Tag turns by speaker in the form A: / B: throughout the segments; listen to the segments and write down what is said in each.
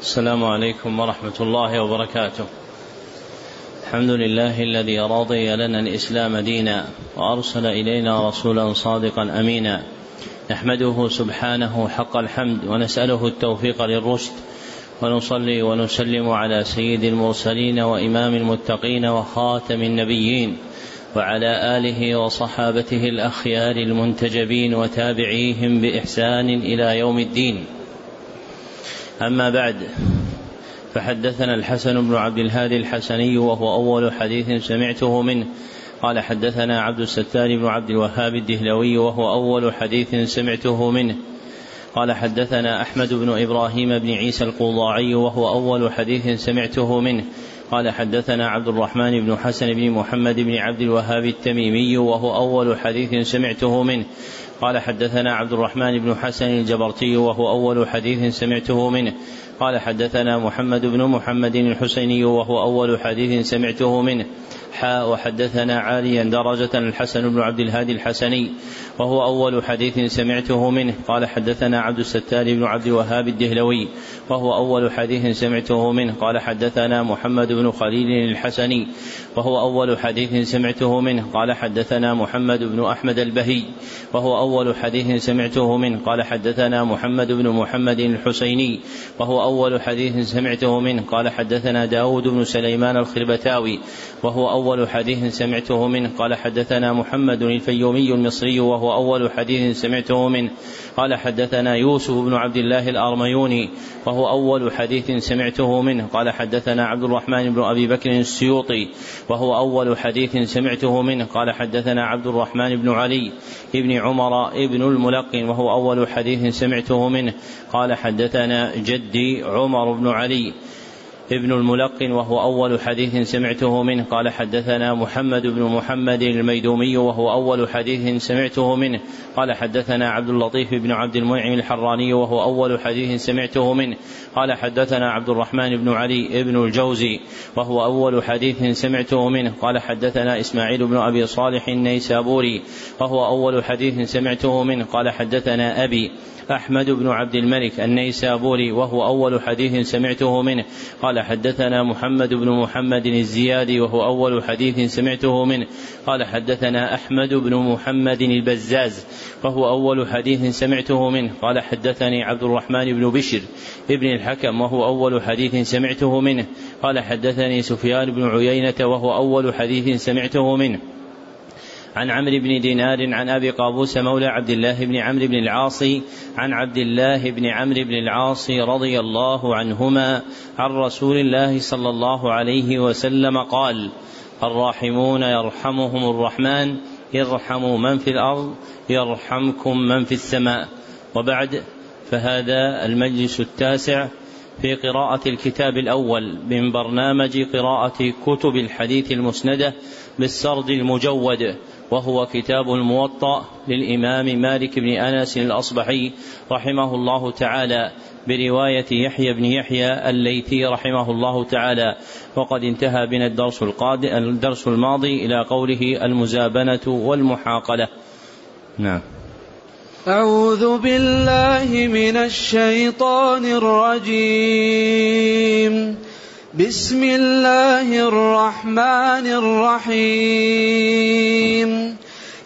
A: السلام عليكم ورحمة الله وبركاته. الحمد لله الذي رضي لنا الإسلام دينا وأرسل إلينا رسولا صادقا أمينا. نحمده سبحانه حق الحمد ونسأله التوفيق للرشد ونصلي ونسلم على سيد المرسلين وإمام المتقين وخاتم النبيين وعلى آله وصحابته الأخيار المنتجبين وتابعيهم بإحسان إلى يوم الدين. أما بعد فحدثنا الحسن بن عبد الهادي الحسني وهو أول حديث سمعته منه. قال حدثنا عبد الستار بن عبد الوهاب الدهلوي وهو أول حديث سمعته منه. قال حدثنا أحمد بن إبراهيم بن عيسى القوضاعي وهو أول حديث سمعته منه. قال حدثنا عبد الرحمن بن حسن بن محمد بن عبد الوهاب التميمي وهو أول حديث سمعته منه. قال حدثنا عبد الرحمن بن حسن الجبرتي وهو أول حديث سمعته منه. قال حدثنا محمد بن محمد الحسيني وهو أول حديث سمعته منه. حاء وحدثنا عاليا درجة الحسن بن عبد الهادي الحسني وهو أول حديث سمعته منه. قال حدثنا عبد الستار بن عبد الوهاب الدهلوي وهو أول حديث سمعته منه. قال حدثنا محمد بن خليل الحسني وهو أول حديث سمعته منه. قال حدثنا محمد بن أحمد البهي وهو أول حديث سمعته منه. قال حدثنا محمد بن محمد الحسيني وهو أول حديث سمعته منه. قال حدثنا داود بن سليمان الخربتاوي وهو أول حديث سمعته منه. قال حدثنا محمد الفيومي المصري وهو أول حديث سمعته منه. قال حدثنا يوسف بن عبد الله الأرميوني وهو أول حديث سمعته منه. قال حدثنا عبد الرحمن بن أبي بكر السيوطي وهو أول حديث سمعته منه. قال حدثنا عبد الرحمن بن علي بن عمر ابن الملقن وهو أول حديث سمعته منه. قال حدثنا جدي عمر بن علي ابن الملقن وهو أول حديث سمعته منه. قال حدثنا محمد بن محمد الميدومي وهو أول حديث سمعته منه. قال حدثنا عبد اللطيف بن عبد المنعم الحراني وهو أول حديث سمعته منه. قال حدثنا عبد الرحمن بن علي بن الجوزي وهو أول حديث سمعته منه. قال حدثنا إسماعيل بن أبي صالح النيسابوري وهو أول حديث سمعته منه. قال حدثنا أبي أحمد بن عبد الملك النيسابوري وهو أول حديث سمعته منه. قال حدثنا محمد بن محمد الزيادي وهو أول حديث سمعته منه. قال حدثنا أحمد بن محمد البزاز وهو أول حديث سمعته منه. قال حدثني عبد الرحمن بن بشر ابن الحكم وهو أول حديث سمعته منه. قال حدثني سفيان بن عيينة وهو أول حديث سمعته منه. عن عمرو بن دينار عن أبي قابوس مولى عبد الله بن عمرو بن العاص عن عبد الله بن عمرو بن العاص رضي الله عنهما عن رسول الله صلى الله عليه وسلم قال الراحمون يرحمهم الرحمن ارحموا من في الأرض يرحمكم من في السماء. وبعد فهذا المجلس التاسع في قراءة الكتاب الأول من برنامج قراءة كتب الحديث المسندة بالسرد المجود. وهو كتاب الموطأ للإمام مالك بن أنس الأصبحي رحمه الله تعالى برواية يحيى بن يحيى الليثي رحمه الله تعالى. وقد انتهى بنا الدرس الدرس الماضي إلى قوله المزابنة والمحاقلة. نعم.
B: أعوذ بالله من الشيطان الرجيم. بسم الله الرحمن الرحيم.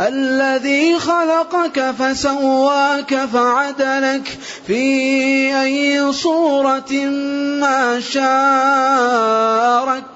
B: الذي خلقك فسواك فعدلك في أي صورة ما شاء ركبك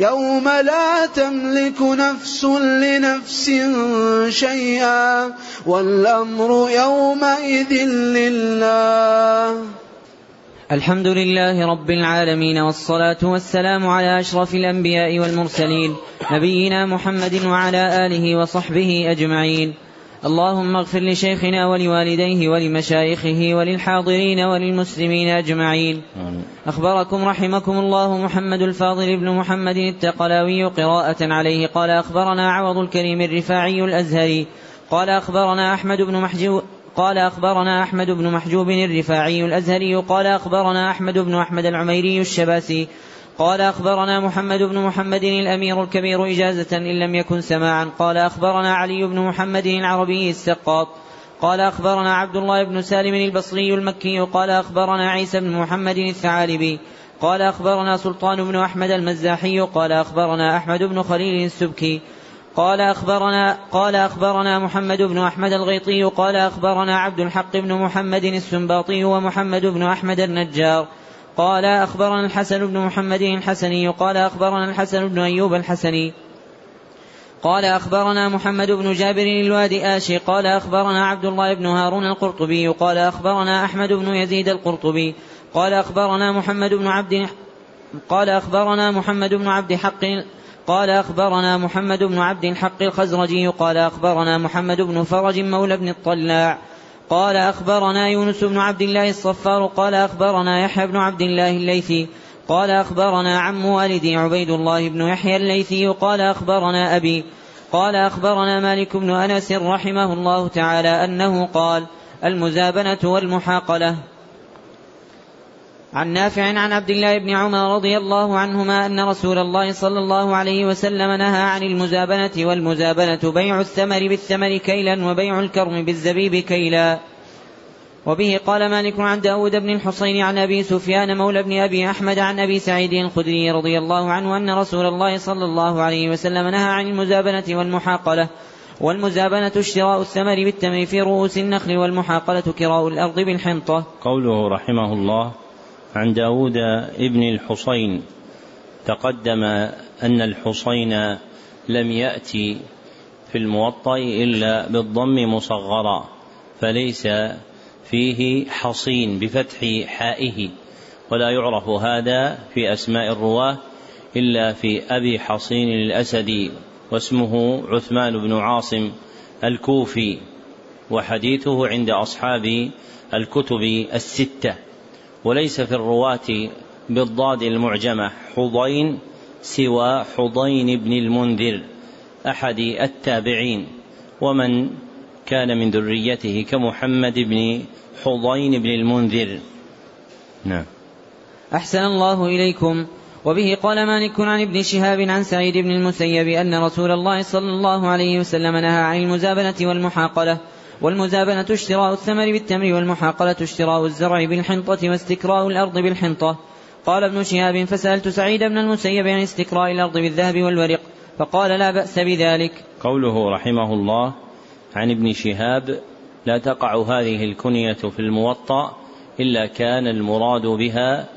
B: يوم لا تملك نفس لنفس شيئا والأمر يومئذ لله.
C: الحمد لله رب العالمين والصلاة والسلام على أشرف الأنبياء والمرسلين نبينا محمد وعلى آله وصحبه أجمعين. اللهم اغفر لشيخنا ولوالديه ولمشايخه وللحاضرين وللمسلمين أجمعين. أخبركم رحمكم الله محمد الفاضل بن محمد التقلاوي قراءة عليه. قال أخبرنا عوض الكريم الرفاعي الأزهري. قال أخبرنا أحمد بن محجوب قال أخبرنا أحمد بن محجوب الرفاعي الأزهري. قال أخبرنا أحمد بن أحمد العميري الشباسي. قال أخبرنا محمد بن محمد الأمير الكبير إجازة إن لم يكن سماعا. قال أخبرنا علي بن محمد العربي السقاط. قال أخبرنا عبد الله بن سالم البصري المكي. قال أخبرنا عيسى بن محمد الثعالبي. قال أخبرنا سلطان بن أحمد المزاحي. قال أخبرنا أحمد بن خليل السبكي. قال أخبرنا قال أخبرنا محمد بن أحمد الغيطي. قال أخبرنا عبد الحق بن محمد السنباطي ومحمد بن أحمد النجار. قال أخبرنا الحسن بن محمد الحسني قال أخبرنا الحسن بن أيوب الحسني. قال أخبرنا محمد بن جابر الوادي آشي قال أخبرنا عبد الله بن هارون القرطبي قال أخبرنا أحمد بن يزيد القرطبي قال أخبرنا محمد بن عبد قال أخبرنا محمد بن عبد حق قال أخبرنا محمد بن عبد الحق الخزرجي قال أخبرنا محمد بن فرج مولى بن الطلاع. قال أخبرنا يونس بن عبد الله الصفار قال أخبرنا يحيى بن عبد الله الليثي قال أخبرنا عم والدي عبيد الله بن يحيى الليثي قال أخبرنا أبي قال أخبرنا مالك بن أنس رحمه الله تعالى أنه قال المزابنة والمحاقلة. عن نافع عن عبد الله بن عمر رضي الله عنهما أن رسول الله صلى الله عليه وسلم نهى عن المزابنة والمزابنة بيع الثمر بالثمر كيلا وبيع الكرم بالزبيب كيلا. وبه قال مالك عن داود بن الحصين عن أبي سفيان مولى بن أبي أحمد عن أبي سعيد الخدري رضي الله عنه أن رسول الله صلى الله عليه وسلم نهى عن المزابنة والمحاقلة. والمزابنة اشتراء الثمر بالتمر في رؤوس النخل والمحاقلة كراء الأرض بالحنطة.
A: قوله رحمه الله عن داود ابن الحصين تقدم أن الحصين لم يأتي في الموطأ إلا بالضم مصغرا فليس فيه حصين بفتح حائه ولا يعرف هذا في أسماء الرواة إلا في أبي حصين الأسدي واسمه عثمان بن عاصم الكوفي وحديثه عند أصحاب الكتب الستة. وليس في الرواة بالضاد المعجمة حضين سوى حضين بن المنذر أحد التابعين. ومن كان من ذريته كمحمد بن حضين بن المنذر. نعم.
C: أحسن الله إليكم. وبه قال مالك عن ابن شهاب عن سعيد بن المسيب أن رسول الله صلى الله عليه وسلم نهى عن المزابنة والمحاقلة. والمزابنة اشتراء الثمر بالتمر والمحاقلة اشتراء الزرع بالحنطة واستكراء الأرض بالحنطة. قال ابن شهاب فسألت سعيد بن المسيب عن استكراء الأرض بالذهب والورق فقال لا بأس بذلك.
A: قوله رحمه الله عن ابن شهاب لا تقع هذه الكنية في الموطأ إلا كان المراد بها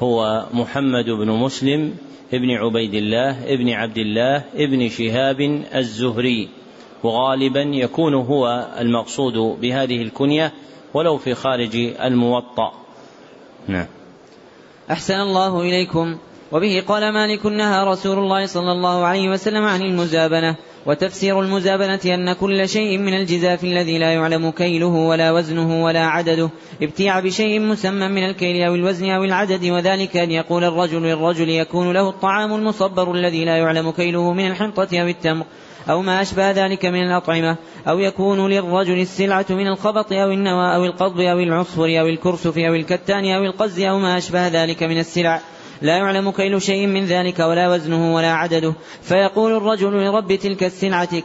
A: هو محمد بن مسلم ابن عبيد الله ابن عبد الله ابن شهاب الزهري. وغالبا يكون هو المقصود بهذه الكنية ولو في خارج الموطأ. نعم.
C: أحسن الله إليكم. وبه قال مالك نهى رسول الله صلى الله عليه وسلم عن المزابنة. وتفسير المزابنة أن كل شيء من الجزاف الذي لا يعلم كيله ولا وزنه ولا عدده ابتيع بشيء مسمى من الكيل أو الوزن أو العدد وذلك أن يقول الرجل للرجل يكون له الطعام المصبر الذي لا يعلم كيله من الحنطة أو التمر. أو ما أشبه ذلك من الأطعمة أو يكون للرجل السلعة من الخبط أو النوى أو القضب أو العصفر أو الكرسف أو الكتان أو القز أو ما أشبه ذلك من السلع. لا يعلم كيل شيء من ذلك ولا وزنه ولا عدده. فيقول الرجل لرب تلك السلعة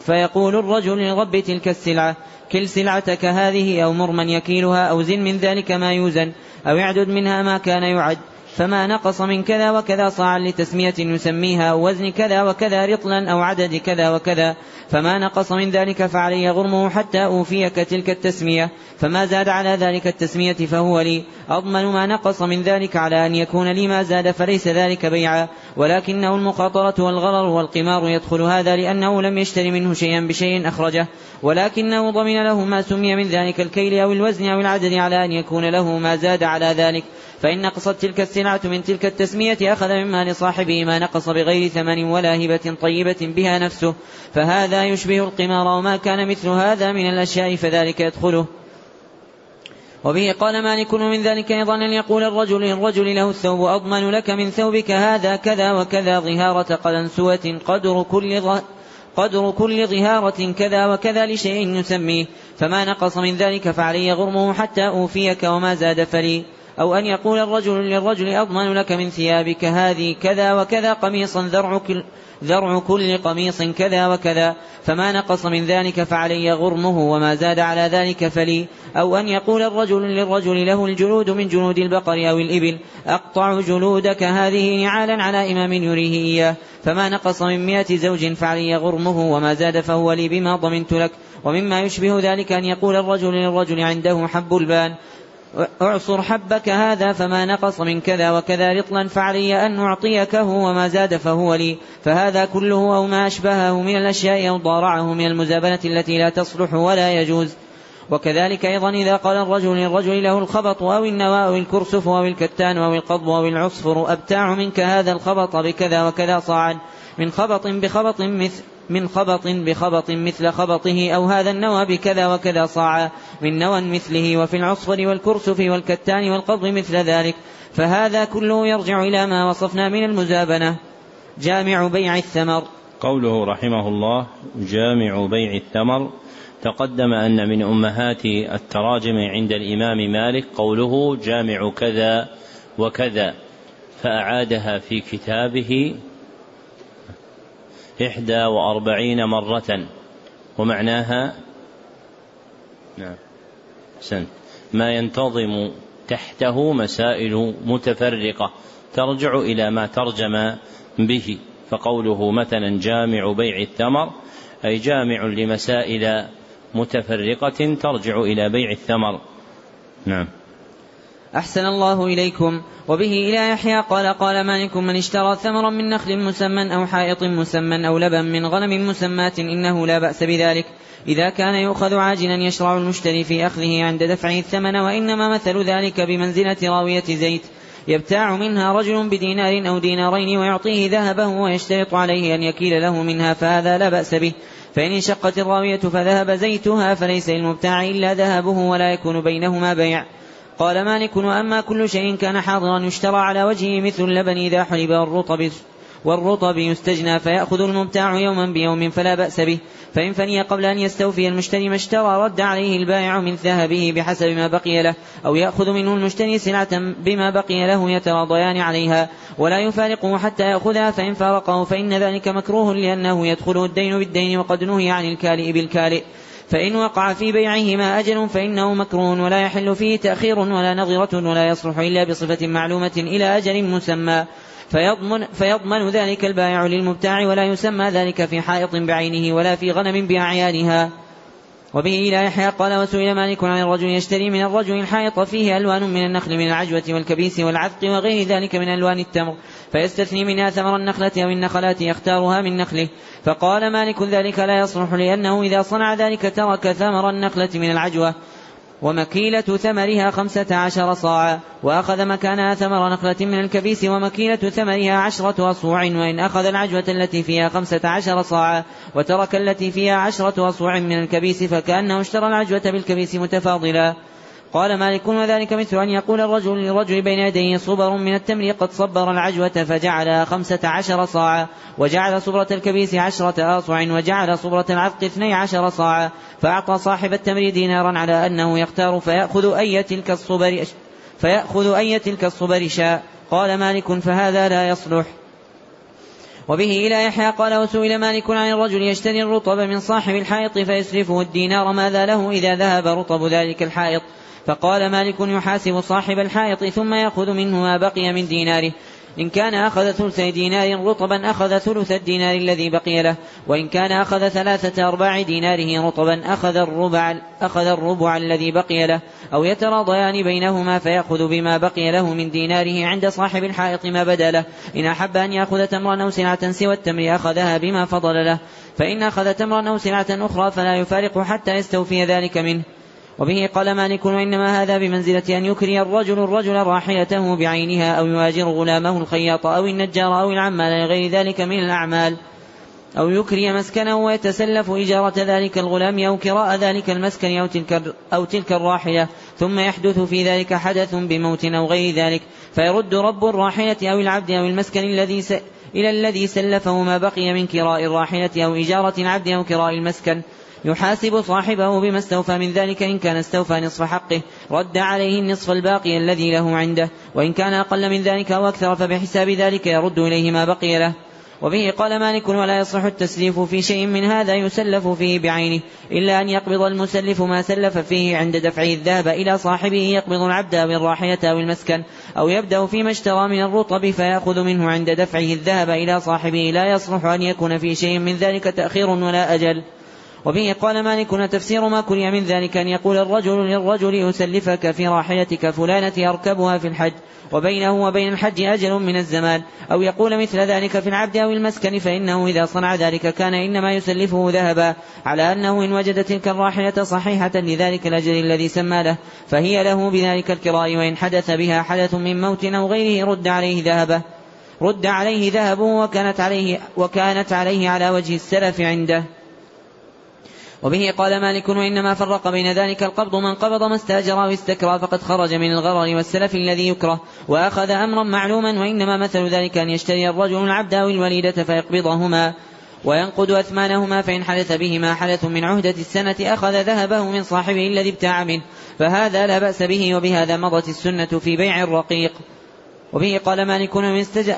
C: فيقول الرجل لرب تلك السلعة كل سلعتك هذه أو مر من يكيلها أو زن من ذلك ما يوزن أو اعدد منها ما كان يعد. فما نقص من كذا وكذا صاعا لتسمية يسميها أو وزن كذا وكذا رطلا أو عدد كذا وكذا فما نقص من ذلك فعلي غرمه حتى أوفيك تلك التسمية فما زاد على ذلك التسمية فهو لي أضمن ما نقص من ذلك على أن يكون لي ما زاد فليس ذلك بيعا ولكنه المخاطرة والغرر والقمار يدخل هذا لأنه لم يشتري منه شيئا بشيء أخرجه ولكنه ضمن له ما سمي من ذلك الكيل أو الوزن أو العدد على أن يكون له ما زاد على ذلك. فإن نقصت تلك السلعة من تلك التسمية أخذ مما لصاحبه ما نقص بغير ثمن ولا هبة طيبة بها نفسه. فهذا يشبه القمار وما كان مثل هذا من الأشياء فذلك يدخله. وبه قال مالك من ذلك أيضا أن يقول الرجل للرجل له الثوب أضمن لك من ثوبك هذا كذا وكذا ظهارة قلنسوة قدر كل قدر كل ظهارة كذا وكذا لشيء يسميه. فما نقص من ذلك فعلي غرمه حتى أوفيك وما زاد فلي أو أن يقول الرجل للرجل أضمن لك من ثيابك هذه كذا وكذا قميصا ذرع كل, ذرع كل قميص كذا وكذا فما نقص من ذلك فعلي غرمه وما زاد على ذلك فلي. أو أن يقول الرجل للرجل له الجلود من جلود البقر أو الإبل أقطع جلودك هذه نعالا على إمام يريه إياه. فما نقص من مئة زوج فعلي غرمه وما زاد فهو لي بما ضمنت لك. ومما يشبه ذلك أن يقول الرجل للرجل عنده حب البان. اعصر حبك هذا فما نقص من كذا وكذا رطلا فعلي أن أعطيكه وما زاد فهو لي. فهذا كله أو ما أشبهه من الأشياء أو ضارعه من المزابنة التي لا تصلح ولا يجوز. وكذلك أيضا إذا قال الرجل للرجل له الخبط أو النوى أو الكرسف أو الكتان أو القضب أو العصفر أبتاع منك هذا الخبط بكذا وكذا صاعا من خبط بخبط مثل من خبط بخبط مثل خبطه أو هذا النوى بكذا وكذا صاعا من نوى مثله وفي العصفر والكرسف والكتان والقضب مثل ذلك. فهذا كله يرجع إلى ما وصفنا من المزابنة. جامع بيع الثمر.
A: قوله رحمه الله جامع بيع الثمر. تقدم أن من أمهات التراجم عند الإمام مالك قوله جامع كذا وكذا. فأعادها في كتابه إحدى وأربعين مرة. ومعناها نعم. سنت ما ينتظم تحته مسائل متفرقة. ترجع إلى ما ترجم به. فقوله مثلا جامع بيع الثمر أي جامع لمسائل متفرقة ترجع إلى بيع الثمر. نعم.
C: أحسن الله إليكم. وبه إلى يحيى قال قال مالك من اشترى ثمرا من نخل مسمى أو حائط مسمى أو لبن من غنم مسماة إنه لا بأس بذلك. إذا كان يؤخذ عاجلا يشرع المشتري في أخذه عند دفعه الثمن وإنما مثل ذلك بمنزلة راوية زيت. يبتاع منها رجل بدينار أو دينارين ويعطيه ذهبه ويشترط عليه أن يكيل له منها فهذا لا بأس به. فإن انشقت الراوية فذهب زيتها فليس للمبتاع إلا ذهبه ولا يكون بينهما بيع. قال مالك وأما كل شيء كان حاضرا يشترى على وجهه مثل اللبن إذا حلب والرطب والرطب يستجنى فيأخذ المبتاع يوما بيوم فلا بأس به. فإن فني قبل أن يستوفي المشتري ما اشترى رد عليه البائع من ذهبه بحسب ما بقي له أو يأخذ منه المشتري سلعة بما بقي له يتراضيان عليها. ولا يفارقه حتى يأخذها فإن فارقه فإن ذلك مكروه لأنه يدخله الدين بالدين وقد نهي عن الكالئ بالكالئ. فإن وقع في بيعهما أجل فإنه مكروه ولا يحل فيه تأخير ولا نظرة ولا يصلح إلا بصفة معلومة إلى أجل مسمى. فيضمن, فيضمن ذلك البائع للمبتاع ولا يسمى ذلك في حائط بعينه ولا في غنم بأعيانها. وبه إلى يحيى قال وسئل مالك عن الرجل يشتري من الرجل الحائط فيه ألوان من النخل من العجوة والكبيس والعذق وغير ذلك من ألوان التمر. فيستثني منها ثمر النخلة أو النخلات يختارها من نخله. فقال مالك ذلك لا يصلح لأنه إذا صنع ذلك ترك ثمر النخلة من العجوة. ومكيلة ثمرها خمسة عشر صاعا. وأخذ مكانها ثمر نخلة من الكبيس ومكيلة ثمرها عشرة أصوع. وإن أخذ العجوة التي فيها خمسة عشر صاعا وترك التي فيها عشرة أصوع من الكبيس فكأنه اشترى العجوة بالكبيس متفاضلا. قال مالك وذلك مثل أن يقول الرجل للرجل بين يديه صبر من التمر قد صبر العجوة فجعل خمسة عشر صاعا وجعل صبرة الكبيس عشرة آصع وجعل صبرة العفق اثني عشر صاعا فأعطى صاحب التمر دينارا على أنه يختار فيأخذ أي تلك الصبر فيأخذ أي تلك الصبر شاء. قال مالك فهذا لا يصلح. وبه إلى يحيى قال وسئل مالك عن الرجل يشتري الرطب من صاحب الحائط فيسرفه الدينار ماذا له إذا ذهب رطب ذلك الحائط؟ فقال مالك يحاسب صاحب الحائط ثم يأخذ منه ما بقي من ديناره. إن كان أخذ ثلث دينار رطبا أخذ ثلث الدينار الذي بقي له. وإن كان أخذ ثلاثة أرباع ديناره رطبا أخذ الربع أخذ الربع الذي بقي له. أو يتراضيان بينهما فيأخذ بما بقي له من ديناره عند صاحب الحائط ما بدا له. إن أحب أن يأخذ تمرا أو سلعة سوى التمر أخذها بما فضل له. فإن أخذ تمرا أو سلعة أخرى فلا يفارق حتى يستوفي ذلك منه. وبه قال مالك وإنما هذا بمنزلة أن يكري الرجل الرجل راحلته بعينها أو يواجر غلامه الخياط أو النجار أو العمال لغير ذلك من الأعمال أو يكري مسكنه ويتسلف إجارة ذلك الغلام أو كراء ذلك المسكن أو تلك, أو تلك الراحلة. ثم يحدث في ذلك حدث بموت أو غير ذلك. فيرد رب الراحلة أو العبد أو المسكن الذي س... إلى الذي سلفه ما بقي من كراء الراحلة أو إجارة العبد أو كراء المسكن. يحاسب صاحبه بما استوفى من ذلك إن كان استوفى نصف حقه رد عليه النصف الباقي الذي له عنده وإن كان أقل من ذلك أو أكثر فبحساب ذلك يرد إليه ما بقي له. وبه قال مالك ولا يصح التسليف في شيء من هذا يسلف فيه بعينه إلا أن يقبض المسلف ما سلف فيه عند دفعه الذهب إلى صاحبه يقبض العبد أو الراحلة أو المسكن أو يبدأ فيما اشترى من الرطب فيأخذ منه عند دفعه الذهب إلى صاحبه لا يصلح أن يكون في شيء من ذلك تأخير ولا أجل. وبه قال مالك تفسير ما كري من ذلك أن يقول الرجل للرجل يسلفك في راحلتك فلانة أركبها في الحج وبينه وبين الحج أجل من الزمان أو يقول مثل ذلك في العبد أو المسكن فإنه إذا صنع ذلك كان إنما يسلفه ذهبا على أنه إن وجد تلك الراحلة صحيحة لذلك الأجل الذي سمى له فهي له بذلك الكراء وإن حدث بها حدث من موت أو غيره رد عليه ذهبه رد عليه ذهبه وكانت عليه وكانت عليه على وجه السلف عنده. وبه قال مالك وإنما فرق بين ذلك القبض من قبض ما استأجر أو استكرى فقد خرج من الغرر والسلف الذي يكره وأخذ أمرا معلوما وإنما مثل ذلك أن يشتري الرجل العبد أو الوليدة فيقبضهما وينقد أثمانهما فإن حدث بهما حدث من عهدة السنة أخذ ذهبه من صاحبه الذي ابتاع منه فهذا لا بأس به وبهذا مضت السنة في بيع الرقيق وبه قال مالك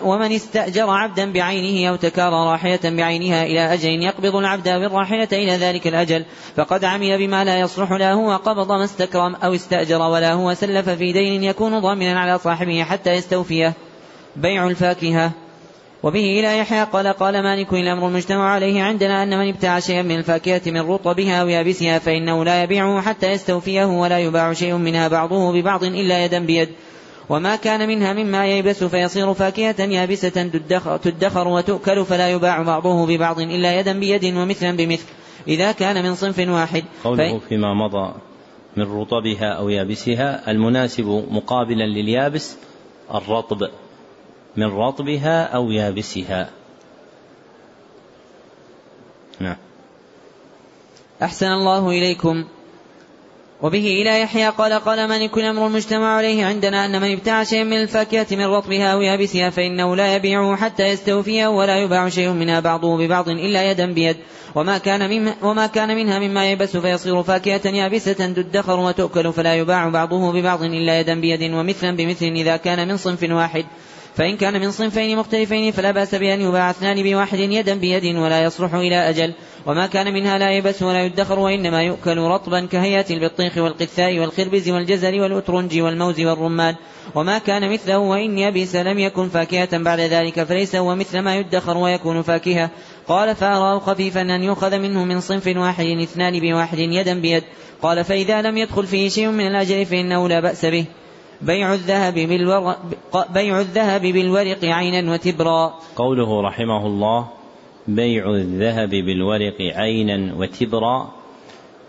C: ومن استأجر عبدا بعينه أو تكار راحلة بعينها إلى أجل يقبض العبد بالراحلة إلى ذلك الأجل فقد عمل بما لا يصلح لا هو قبض ما استكرم أو استأجر ولا هو سلف في دين يكون ضامنا على صاحبه حتى يستوفيه. بيع الفاكهة. وبه إلى يحيى قال قال مالك الأمر المجتمع عليه عندنا أن من ابتاع شيئا من الفاكهة من رطبها أو يابسها فإنه لا يبيعه حتى يستوفيه ولا يباع شيء منها بعضه ببعض إلا يدا بيد. وما كان منها مما ييبس فيصير فاكهة يابسة تدخر وتؤكل فلا يباع بعضه ببعض إلا يدا بيد ومثلا بمثل. إذا كان من صنف واحد.
A: قوله فيما مضى من رطبها أو يابسها المناسب مقابلا لليابس الرطب. من رطبها أو يابسها.
C: نعم. أحسن الله إليكم. وبه إلى يحيى قال قال مالك الأمر المجتمع عليه عندنا أن من ابتاع شيئا من الفاكهة من رطبها أو يابسها فإنه لا يبيعه حتى يستوفيه ولا يباع شيء منها بعضه ببعض إلا يدا بيد. وما كان مما وما كان منها مما يبس فيصير فاكهة يابسة تدخر وتؤكل فلا يباع بعضه ببعض إلا يدا بيد. ومثلا بمثل إذا كان من صنف واحد. فإن كان من صنفين مختلفين فلا بأس بأن يباع اثنان بواحد يدا بيد ولا يصلح إلى أجل. وما كان منها لا يبس ولا يدخر وإنما يؤكل رطبا كهيئة البطيخ والقثاء والخربز والجزر والأترنج والموز والرمان. وما كان مثله وإن يبس لم يكن فاكهة بعد ذلك فليس هو مثل ما يدخر ويكون فاكهة. قال فأراه خفيفا أن يؤخذ منه من صنف واحد اثنان بواحد يدا بيد. قال فإذا لم يدخل فيه شيء من الأجل فإنه لا بأس به. بيع الذهب بالورق بيع الذهب بالورق عينا وتبرا.
A: قوله رحمه الله بيع الذهب بالورق عينا وتبرا.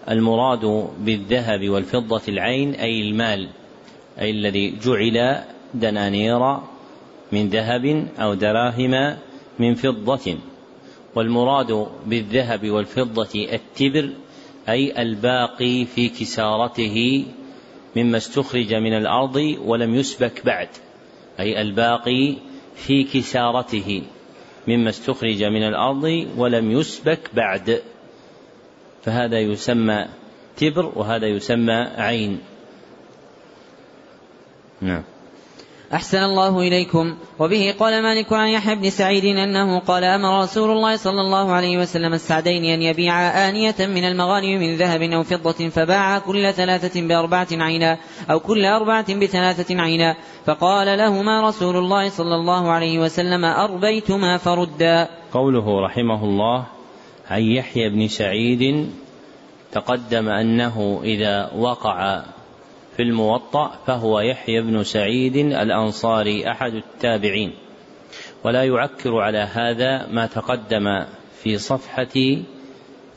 A: المراد بالذهب والفضة العين أي المال أي الذي جعل دنانير من ذهب أو دراهم من فضة. والمراد بالذهب والفضة التبر أي الباقي في كسارته مما استخرج من الأرض ولم يسبك بعد أي الباقي في كسارته مما استخرج من الأرض ولم يسبك بعد. فهذا يسمى تبر وهذا يسمى عين. نعم.
C: أحسن الله إليكم. وبه قال مالك عن يحيى بن سعيد أنه قال أمر رسول الله صلى الله عليه وسلم السعدين أن يبيعا آنية من المغانم من ذهب أو فضة فباعا كل ثلاثة بأربعة عينا أو كل أربعة بثلاثة عينا. فقال لهما رسول الله صلى الله عليه وسلم أربيتما فردا.
A: قوله رحمه الله عن يحيى بن سعيد تقدم أنه إذا وقع في الموطأ فهو يحيى بن سعيد الأنصاري أحد التابعين. ولا يعكر على هذا ما تقدم في صفحة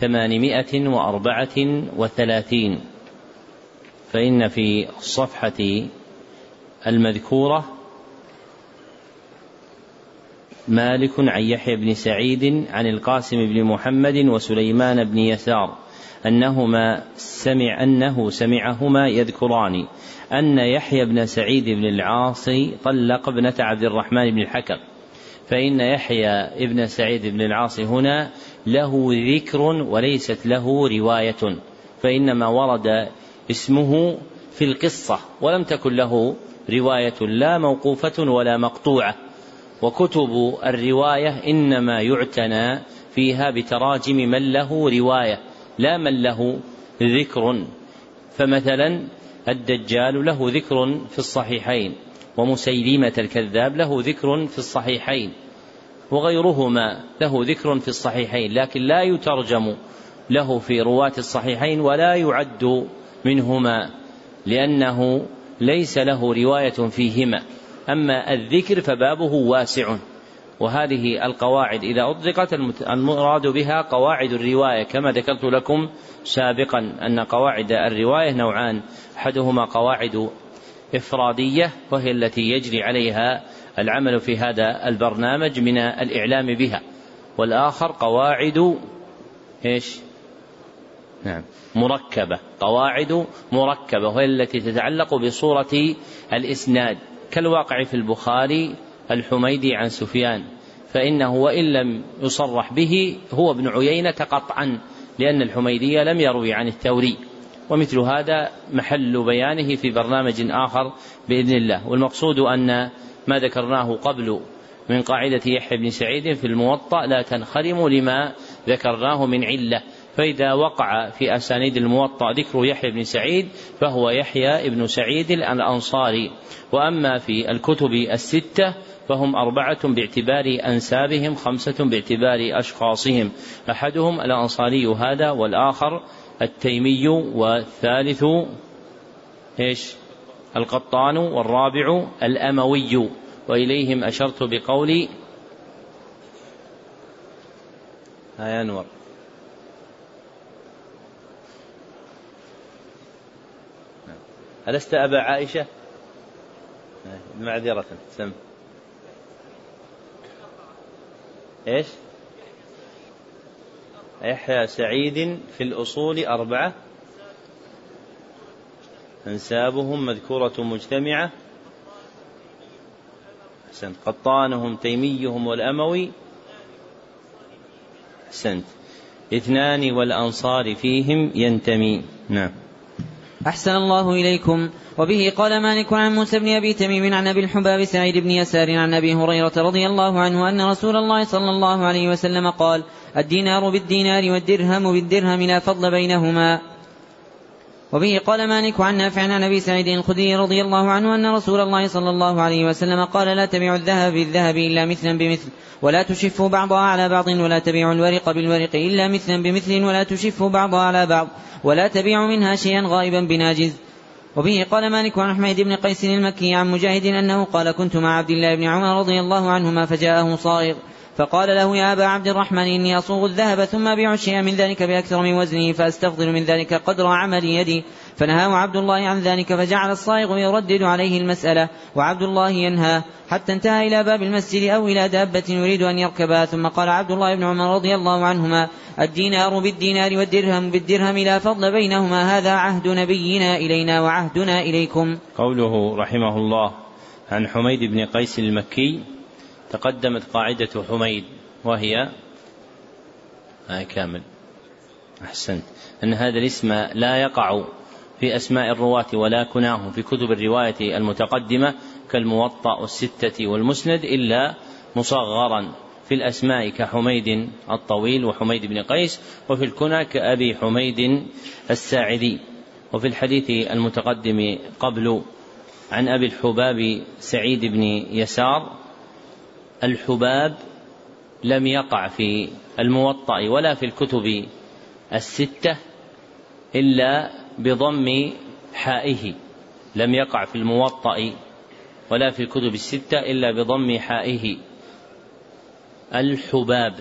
A: ثمانمائة وأربعة وثلاثين. فإن في الصفحة المذكورة مالك عن يحيى بن سعيد عن القاسم بن محمد وسليمان بن يسار. أنهما سمع أنه سمعهما يذكران. أن يحيى بن سعيد بن العاص طلق ابنة عبد الرحمن بن الحكم. فإن يحيى ابن سعيد بن العاص هنا له ذكر وليست له رواية. فإنما ورد اسمه في القصة ولم تكن له رواية لا موقوفة ولا مقطوعة. وكتب الرواية إنما يعتنى فيها بتراجم من له رواية. لا من له ذكر فمثلا الدجال له ذكر في الصحيحين ومسيلمة الكذاب له ذكر في الصحيحين وغيرهما له ذكر في الصحيحين لكن لا يترجم له في رواة الصحيحين ولا يعد منهما لأنه ليس له رواية فيهما. أما الذكر فبابه واسع. وهذه القواعد. إذا أطلقت المراد بها قواعد الرواية كما ذكرت لكم سابقا أن قواعد الرواية نوعان. أحدهما قواعد إفرادية وهي التي يجري عليها العمل في هذا البرنامج من الإعلام بها. والآخر قواعد إيش؟ نعم مركبة. قواعد مركبة وهي التي تتعلق بصورة الإسناد. كالواقع في البخاري الحميدي عن سفيان فإنه وإن لم يصرح به هو ابن عيينة قطعا لأن الحميدي لم يروي عن الثوري. ومثل هذا محل بيانه في برنامج آخر بإذن الله. والمقصود أن ما ذكرناه قبل من قاعدة يحيى بن سعيد في الموطأ لا تنخرم لما ذكرناه من علة. فإذا وقع في أسانيد الموطأ ذكر يحيى بن سعيد فهو يحيى بن سعيد الأنصاري. وأما في الكتب الستة فهم أربعة باعتبار أنسابهم خمسة باعتبار أشخاصهم. أحدهم الأنصاري هذا والآخر التيمي والثالث إيش؟ القطان والرابع الأموي. وإليهم أشرت بقولي ها أنور. ألست أبا عائشة؟ معذرة سم. إيش؟ يحيى سعيد في الأصول أربعة. أنسابهم مذكورة مجتمعة. أحسنت. قطانهم تيميهم والأموي. أحسنت. اثنان والأنصار فيهم ينتمي. نعم.
C: أحسن الله إليكم. وبه قال مالك عن موسى بن أبي تميم عن أبي الحباب سعيد بن يسار عن أبي هريرة رضي الله عنه أن رسول الله صلى الله عليه وسلم قال الدينار بالدينار والدرهم بالدرهم لا فضل بينهما. وبه قال مالك عن نافع عن أبي سعيد الخدري رضي الله عنه أن رسول الله صلى الله عليه وسلم قال لا تبيعوا الذهب بالذهب إلا مثلا بمثل ولا تشفوا بعضها على بعض ولا تبيعوا الورق بالورق إلا مثلا بمثل ولا تشفوا بعضها على بعض ولا تبيعوا منها شيئا غائبا بناجز. وبه قال مالك عن حميد بن قيس المكي عن مجاهد أنه قال كنت مع عبد الله بن عمر رضي الله عنهما فجاءه صائغ فقال له يا أبا عبد الرحمن إني أصوغ الذهب ثم أبيع شيئا من ذلك بأكثر من وزنه فأستفضل من ذلك قدر عمل يدي. فنهاه عبد الله عن ذلك فجعل الصائغ يردد عليه المسألة وعبد الله ينهى. حتى انتهى إلى باب المسجد أو إلى دابة يريد أن يركبها. ثم قال عبد الله بن عمر رضي الله عنهما الدينار بالدينار والدرهم بالدرهم لا فضل بينهما. هذا عهد نبينا إلينا وعهدنا إليكم.
A: قوله رحمه الله عن حميد بن قيس المكي تقدمت قاعدة حميد وهي آه كامل. أحسنت. أن هذا الاسم لا يقع في أسماء الرواة ولا كناهم في كتب الرواية المتقدمة كالموطأ والستة والمسند إلا مصغرا في الأسماء كحميد الطويل وحميد بن قيس وفي الكنى كأبي حميد الساعدي. وفي الحديث المتقدم قبل عن أبي الحباب سعيد بن يسار الحباب لم يقع في الموطأ ولا في الكتب الستة إلا بضم حائه لم يقع في الموطأ ولا في الكتب الستة إلا بضم حائه. الحباب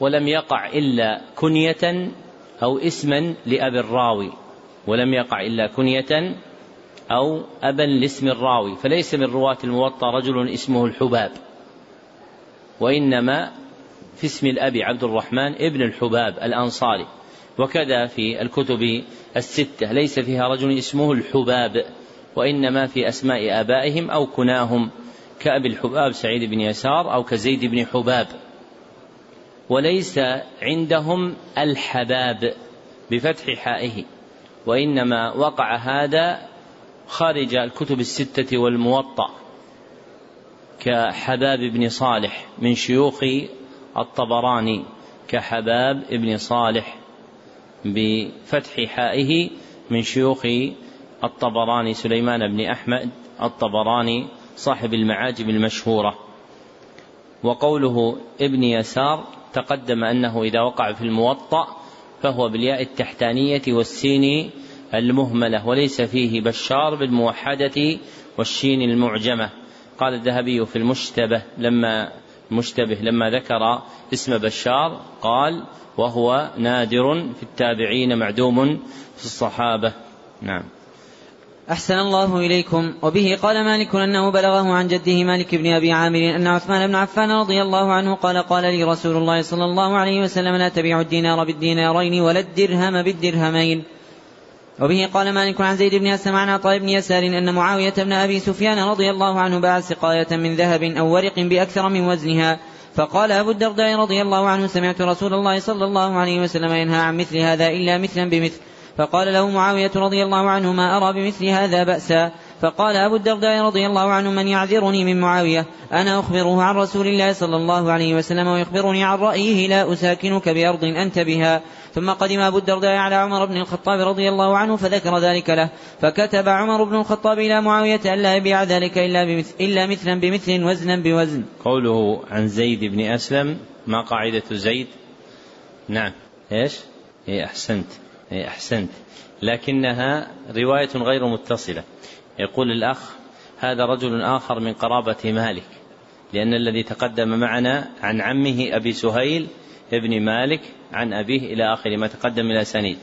A: ولم يقع إلا كنية أو اسما لأبي الراوي ولم يقع إلا كنية أو أبا لاسم الراوي فليس من رواة الموطأ رجل اسمه الحباب. وإنما في اسم الأب عبد الرحمن ابن الحباب الأنصاري. وكذا في الكتب الستة ليس فيها رجل اسمه الحباب وإنما في أسماء آبائهم أو كناهم كأبي الحباب سعيد بن يسار أو كزيد بن حباب. وليس عندهم الحباب بفتح حائه وإنما وقع هذا خارج الكتب الستة والموطأ كحباب بن صالح من شيوخ الطبراني كحباب بن صالح بفتح حائه من شيوخ الطبراني سليمان بن أحمد الطبراني صاحب المعاجم المشهورة. وقوله ابن يسار تقدم أنه إذا وقع في الموطأ فهو بالياء التحتانية والسين المهملة وليس فيه بشار بالموحدة والشين المعجمة. قال الذهبي في المشتبه لما مشتبه لما ذكر اسم بشار قال وهو نادر في التابعين معدوم في الصحابة. نعم.
C: أحسن الله إليكم. وبه قال مالك أنه بلغه عن جده مالك بن أبي عامر أن عثمان بن عفان رضي الله عنه قال قال لي رسول الله صلى الله عليه وسلم لا تبيع الدينار بالدينارين ولا الدرهم بالدرهمين. وبه قال مالك عن زيد بن أسلم عن عطاء بن يسار أن معاوية بن أبي سفيان رضي الله عنه باع سقاية من ذهب أو ورق بأكثر من وزنها فقال أبو الدرداء رضي الله عنه سمعت رسول الله صلى الله عليه وسلم ينهى عن مثل هذا إلا مثلا بمثل. فقال له معاوية رضي الله عنه ما أرى بمثل هذا بأسا؟ فقال أبو الدرداء رضي الله عنه من يعذرني من معاوية؟ أنا أخبره عن رسول الله صلى الله عليه وسلم ويخبرني عن رأيه لا أساكنك بأرض أنت بها. ثم قدم أبو الدرداء على عمر بن الخطاب رضي الله عنه فذكر ذلك له فكتب عمر بن الخطاب إلى معاوية ألا يبيع ذلك إلا, بمثل إلا مثلا بمثل وزنا بوزن.
A: قوله عن زيد بن أسلم ما قاعدة زيد؟ نعم. إيش؟ إيه أحسنت. إيه أحسنت. لكنها رواية غير متصلة. يقول الأخ هذا رجل آخر من قرابة مالك لأن الذي تقدم معنا عن عمه أبي سهيل ابن مالك عن أبيه إلى آخر ما تقدم إلى سنيد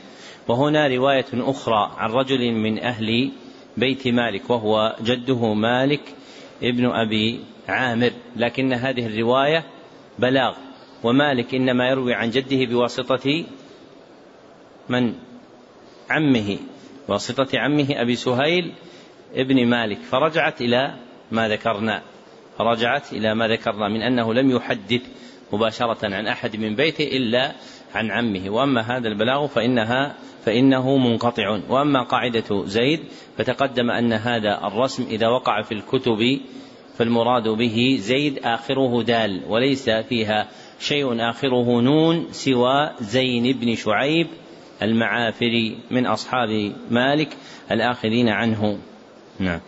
A: وهنا رواية أخرى عن رجل من أهل بيت مالك وهو جده مالك ابن أبي عامر. لكن هذه الرواية بلاغ ومالك إنما يروي عن جده بواسطة من؟ عمه. واسطة عمه أبي سهيل ابن مالك. فرجعت إلى ما ذكرنا. رجعت إلى ما ذكرنا من أنه لم يحدث مباشرة عن أحد من بيته إلا عن عمه. وأما هذا البلاغ فإنها فإنه منقطع. وأما قاعدة زيد فتقدم أن هذا الرسم إذا وقع في الكتب فالمراد به زيد آخره دال وليس فيها شيء آخره نون سوى زين بن شعيب المعافري من أصحاب مالك الآخرين عنه. نعم.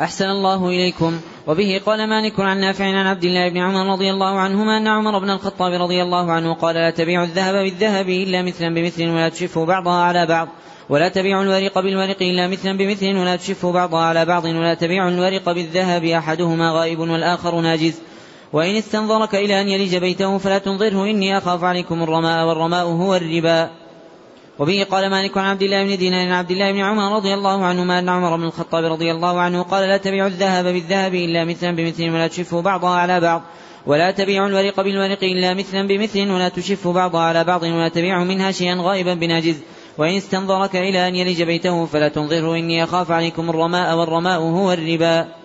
C: أحسن الله إليكم. وبه قال مالك عن نافع عن عبد الله بن عمر رضي الله عنهما أن عمر بن الخطاب رضي الله عنه قال لا تبيع الذهب بالذهب إلا مثلا بمثل ولا تشفه بعضها على بعض. ولا تبيع الورق بالورق إلا مثلا بمثل ولا تشفه بعضها على بعض. ولا تبيع الورق بالذهب أحدهما غائب والآخر ناجز. وإن استنظرك إلى أن يلج بيته فلا تنظره إني أخاف عليكم الرماء والرماء هو الربا. وبه قال مالك عن عبد الله بن دينار عبد الله بن عمر رضي الله عنهما أن عمر بن الخطاب رضي الله عنه قال لا تبيعوا الذهب بالذهب إلا مثلا بمثل ولا تشفوا بعضها على بعض. ولا تبيعوا الورق بالورق إلا مثلا بمثل ولا تشفوا بعضها على بعض ولا تبيعوا منها شيئا غائبا بناجز وإن استنظرك إلى أن يلج بيته فلا تنظره إني أخاف عليكم الرماء والرماء هو الربا.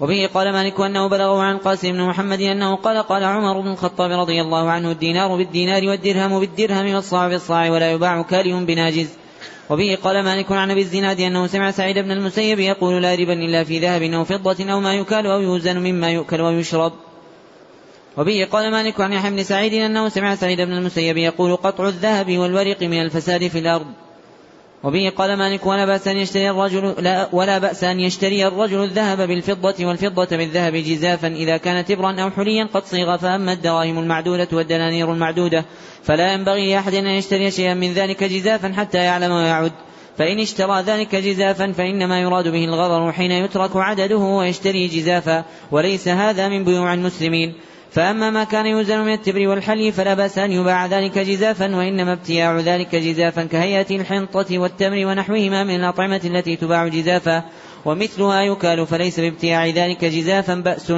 C: وبه قال مالك أنه بلغه عن قاسم بن محمد أنه قال قال عمر بن الخطاب رضي الله عنه الدينار بالدينار والدرهم بالدرهم والصاع بالصاع ولا يباع كاره بناجز. وبه قال مالك عن أبي الزناد أنه سمع سعيد بن المسيب يقول لا ربا إلا في ذهب أو فضة أو ما يكال أو يوزن مما يؤكل ويشرب وبه قال مالك عن يحيى بن سعيد أنه سمع سعيد بن المسيب يقول قطع الذهب والورق من الفساد في الأرض. وبه قال مالك ولا بأس أن يشتري الرجل لا ولا بأس أن يشتري الرجل الذهب بالفضة والفضة بالذهب جزافا إذا كان تبرا أو حليا قد صيغ فأما الدراهم المعدودة والدنانير المعدودة فلا ينبغي لأحد أن يشتري شيئا من ذلك جزافا حتى يعلم ويعد فإن اشترى ذلك جزافا فإنما يراد به الغرر حين يترك عدده ويشتري جزافا وليس هذا من بيوع المسلمين. فأما ما كان يوزن من التبر والحلي فلا بأس أن يباع ذلك جزافا وإنما ابتياع ذلك جزافا كهيئة الحنطة والتمر ونحوهما من الأطعمة التي تباع جزافا ومثلها يكال فليس بابتياع ذلك جزافا بأس.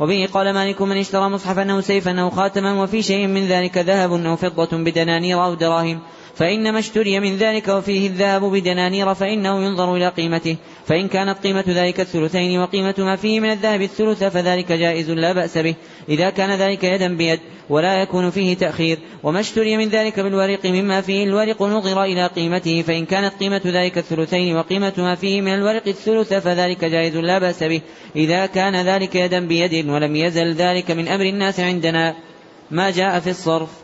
C: وبه قال مالك من اشترى مصحفا أو سيفا أو خاتما وفي شيء من ذلك ذهب أو فضة بدنانير أو دراهم فإنما اشتري من ذلك وفيه الذهب بدنانير فإنه ينظر إلى قيمته. فإن كانت قيمة ذلك الثلثين وقيمة ما فيه من الذهب الثلث فذلك جائز لا بأس به إذا كان ذلك يدا بيد ولا يكون فيه تأخير وما اشتري من ذلك بالورق مما فيه الورق نظر إلى قيمته فإن كانت قيمة ذلك الثلثين وقيمة ما فيه من الورق الثلث فذلك جائز لا بأس به إذا كان ذلك يدا بيد ولم يزل ذلك من أمر الناس عندنا. ما جاء في الصرف؟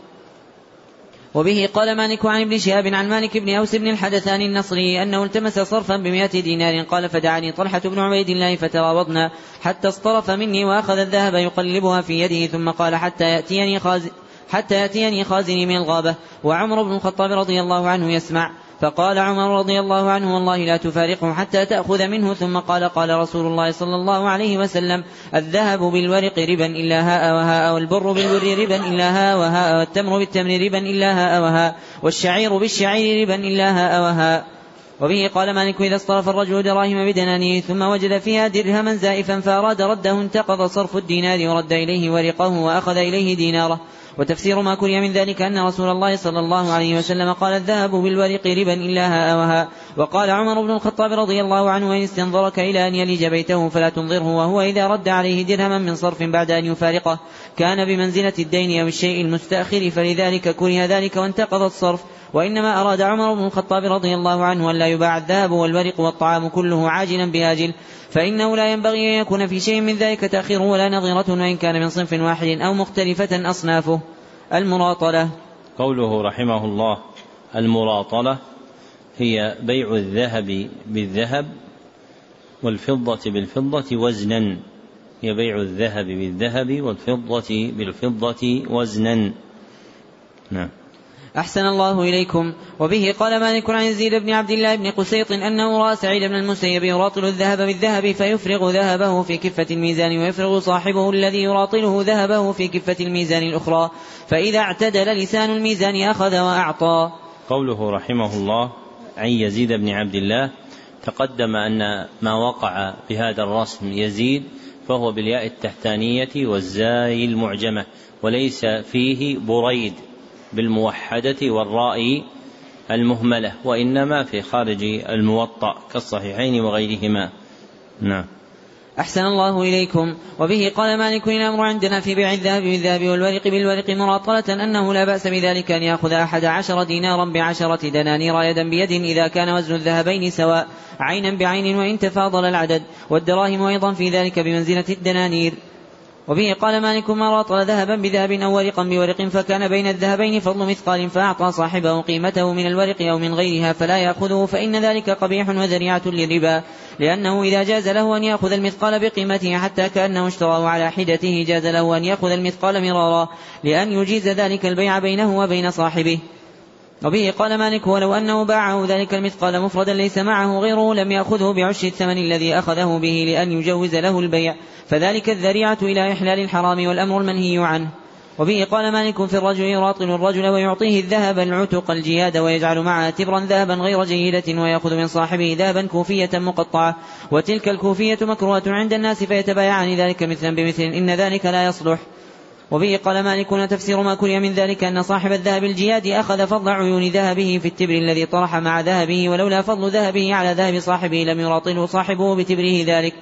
C: وبه قال مالك عن ابن شهاب عن مالك بن أوس بن الحدثان النصري أنه التمس صرفا بمئة دينار قال فدعاني طلحة بن عبيد الله فتراوضنا حتى اصطرف مني وأخذ الذهب يقلبها في يده ثم قال حتى يأتيني خازن حتى يأتيني خازني من الغابة. وعمر بن الخطاب رضي الله عنه يسمع فقال عمر رضي الله عنه والله لا تفارقه حتى تأخذ منه ثم قال قال رسول الله صلى الله عليه وسلم الذهب بالورق ربا إلا هاء وهاء والبر بالبر ربا إلا هاء وهاء والتمر بالتمر ربا إلا هاء وهاء والشعير بالشعير ربا إلا هاء وهاء. وبه قال مالك إذا اصطرف الرجل دراهم بدنانير ثم وجد فيها درهما زائفا فأراد رده انتقض صرف الدينار ورد إليه ورقه وأخذ إليه ديناره. وتفسير ما كري من ذلك أن رسول الله صلى الله عليه وسلم قال الذهب بالورق ربا إلا هاء وقال عمر بن الخطاب رضي الله عنه وإن استنظرك إلى أن يلج بيته فلا تنظره وهو إذا رد عليه درهما من صرف بعد أن يفارقه. كان بمنزلة الدين أو الشيء المستأخر فلذلك كره ذلك وانتقض الصرف. وإنما أراد عمر بن الخطاب رضي الله عنه أن لا يباع الذهب والورق والطعام كله عاجلا بآجل فإنه لا ينبغي أن يكون في شيء من ذلك تأخير ولا نظيرة وإن كان من صنف واحد أو مختلفة أصنافه. المراطلة.
A: قوله رحمه الله المراطلة هي بيع الذهب بالذهب والفضة بالفضة وزنا. هي بيع الذهب بالذهب والفضة بالفضة وزنا. نعم.
C: أحسن الله إليكم. وبه قال مالك عن يزيد بن عبد الله بن قسيط أنه رأى سعيد بن المسيب يراطل الذهب بالذهب فيفرغ ذهبه في كفة الميزان ويفرغ صاحبه الذي يراطله ذهبه في كفة الميزان الأخرى. فإذا اعتدل لسان الميزان أخذ وأعطى.
A: قوله رحمه الله عن يزيد بن عبد الله تقدم أن ما وقع بهذا الرسم يزيد فهو بالياء التحتانية والزاي المعجمة وليس فيه بريد بالموحدة والراء المهملة وإنما في خارج الموطأ كالصحيحين وغيرهما. نعم.
C: أحسن الله إليكم. وبه قال مالك الأمر عندنا في بيع الذهب بالذهب والورق بالورق مراطلة أنه لا بأس بذلك أن يأخذ أحد عشر دينارا بعشرة دنانير يدا بيد إذا كان وزن الذهبين سواء عينا بعين وإن تفاضل العدد. والدراهم أيضا في ذلك بمنزلة الدنانير. وبه قال مالك ما راطل ذهبا بذهب أو ورقا بورق فكان بين الذهبين فضل مثقال فأعطى صاحبه قيمته من الورق أو من غيرها فلا يأخذه فإن ذلك قبيح وذريعة للربا. لأنه إذا جاز له أن يأخذ المثقال بقيمته حتى كأنه اشتراه على حدته جاز له أن يأخذ المثقال مرارا لأن يجيز ذلك البيع بينه وبين صاحبه. وبه قال مالك ولو أنه باعه ذلك المثقال مفردا ليس معه غيره لم يأخذه بعش الثمن الذي أخذه به لأن يجوز له البيع. فذلك الذريعة إلى إحلال الحرام والأمر المنهي عنه. وبه قال مالك في الرجل يراطل الرجل ويعطيه الذهب العتق الجياد ويجعل معها تبرا ذهبا غير جيدة ويأخذ من صاحبه ذهبا كوفية مقطعة وتلك الكوفية مكروهة عند الناس فيتبايعان ذلك مثلا بمثل إن ذلك لا يصلح. وبه قال مالك تفسير ما كري من ذلك أن صاحب الذهب الجياد أخذ فضل عيون ذهبه في التبر الذي طرح مع ذهبه ولولا فضل ذهبه على ذهب صاحبه لم يراطله صاحبه بتبره ذلك.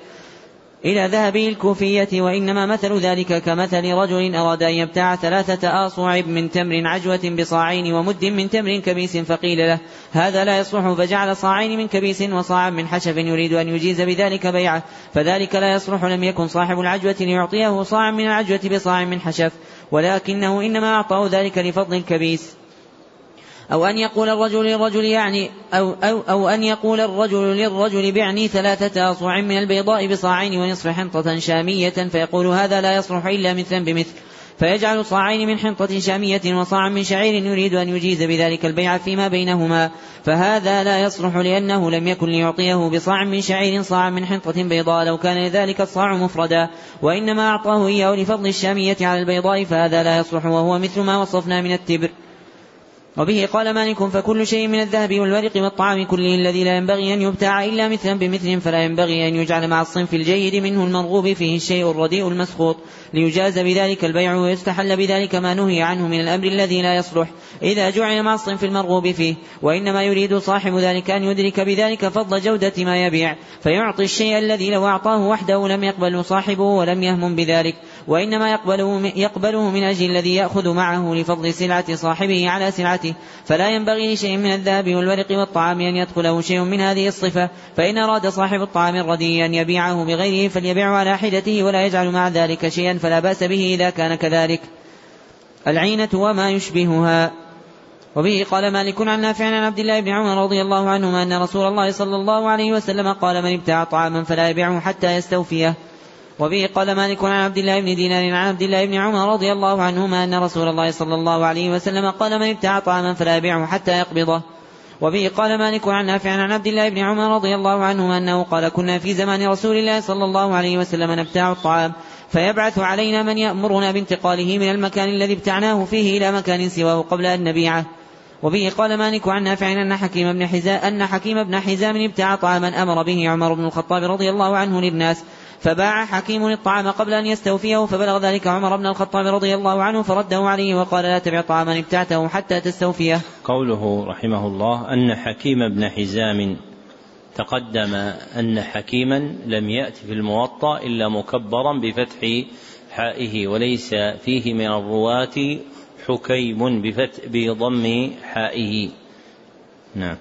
C: إلى ذهبه الكوفية وإنما مثل ذلك كمثل رجل أراد أن يبتاع ثلاثة آصوع من تمر عجوة بصاعين ومد من تمر كبيس فقيل له هذا لا يصلح. فجعل صاعين من كبيس وصاعا من حشف يريد أن يجيز بذلك بيعه فذلك لا يصلح لم يكن صاحب العجوة ليعطيه صاعا من العجوة بصاع من حشف ولكنه إنما أعطاه ذلك لفضل الكبيس. أو أن يقول الرجل للرجل يعني أو, أو, أو أن يقول الرجل للرجل بعني ثلاثة أصوع من البيضاء بصاعين ونصف حنطة شامية فيقول هذا لا يصلح إلا مثلا بمثل. فيجعل صاعين من حنطة شامية وصاعا من شعير يريد أن يجيز بذلك البيع فيما بينهما. فهذا لا يصلح لأنه لم يكن ليعطيه بصاع من شعير صاعا من حنطة بيضاء لو كان ذلك الصاع مفردا. وإنما أعطاه إياه لفضل الشامية على البيضاء فهذا لا يصلح وهو مثل ما وصفنا من التبر. وبه قال مالك فكل شيء من الذهب والورق والطعام كله الذي لا ينبغي أن يبتاع إلا مثلا بمثل فلا ينبغي أن يجعل مع الصنف الجيد منه المرغوب فيه الشيء الرديء المسخوط. ليجاز بذلك البيع ويستحل بذلك ما نهي عنه من الأمر الذي لا يصلح. إذا جعل مع الصنف المرغوب فيه وإنما يريد صاحب ذلك أن يدرك بذلك فضل جودة ما يبيع. فيعطي الشيء الذي لو أعطاه وحده لم يقبل صاحبه ولم يهمم بذلك. وإنما يقبله, يقبله من أجل الذي يأخذ معه لفضل سلعة صاحبه على سلعته. فلا ينبغي لشيء من الذهب والورق والطعام أن يدخله شيء من هذه الصفة. فإن أراد صاحب الطعام الردي أن يبيعه بغيره فليبيعه على حدته ولا يجعل مع ذلك شيئا فلا بأس به إذا كان كذلك. العينة وما يشبهها. وبه قال مالك عن نافع عن عبد الله بن عمر رضي الله عنهما أن رسول الله صلى الله عليه وسلم قال من ابتاع طعاما فلا يبيعه حتى يستوفيه. وبه قال مالك عن عبد الله بن دينار عن عبد الله بن عمر رضي الله عنهما أن رسول الله صلى الله عليه وسلم قال من ابتاع طعاما فلا يبيعه حتى يقبضه. وبه قال مالك عن نافع عن عبد الله بن عمر رضي الله عنهما أنه قال كنا في زمان رسول الله صلى الله عليه وسلم نبتاع الطعام فيبعث علينا من يأمرنا بانتقاله من المكان الذي ابتعناه فيه إلى مكان سواه قبل أن نبيعه. وبه قال مالك عن نافع أن حكيم بن حزام أن حكيم بن حزام ابتاع طعاما أمر به عمر بن الخطاب رضي الله عنه للناس فباع حكيم الطعام قبل أن يستوفيه فبلغ ذلك عمر بن الخطاب رضي الله عنه فرده عليه وقال لا تبع طعاما ابتعته حتى تستوفيه.
A: قوله رحمه الله أن حكيم بن حزام تقدم أن حكيما لم يأتي في الموطأ إلا مكبرا بفتح حائه وليس فيه من الرواة حكيم بفتح بضم حائه. نعم.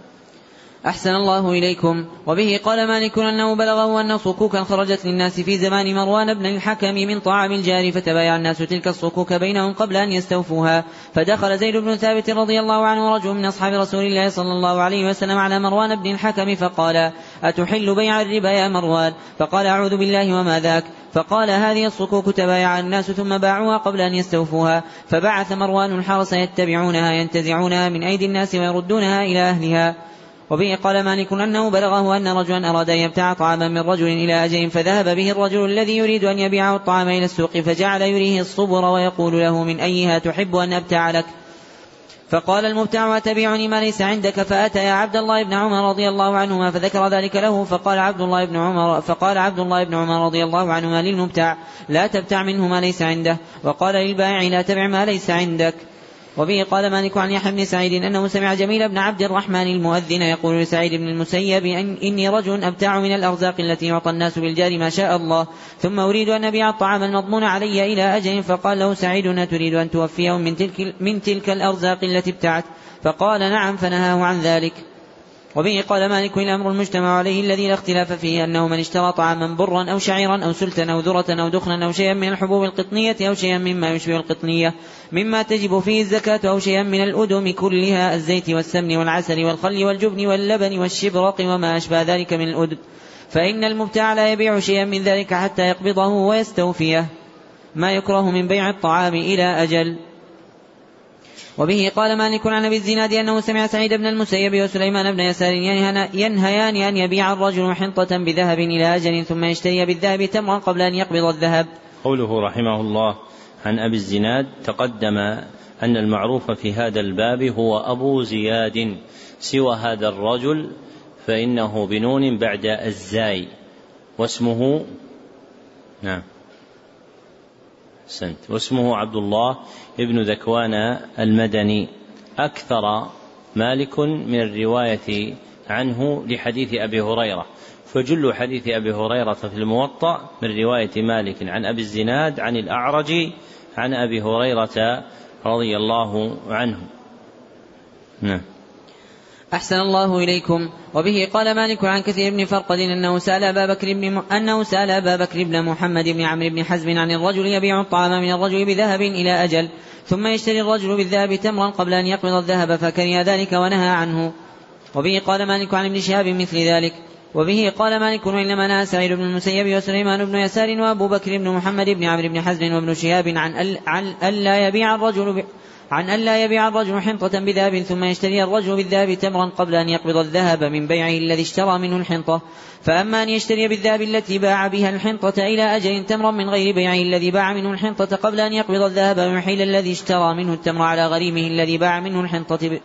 C: أحسن الله إليكم. وبه قال مالك أنه بلغه أن صكوكا خرجت للناس في زمان مروان بن الحكم من طعام الجار فتبايع الناس تلك الصكوك بينهم قبل أن يستوفوها. فدخل زيد بن ثابت رضي الله عنه رجل من أصحاب رسول الله صلى الله عليه وسلم على مروان بن الحكم فقال أتحل بيع الربا يا مروان؟ فقال أعوذ بالله وما ذاك. فقال هذه الصكوك تبايع الناس ثم باعوها قبل أن يستوفوها. فبعث مروان الحرس يتبعونها ينتزعونها من أيدي الناس ويردونها إلى أهلها. وبه قال مالك أنه بلغه أن رجلا أراد أن يبتاع طعاما من رجل إلى أجل فذهب به الرجل الذي يريد أن يبيعه الطعام إلى السوق فجعل يريه الصبر ويقول له من أيها تحب أن أبتاع لك؟ فقال المبتاع أتبعني ما ليس عندك؟ فأتى يا عبد الله بن عمر رضي الله عنهما فذكر ذلك له فقال عبد الله بن عمر فقال عبد الله بن عمر رضي الله عنهما للمبتاع لا تبتع منه ما ليس عنده. وقال للبائع لا تبع ما ليس عندك. وبه قال مالك عن يحيى بن سعيد أنه سمع جميل بن عبد الرحمن المؤذن يقول لسعيد بن المسيب إن إني رجل أبتاع من الأرزاق التي يعطى الناس بالجار ما شاء الله ثم أريد أن أبيع الطعام المضمون علي إلى أجل فقال له سعيد أتريد أن توفيهم من تلك, من تلك الأرزاق التي ابتعت؟ فقال نعم فنهاه عن ذلك. وبه قال مالك الأمر المجتمع عليه الذي لا اختلاف فيه أنه من اشترى طعاما برا أو شعيرا أو سلتا أو ذرة أو دخنا أو شيئا من الحبوب القطنية أو شيئا مما يشبه القطنية مما تجب فيه الزكاة أو شيئا من الأدم كلها الزيت والسمن والعسل والخل والجبن واللبن والشبرق وما أشبه ذلك من الأدم فإن المبتاع لا يبيع شيئا من ذلك حتى يقبضه ويستوفيه ما يكره من بيع الطعام إلى أجل. وبه قال مالك عن أبي الزناد أنه سمع سعيد بن المسيب وسليمان بن يسار ينهيان أن يبيع الرجل حنطة بذهب إلى أجل ثم يشتري بالذهب تمرا قبل أن يقبض الذهب.
A: قوله رحمه الله عن أبي الزناد تقدم أن المعروف في هذا الباب هو أبو زياد سوى هذا الرجل فإنه بنون بعد الزاي واسمه نعم سنت. واسمه عبد الله ابن ذكوان المدني. أكثر مالك من الرواية عنه لحديث أبي هريرة. فجل حديث أبي هريرة في الموطأ من رواية مالك عن أبي الزناد عن الأعرج عن أبي هريرة رضي الله عنه. نعم.
C: أحسن الله إليكم. وبه قال مالك عن كثير بن فرقد أنه سأل أبا بكر بن م... أنه سأل أبا بكر بن محمد بن عمرو بن حزم عن الرجل يبيع الطعام من الرجل بذهب إلى أجل ثم يشتري الرجل بالذهب تمرا قبل أن يقبض الذهب فكره ذلك ونهى عنه. وبه قال مالك عن ابن شهاب مثل ذلك. وبه قال مالك وإنما نهى سعيد بن المسيب وسليمان بن يسار وأبو بكر بن محمد بن عمرو بن حزم وابن شهاب عن ألا يبيع الرجل ب... عن ألا يبيع الرجل حنطة بذهب ثم يشتري الرجل بالذهب تمرا قبل أن يقبض الذهب من بيعه الذي اشترى منه الحنطة. فأما أن يشتري بالذهب التي باع بها الحنطة إلى أجل تمرا من غير بيعه الذي باع منه الحنطة قبل أن يقبض الذهب ويحيل الذي اشترى منه التمر على غريمه الذي باع منه الحنطة ب...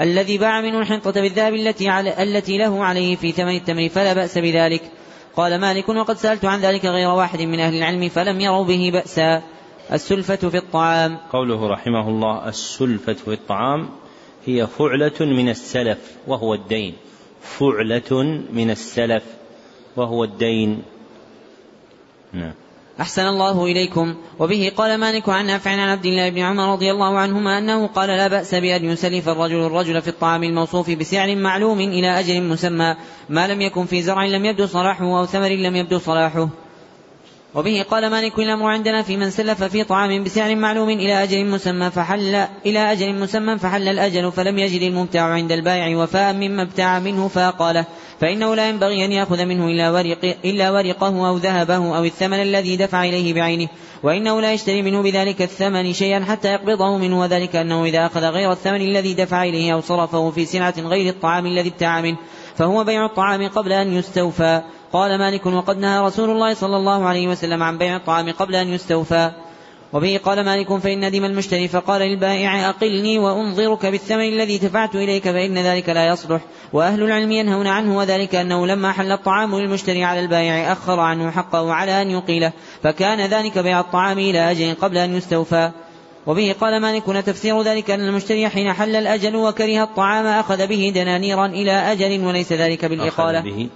C: الذي باع منه الحنطة بالذهب التي على التي له عليه في ثمن التمر فلا بأس بذلك. قال مالك وقد سألت عن ذلك غير واحد من أهل العلم فلم يروا به بأسا. السلفة في الطعام.
A: قوله رحمه الله السلفة في الطعام هي فعلة من السلف وهو الدين. فعلة من السلف وهو الدين.
C: نعم. أحسن الله إليكم. وبه قال مالك عن نافع عن عبد الله بن عمر رضي الله عنهما أنه قال لا بأس بأن يسلف الرجل الرجل في الطعام الموصوف بسعر معلوم إلى أجل مسمى ما لم يكن في زرع لم يبدو صلاحه أو ثمر لم يبدو صلاحه. وبه قال مالك الأمر عندنا في من سلف في طعام بسعر معلوم إلى أجل مسمى فحل إلى أجل مسمى فحل الأجل فلم يجد المبتاع عند البائع وفاء مما ابتاع منه فقاله فإنه لا ينبغي أن يأخذ منه إلا, ورق إلا ورقه أو ذهبه أو الثمن الذي دفع إليه بعينه وإنه لا يشتري منه بذلك الثمن شيئا حتى يقبضه منه وذلك أنه إذا أخذ غير الثمن الذي دفع إليه أو صرفه في سلعة غير الطعام الذي ابتاع منه فهو بيع الطعام قبل أن يستوفى قال مالك وقد نهى رسول الله صلى الله عليه وسلم عن بيع الطعام قبل أن يستوفى. وبه قال مالك فإن ندم المشتري فقال للبائع أقلني وأنظرك بالثمن الذي دفعت إليك فإن ذلك لا يصلح. وأهل العلم ينهون عنه وذلك أنه لما حل الطعام للمشتري على البائع أخر عنه حقه على أن يقيله. فكان ذلك بيع الطعام إلى أجل قبل أن يستوفى. وبه قال مالك تفسير ذلك أن المشتري حين حل الأجل وكره الطعام أخذ به دنانيرا إلى أجل وليس ذلك بالإقالة. أخذ به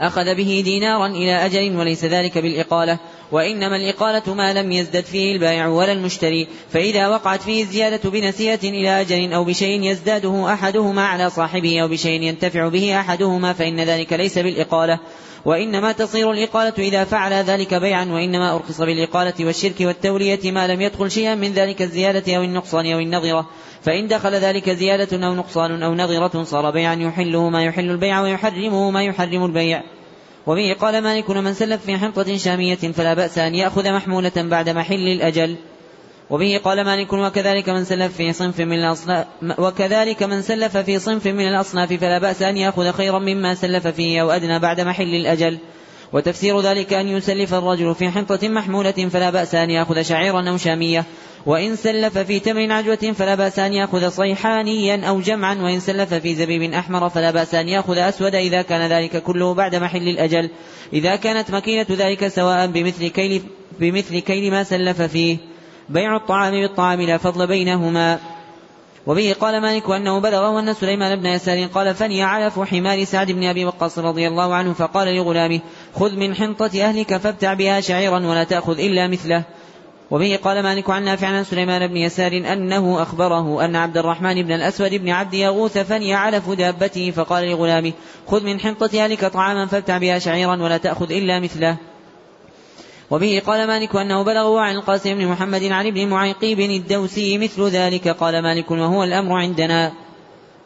C: أخذ به دينارا إلى أجل وليس ذلك بالإقالة. وإنما الإقالة ما لم يزدد فيه البائع ولا المشتري. فإذا وقعت فيه الزيادة بنسية إلى أجل أو بشيء يزداده أحدهما على صاحبه أو بشيء ينتفع به أحدهما فإن ذلك ليس بالإقالة. وإنما تصير الإقالة إذا فعل ذلك بيعا وإنما أرخص بالإقالة والشرك والتولية ما لم يدخل شيئا من ذلك الزيادة أو النقصان أو النظرة. فإن دخل ذلك زيادة أو نقصان أو نظرة صار بيعا يحله ما يحل البيع ويحرمه ما يحرم البيع. وبه قال مالك من سلف في حنطة شامية فلا بأس أن يأخذ محمولة بعد محل الأجل. وبه قال مالك وكذلك من سلف في صنف من الأصناف وكذلك من سلف في صنف من الأصناف فلا بأس أن يأخذ خيرا مما سلف فيه أو أدنى بعد محل الأجل. وتفسير ذلك أن يسلف الرجل في حنطة محمولة فلا بأس أن يأخذ شعيرا أو شامية. وإن سلف في تمر عجوة فلا بأس أن يأخذ صيحانيا أو جمعا. وإن سلف في زبيب أحمر فلا بأس أن يأخذ أسود إذا كان ذلك كله بعد محل الأجل. إذا كانت مكينة ذلك سواء بمثل كيل, بمثل كيل ما سلف فيه. بيع الطعام بالطعام لا فضل بينهما. وبه قال مالك أنه بلغه أن سليمان بن يسار قال فني علف حمار سعد بن أبي وقاص رضي الله عنه فقال لغلامه خذ من حنطة أهلك فابتع بها شعيرا ولا تأخذ إلا مثله. وبه قال مالك عن نافع عن سليمان بن يسار أنه أخبره أن عبد الرحمن بن الأسود بن عبد يغوث فني علف دابته فقال لغلامه خذ من حنطة أهلك طعاما فابتع بها شعيرا ولا تأخذ إلا مثله. وبه قال مالك أنه بلغه عن القاسم بن محمد عن ابن معيقيب الدوسي مثل ذلك. قال مالك وهو الأمر عندنا.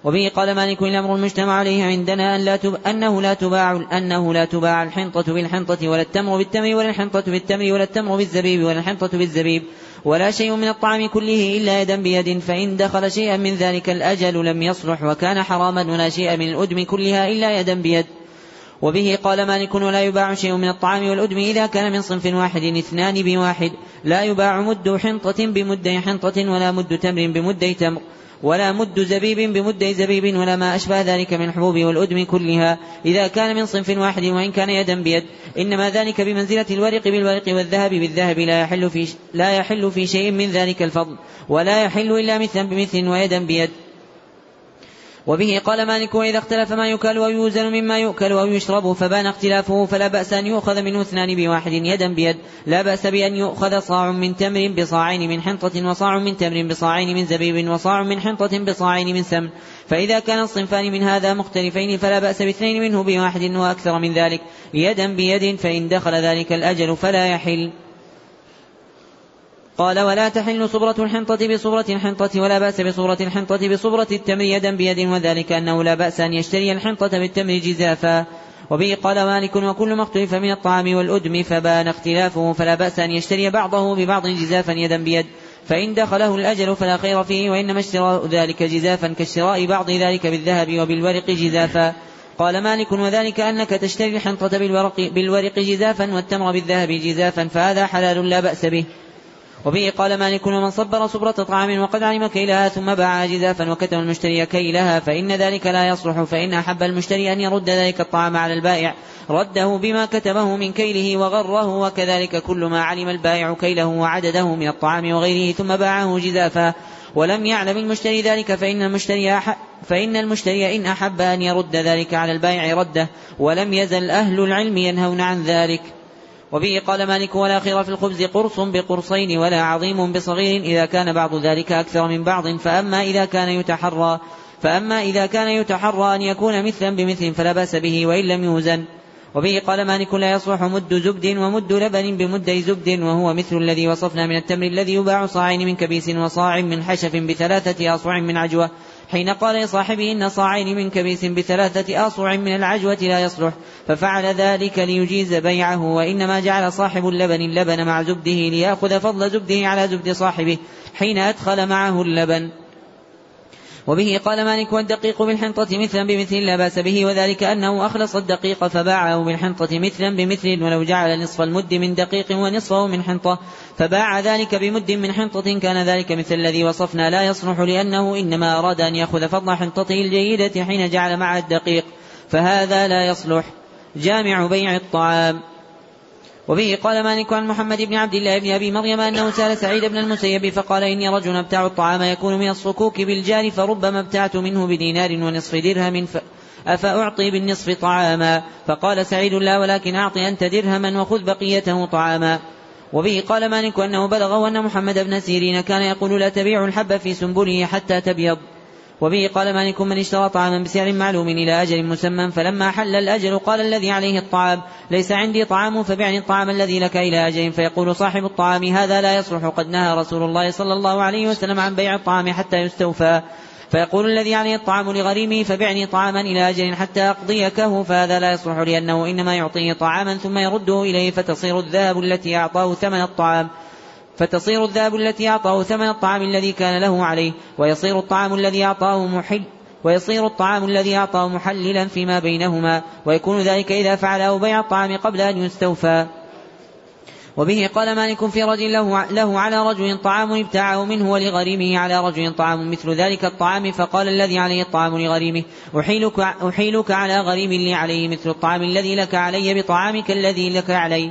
C: وبه قال مالك الأمر المجتمع عليه عندنا أن لا تب... أنه لا تباع أنه لا تباع الحنطة بالحنطة ولا التمر بالتمر ولا الحنطة بالتمر ولا التمر بالزبيب ولا الحنطة بالزبيب. ولا شيء من الطعام كله إلا يدا بيد فإن دخل شيئا من ذلك الأجل لم يصلح وكان حراما ولا شيء من الأدم كلها إلا يدا بيد. وبه قال مالك ولا يباع شيء من الطعام والأدم إذا كان من صنف واحد اثنان بواحد. لا يباع مد حنطة بمدي حنطة ولا مد تمر بمدي تمر. ولا مد زبيب بمد زبيب ولا ما أشبه ذلك من الحبوب والأدم كلها. إذا كان من صنف واحد وإن كان يدا بيد إنما ذلك بمنزلة الورق بالورق والذهب بالذهب. لا يحل في لا يحل في شيء من ذلك الفضل ولا يحل إلا مثلا بمثل ويدا بيد. وبه قال مالك وإذا اختلف ما يكال أو يوزن مما يؤكل أو يشرب فبان اختلافه فلا بأس أن يؤخذ منه اثنان بواحد يدا بيد. لا بأس بأن يؤخذ صاع من تمر بصاعين من حنطة وصاع من تمر بصاعين من زبيب وصاع من حنطة بصاعين من سمن فإذا كان الصنفان من هذا مختلفين فلا بأس باثنين منه بواحد وأكثر من ذلك. يدا بيد فإن دخل ذلك الأجل فلا يحل. قال ولا تحل صبرة الحنطة بصبرة الحنطة ولا بأس بصورة الحنطة بصبرة التمر يدا بيد وذلك أنه لا بأس أن يشتري الحنطة بالتمر جزافا. وبه قال مالك وكل ما اختلف من الطعام والأدم فبان اختلافه فلا بأس أن يشتري بعضه ببعض جزافا يدا بيد فإن دخله الأجل فلا خير فيه وإنما اشتراء ذلك جزافا كاشتراء بعض ذلك بالذهب وبالورق جزافا. قال مالك وذلك أنك تشتري الحنطة بالورق, بالورق جزافا والتمر بالذهب جزافا فهذا حلال لا بأس به. وبه قال مالك ومن صبر صبرة طعام وقد علم كيلها ثم باع جزافا وكتم المشتري كيلها فإن ذلك لا يصلح فإن أحب المشتري أن يرد ذلك الطعام على البائع. رده بما كتبه من كيله وغره وكذلك كل ما علم البائع كيله وعدده من الطعام وغيره ثم باعه جزافا. ولم يعلم المشتري ذلك فإن المشتري فإن المشتري إن أحب أن يرد ذلك على البائع رده. ولم يزل أهل العلم ينهون عن ذلك. وبه قال مالك ولا خير في الخبز قرص بقرصين ولا عظيم بصغير إذا كان بعض ذلك أكثر من بعض فأما إذا كان يتحرى فأما إذا كان يتحرى أن يكون مثلا بمثل فلا بأس به وإن لم يوزن. وبه قال مالك لا يصلح مد زبد ومد لبن بمدي زبد وهو مثل الذي وصفنا من التمر الذي يباع صاعين من كبيس وصاع من حشف بثلاثة أصع من عجوة. حين قال لصاحبه إن صاعين من كبيس بثلاثة أصع من العجوة لا يصلح ففعل ذلك ليجيز بيعه وإنما جعل صاحب اللبن اللبن مع زبده ليأخذ فضل زبده على زبد صاحبه حين أدخل معه اللبن. وبه قال مالك والدقيق بالحنطة مثلا بمثل لا بأس به وذلك أنه أخلص الدقيق فباعه بالحنطة مثلا بمثل ولو جعل نصف المد من دقيق ونصفه من حنطة فباع ذلك بمد من حنطة كان ذلك مثل الذي وصفنا لا يصلح لأنه إنما أراد أن يأخذ فضل حنطته الجيدة حين جعل معها الدقيق فهذا لا يصلح. جامع بيع الطعام. وبه قال مالك عن محمد بن عبد الله بن أبي مريم أنه سأل سعيد بن المسيب فقال إني رجل أبتاع الطعام يكون من الصكوك بالجار فربما ابتعت منه بدينار ونصف درهم ف... أفأعطي بالنصف طعاما؟ فقال سعيد لا ولكن أعطي أنت درهما وخذ بقيته طعاما. وبه قال مالك أنه بلغه أن محمد بن سيرين كان يقول لا تبيع الحب في سنبله حتى تبيض. وبه قال مالك من اشترى طعاما بسعر معلوم إلى أجل مسمى فلما حل الأجل قال الذي عليه الطعام ليس عندي طعام فبعني الطعام الذي لك إلى أجل فيقول صاحب الطعام هذا لا يصلح قد نهى رسول الله صلى الله عليه وسلم عن بيع الطعام حتى يستوفى فيقول الذي عليه الطعام لغريمه فبعني طعاما إلى أجل حتى أقضيكه فهذا لا يصلح لأنه إنما يعطيه طعاما ثم يرده إليه فتصير الذهب التي أعطاه ثمن الطعام فتصير الذهب التي أعطاه ثمن الطعام الذي كان له عليه ويصير الطعام الذي أعطاه محل ويصير الطعام الذي أعطاه محللا فيما بينهما ويكون ذلك إذا فعله بيع الطعام قبل أن يستوفى. وبه قال مالك في رجل له, له على رجل طعام ابتاعه منه ولغريمه على رجل طعام مثل ذلك الطعام فقال الذي عليه الطعام لغريمه أحيلك, أحيلك على غريم لي عليه مثل الطعام الذي لك علي بطعامك الذي لك علي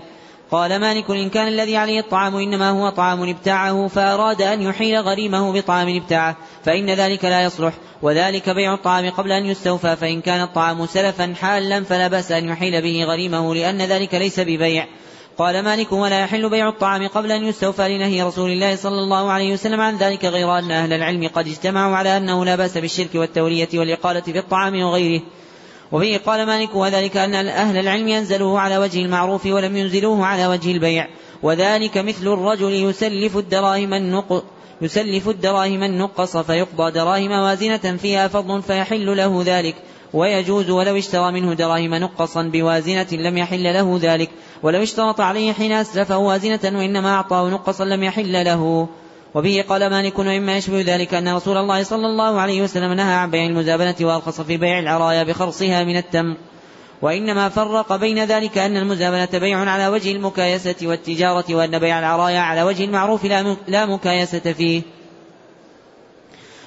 C: قال مالك إن كان الذي عليه الطعام إنما هو طعام ابتاعه فأراد أن يحيل غريمه بطعام ابتاعه فإن ذلك لا يصلح وذلك بيع الطعام قبل أن يستوفى فإن كان الطعام سلفا حالا فلا بأس أن يحيل به غريمه لأن ذلك ليس ببيع. قال مالك ولا يحل بيع الطعام قبل أن يستوفى لنهي رسول الله صلى الله عليه وسلم عن ذلك غير أن أهل العلم قد اجتمعوا على أنه لا بأس بالشرك والتولية والإقالة في الطعام وغيره. وبه قال مالك وذلك أن أهل العلم ينزلوه على وجه المعروف ولم ينزلوه على وجه البيع. وذلك مثل الرجل يسلف الدراهم النقد يسلف الدراهم النقص فيقضى دراهم وازنة فيها فضل فيحل له ذلك. ويجوز ولو اشترى منه دراهم نقصا بوازنة لم يحل له ذلك. ولو اشترط عليه حين أسلفه وازنة وإنما أعطاه نقصا لم يحل له. وبه قال مالك وإما يشبه ذلك أن رسول الله صلى الله عليه وسلم نهى عن بيع المزابنة وأرخص في بيع العرايا بخرصها من التمر وإنما فرق بين ذلك أن المزابنة بيع على وجه المكايسة والتجارة وأن بيع العرايا على وجه المعروف لا مكايسة فيه.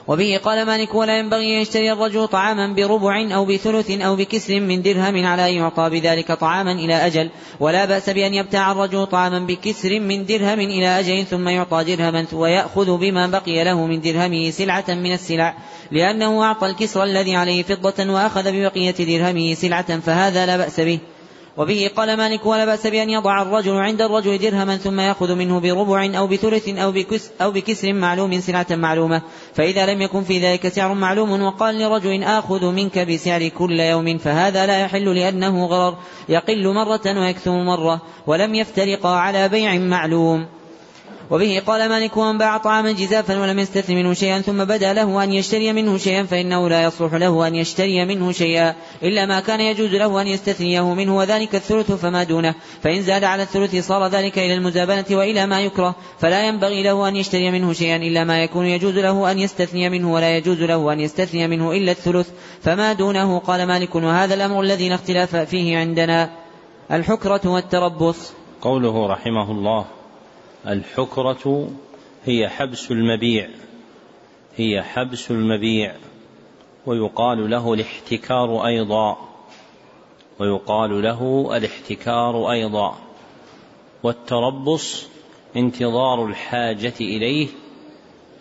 C: وبه قال مالك ولا ينبغي أن يشتري الرجل طعاما بربع أو بثلث أو بكسر من درهم على أن يعطى بذلك طعاما إلى أجل ولا بأس بأن يبتاع الرجل طعاما بكسر من درهم إلى أجل ثم يعطى درهما ويأخذ بما بقي له من درهمه سلعة من السلع لأنه أعطى الكسر الذي عليه فضة وأخذ ببقية درهمه سلعة فهذا لا بأس به. وبه قال مالك ولا بأس بأن يضع الرجل عند الرجل درهما ثم يأخذ منه بربع أو بثلث أو, بكس أو بكسر معلوم سلعة معلومة. فإذا لم يكن في ذلك سعر معلوم وقال لرجل آخذ منك بسعر كل يوم فهذا لا يحل لأنه غرر يقل مرة ويكثر مرة ولم يفترقا على بيع معلوم. وبه قال مالك ومن باع طعاما جزافا ولم يستثن منه شيئا ثم بدا له أن يشتري منه شيئا فإنه لا يصلح له أن يشتري منه شيئا إلا ما كان يجوز له أن يستثنيه منه وذلك الثلث فما دونه فإن زاد على الثلث صار ذلك إلى المزابنة وإلى ما يكره فلا ينبغي له أن يشتري منه شيئا إلا ما يكون يجوز له أن يستثني منه ولا يجوز له أن يستثني منه إلا الثلث فما دونه قال مالك وهذا الأمر الذي لا اختلاف فيه عندنا الحكرة والتربص
A: قوله رحمه الله الحكرة هي حبس المبيع هي حبس المبيع ويقال له الاحتكار أيضا ويقال له الاحتكار أيضا والتربص انتظار الحاجة إليه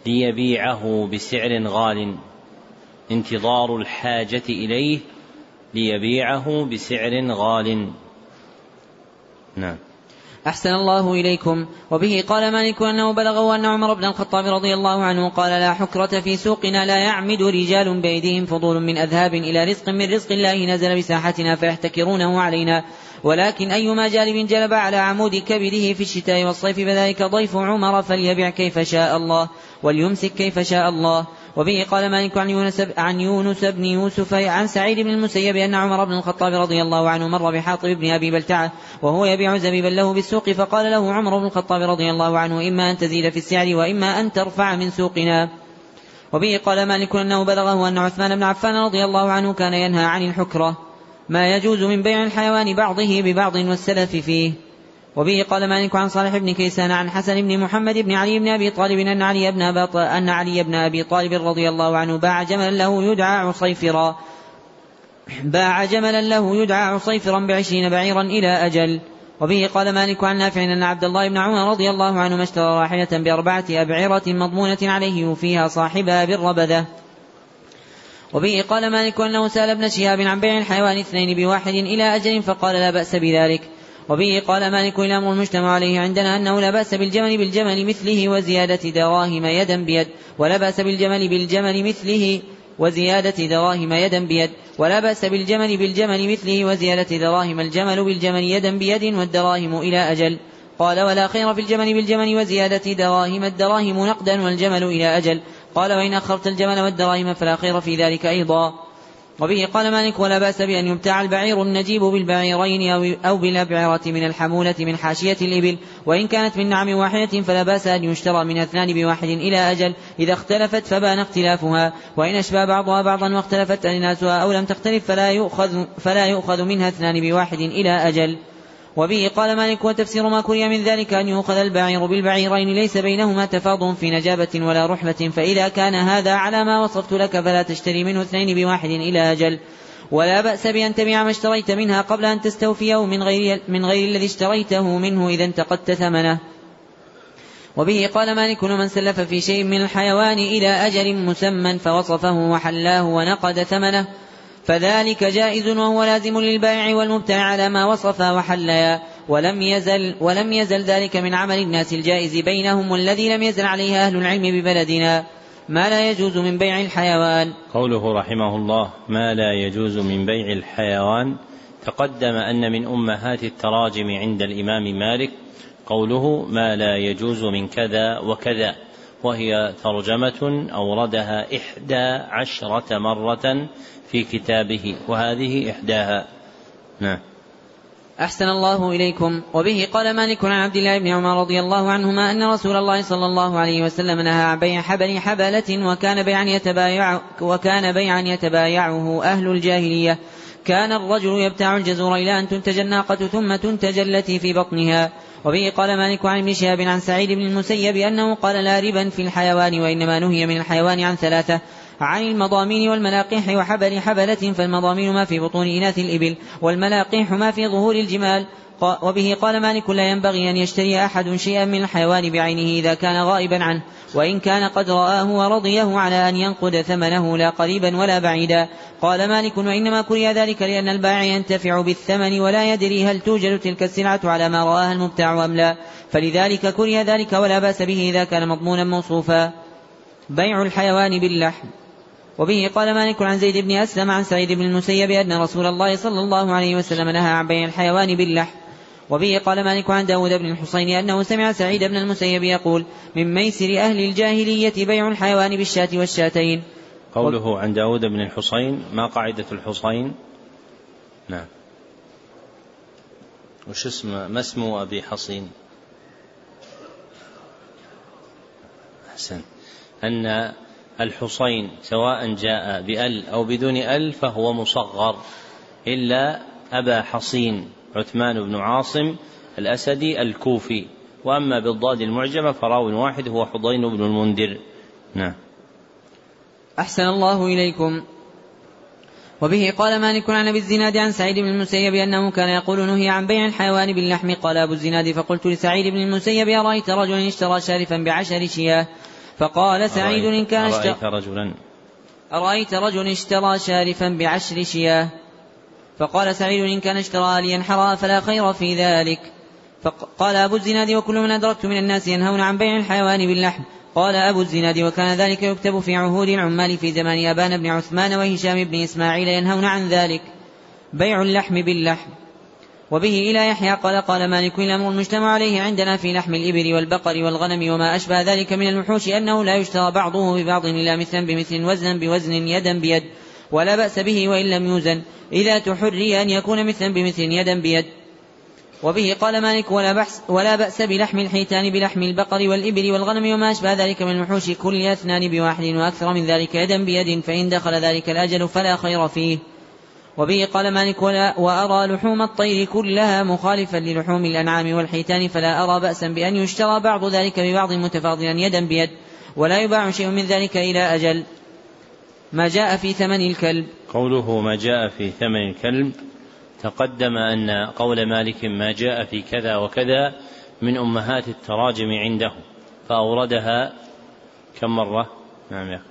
A: ليبيعه بسعر غال انتظار الحاجة إليه ليبيعه بسعر غال. نعم.
C: أحسن الله إليكم. وبه قال مالك أنه بلغه أن عمر بن الخطاب رضي الله عنه قال لا حكرة في سوقنا لا يعمد رجال بأيديهم فضول من أذهاب إلى رزق من رزق الله نزل بساحتنا فيحتكرونه علينا. ولكن أيما جالب جلب على عمود كبده في الشتاء والصيف فذلك ضيف عمر فليبع كيف شاء الله وليمسك كيف شاء الله. وبه قال مالك عن يونس عن يونس بن يوسف عن سعيد بن المسيب أن عمر بن الخطاب رضي الله عنه مر بحاطب بن أبي بلتعة وهو يبيع زبيبا له بالسوق فقال له عمر بن الخطاب رضي الله عنه إما أن تزيد في السعر وإما أن ترفع من سوقنا. وبه قال مالك أنه بلغه أن عثمان بن عفان رضي الله عنه كان ينهى عن الحكرة. ما يجوز من بيع الحيوان بعضه ببعض والسلف فيه. وبه قال مالك عن صالح بن كيسان عن حسن بن محمد بن علي بن أبي طالب أن علي بن أبي أن علي بن أبي طالب رضي الله عنه باع جملا له يدعى عصيفرا. باع جملا له يدعى عصيفرا بعشرين بعيرا إلى أجل. وبه قال مالك عن نافع أن عبد الله بن عمر رضي الله عنه اشترى راحلة بأربعة أبعرة مضمونة عليه وفيها صاحبها بالربذة. وبه قال مالك أنه سأل ابن شهاب عن بيع الحيوان اثنين بواحد إلى أجل فقال لا بأس بذلك. وبه قال مالك الأمر المجتمع عليه عندنا أنه لا بأس بالجمل بالجمل مثله وزيادة دراهم يدا بيد ولا بأس بالجمل بالجمل مثله وزيادة دراهم يدا بيد ولا بأس بالجمل بالجمل مثله وزيادة دراهم الجمل بالجمل يدا بيد والدراهم إلى أجل. قال ولا خير في الجمل بالجمل وزيادة دراهم الدراهم نقدا والجمل إلى أجل. قال وإن أخرت الجمل والدراهم فلا خير في ذلك أيضا. وبه قال مالك ولا بأس بأن يبتاع البعير النجيب بالبعيرين أو بالأبعرة من الحمولة من حاشية الإبل وإن كانت من نعم واحدة فلا بأس أن يشترى من اثنان بواحد إلى أجل. إذا اختلفت فبان اختلافها. وإن أشبه بعضها بعضا واختلفت أجناسها أو لم تختلف فلا يؤخذ, فلا يؤخذ منها اثنان بواحد إلى أجل. وبه قال مالك وتفسير ما كري من ذلك أن يؤخذ البعير بالبعيرين ليس بينهما تفاضل في نجابة ولا رحلة فإذا كان هذا على ما وصفت لك فلا تشتري منه اثنين بواحد إلى أجل. ولا بأس بأن تبيع ما اشتريت منها قبل أن تستوفيه من غير, من غير الذي اشتريته منه إذا انتقدت ثمنه. وبه قال مالك من سلف في شيء من الحيوان إلى أجل مسمى فوصفه وحلاه ونقد ثمنه. فذلك جائز وهو لازم للبائع والمبتاع على ما وصف وحليا ولم يزل ولم يزل ذلك من عمل الناس الجائز بينهم والذي لم يزل عليه أهل العلم ببلدنا. ما لا يجوز من بيع الحيوان.
A: قوله رحمه الله ما لا يجوز من بيع الحيوان تقدم أن من أمهات التراجم عند الإمام مالك قوله ما لا يجوز من كذا وكذا وهي ترجمة أوردها إحدى عشرة مرة في كتابه وهذه إحداها. نعم.
C: أحسن الله إليكم. وبه قال مالك عن عبد الله بن عمر رضي الله عنهما أن رسول الله صلى الله عليه وسلم نهى عن بيع حبل حبلة وكان بيعا يتبايع وكان بيعا يتبايعه أهل الجاهلية. كان الرجل يبتاع الجزور إلى أن تنتج الناقة ثم تنتج التي في بطنها. وبه قال مالك عن ابن شهاب عن سعيد بن المسيب أنه قال لا ربا في الحيوان وإنما نهي من الحيوان عن ثلاثة. عن المضامين والملاقيح وحبل حبلة فالمضامين ما في بطون إناث الإبل والملاقيح ما في ظهور الجمال. وبه قال مالك لا ينبغي أن يشتري أحد شيئا من الحيوان بعينه إذا كان غائبا عنه وإن كان قد رآه ورضيه على أن ينقد ثمنه لا قريبا ولا بعيدا. قال مالك وإنما كره ذلك لأن البائع ينتفع بالثمن ولا يدري هل توجد تلك السلعة على ما رآها المبتاع أم لا. فلذلك كره ذلك ولا بأس به إذا كان مضمونا موصوفا. بيع الحيوان باللحم. وبه قال مالك عن زيد بن أسلم عن سعيد بن المسيب أن رسول الله صلى الله عليه وسلم نهى عن بيع الحيوان باللحم. وبه قال مالك عن داود بن الحصين أنه سمع سعيد بن المسيب يقول من ميسر أهل الجاهلية بيع الحيوان بالشاة والشاتين.
A: قوله عن داود بن الحصين ما قاعدة الحصين؟ نعم. وش اسم ما اسم أبي حصين؟ أحسن. أن الحصين سواء جاء بأل أو بدون أل فهو مصغر إلا أبا حصين عثمان بن عاصم الأسدي الكوفي. وأما بالضاد المعجمة فراو واحد هو حضين بن المنذر. نعم.
C: أحسن الله إليكم. وبه قال مالك عن أبي الزناد عن سعيد بن المسيب أنه كان يقول نهي عن بيع الحيوان باللحم. قال أبو الزناد فقلت لسعيد بن المسيب أرأيت رجلا اشترى شارفا بعشر شياه؟ فقال سعيد إن كان
A: أرأيت رجلا؟
C: أرأيت رجلا اشترى شارفا بعشر شياه. فقال سعيد إن كان اشترى لينحرها فلا خير في ذلك. فقال أبو الزناد وكل من أدركت من الناس ينهون عن بيع الحيوان باللحم. قال أبو الزناد وكان ذلك يكتب في عهود العمال في زمان أبان بن عثمان وهشام بن إسماعيل ينهون عن ذلك. بيع اللحم باللحم. وبه إلى يحيى قال قال مالك الأمر المجتمع عليه عندنا في لحم الإبل والبقر والغنم وما أشبه ذلك من الوحوش أنه لا يشترى بعضه ببعض إلا مثلا بمثل وزنا بوزن يدا بيد ولا بأس به وإن لم يوزن إذا تحري أن يكون مثلا بمثل يدا بيد. وبه قال مالك ولا بأس, ولا بأس بلحم الحيتان بلحم البقر والإبل والغنم وما أشبه ذلك من الوحوش كل اثنان بواحد وأكثر من ذلك يدا بيد فإن دخل ذلك الأجل فلا خير فيه. وبه قال مالك ولا وأرى لحوم الطير كلها مخالفا للحوم الأنعام والحيتان فلا أرى بأسا بأن يشترى بعض ذلك ببعض متفاضلا يدا بيد ولا يباع شيء من ذلك إلى أجل. ما جاء في ثمن الكلب.
A: قوله ما جاء في ثمن الكلب تقدم أن قول مالك ما جاء في كذا وكذا من أمهات التراجم عنده فأوردها كم مرة؟ نعم يا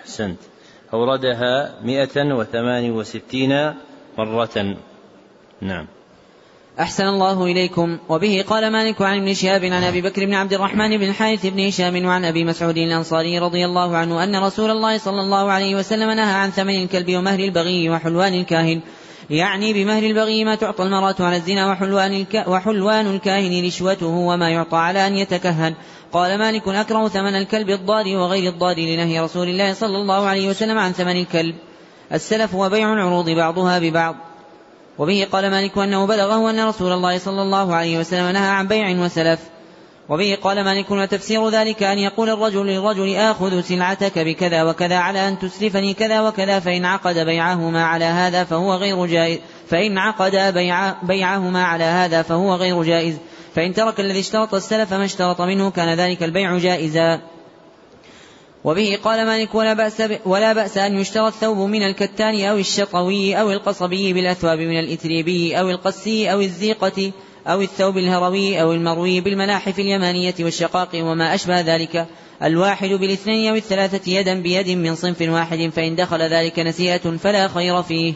A: أحسنت. أوردها مئة وثمان وستين مرة. نعم.
C: أحسن الله إليكم. وبه قال مالك عن ابن شهاب عن أبي بكر بن عبد الرحمن بن الحارث بن هشام وعن أبي مسعود الأنصاري رضي الله عنه أن رسول الله صلى الله عليه وسلم نهى عن ثمن الكلب ومهر البغي وحلوان الكاهن. يعني بمهر البغي ما تعطى المرأة على الزنا وحلوان, الك وحلوان الكاهن رشوته وما يعطى على أن يتكهن. قال مالك أكره ثمن الكلب الضار وغير الضار لنهي رسول الله صلى الله عليه وسلم عن ثمن الكلب. السلف وبيع العروض بعضها ببعض. وبه قال مالك أنه بلغه أن رسول الله صلى الله عليه وسلم نهى عن بيع وسلف. وبه قال مالك وتفسير ذلك أن يقول الرجل للرجل آخذ سلعتك بكذا وكذا على أن تسلفني كذا وكذا فإن عقد بيعهما على هذا فهو غير جائز. فإن عقد بيع بيعهما على هذا فهو غير جائز. فإن ترك الذي اشترط السلف ما اشترط منه كان ذلك البيع جائزا. وبه قال مالك ولا بأس, ولا بأس أن يشترى الثوب من الكتان أو الشطوي أو القصبي بالأثواب من الإتريبي أو القسي أو الزيقة أو الثوب الهروي أو المروي بالملاحف اليمانية والشقاق وما أشبه ذلك. الواحد بالاثنين أو الثلاثة يدا بيد من صنف واحد فإن دخل ذلك نسيئة فلا خير فيه.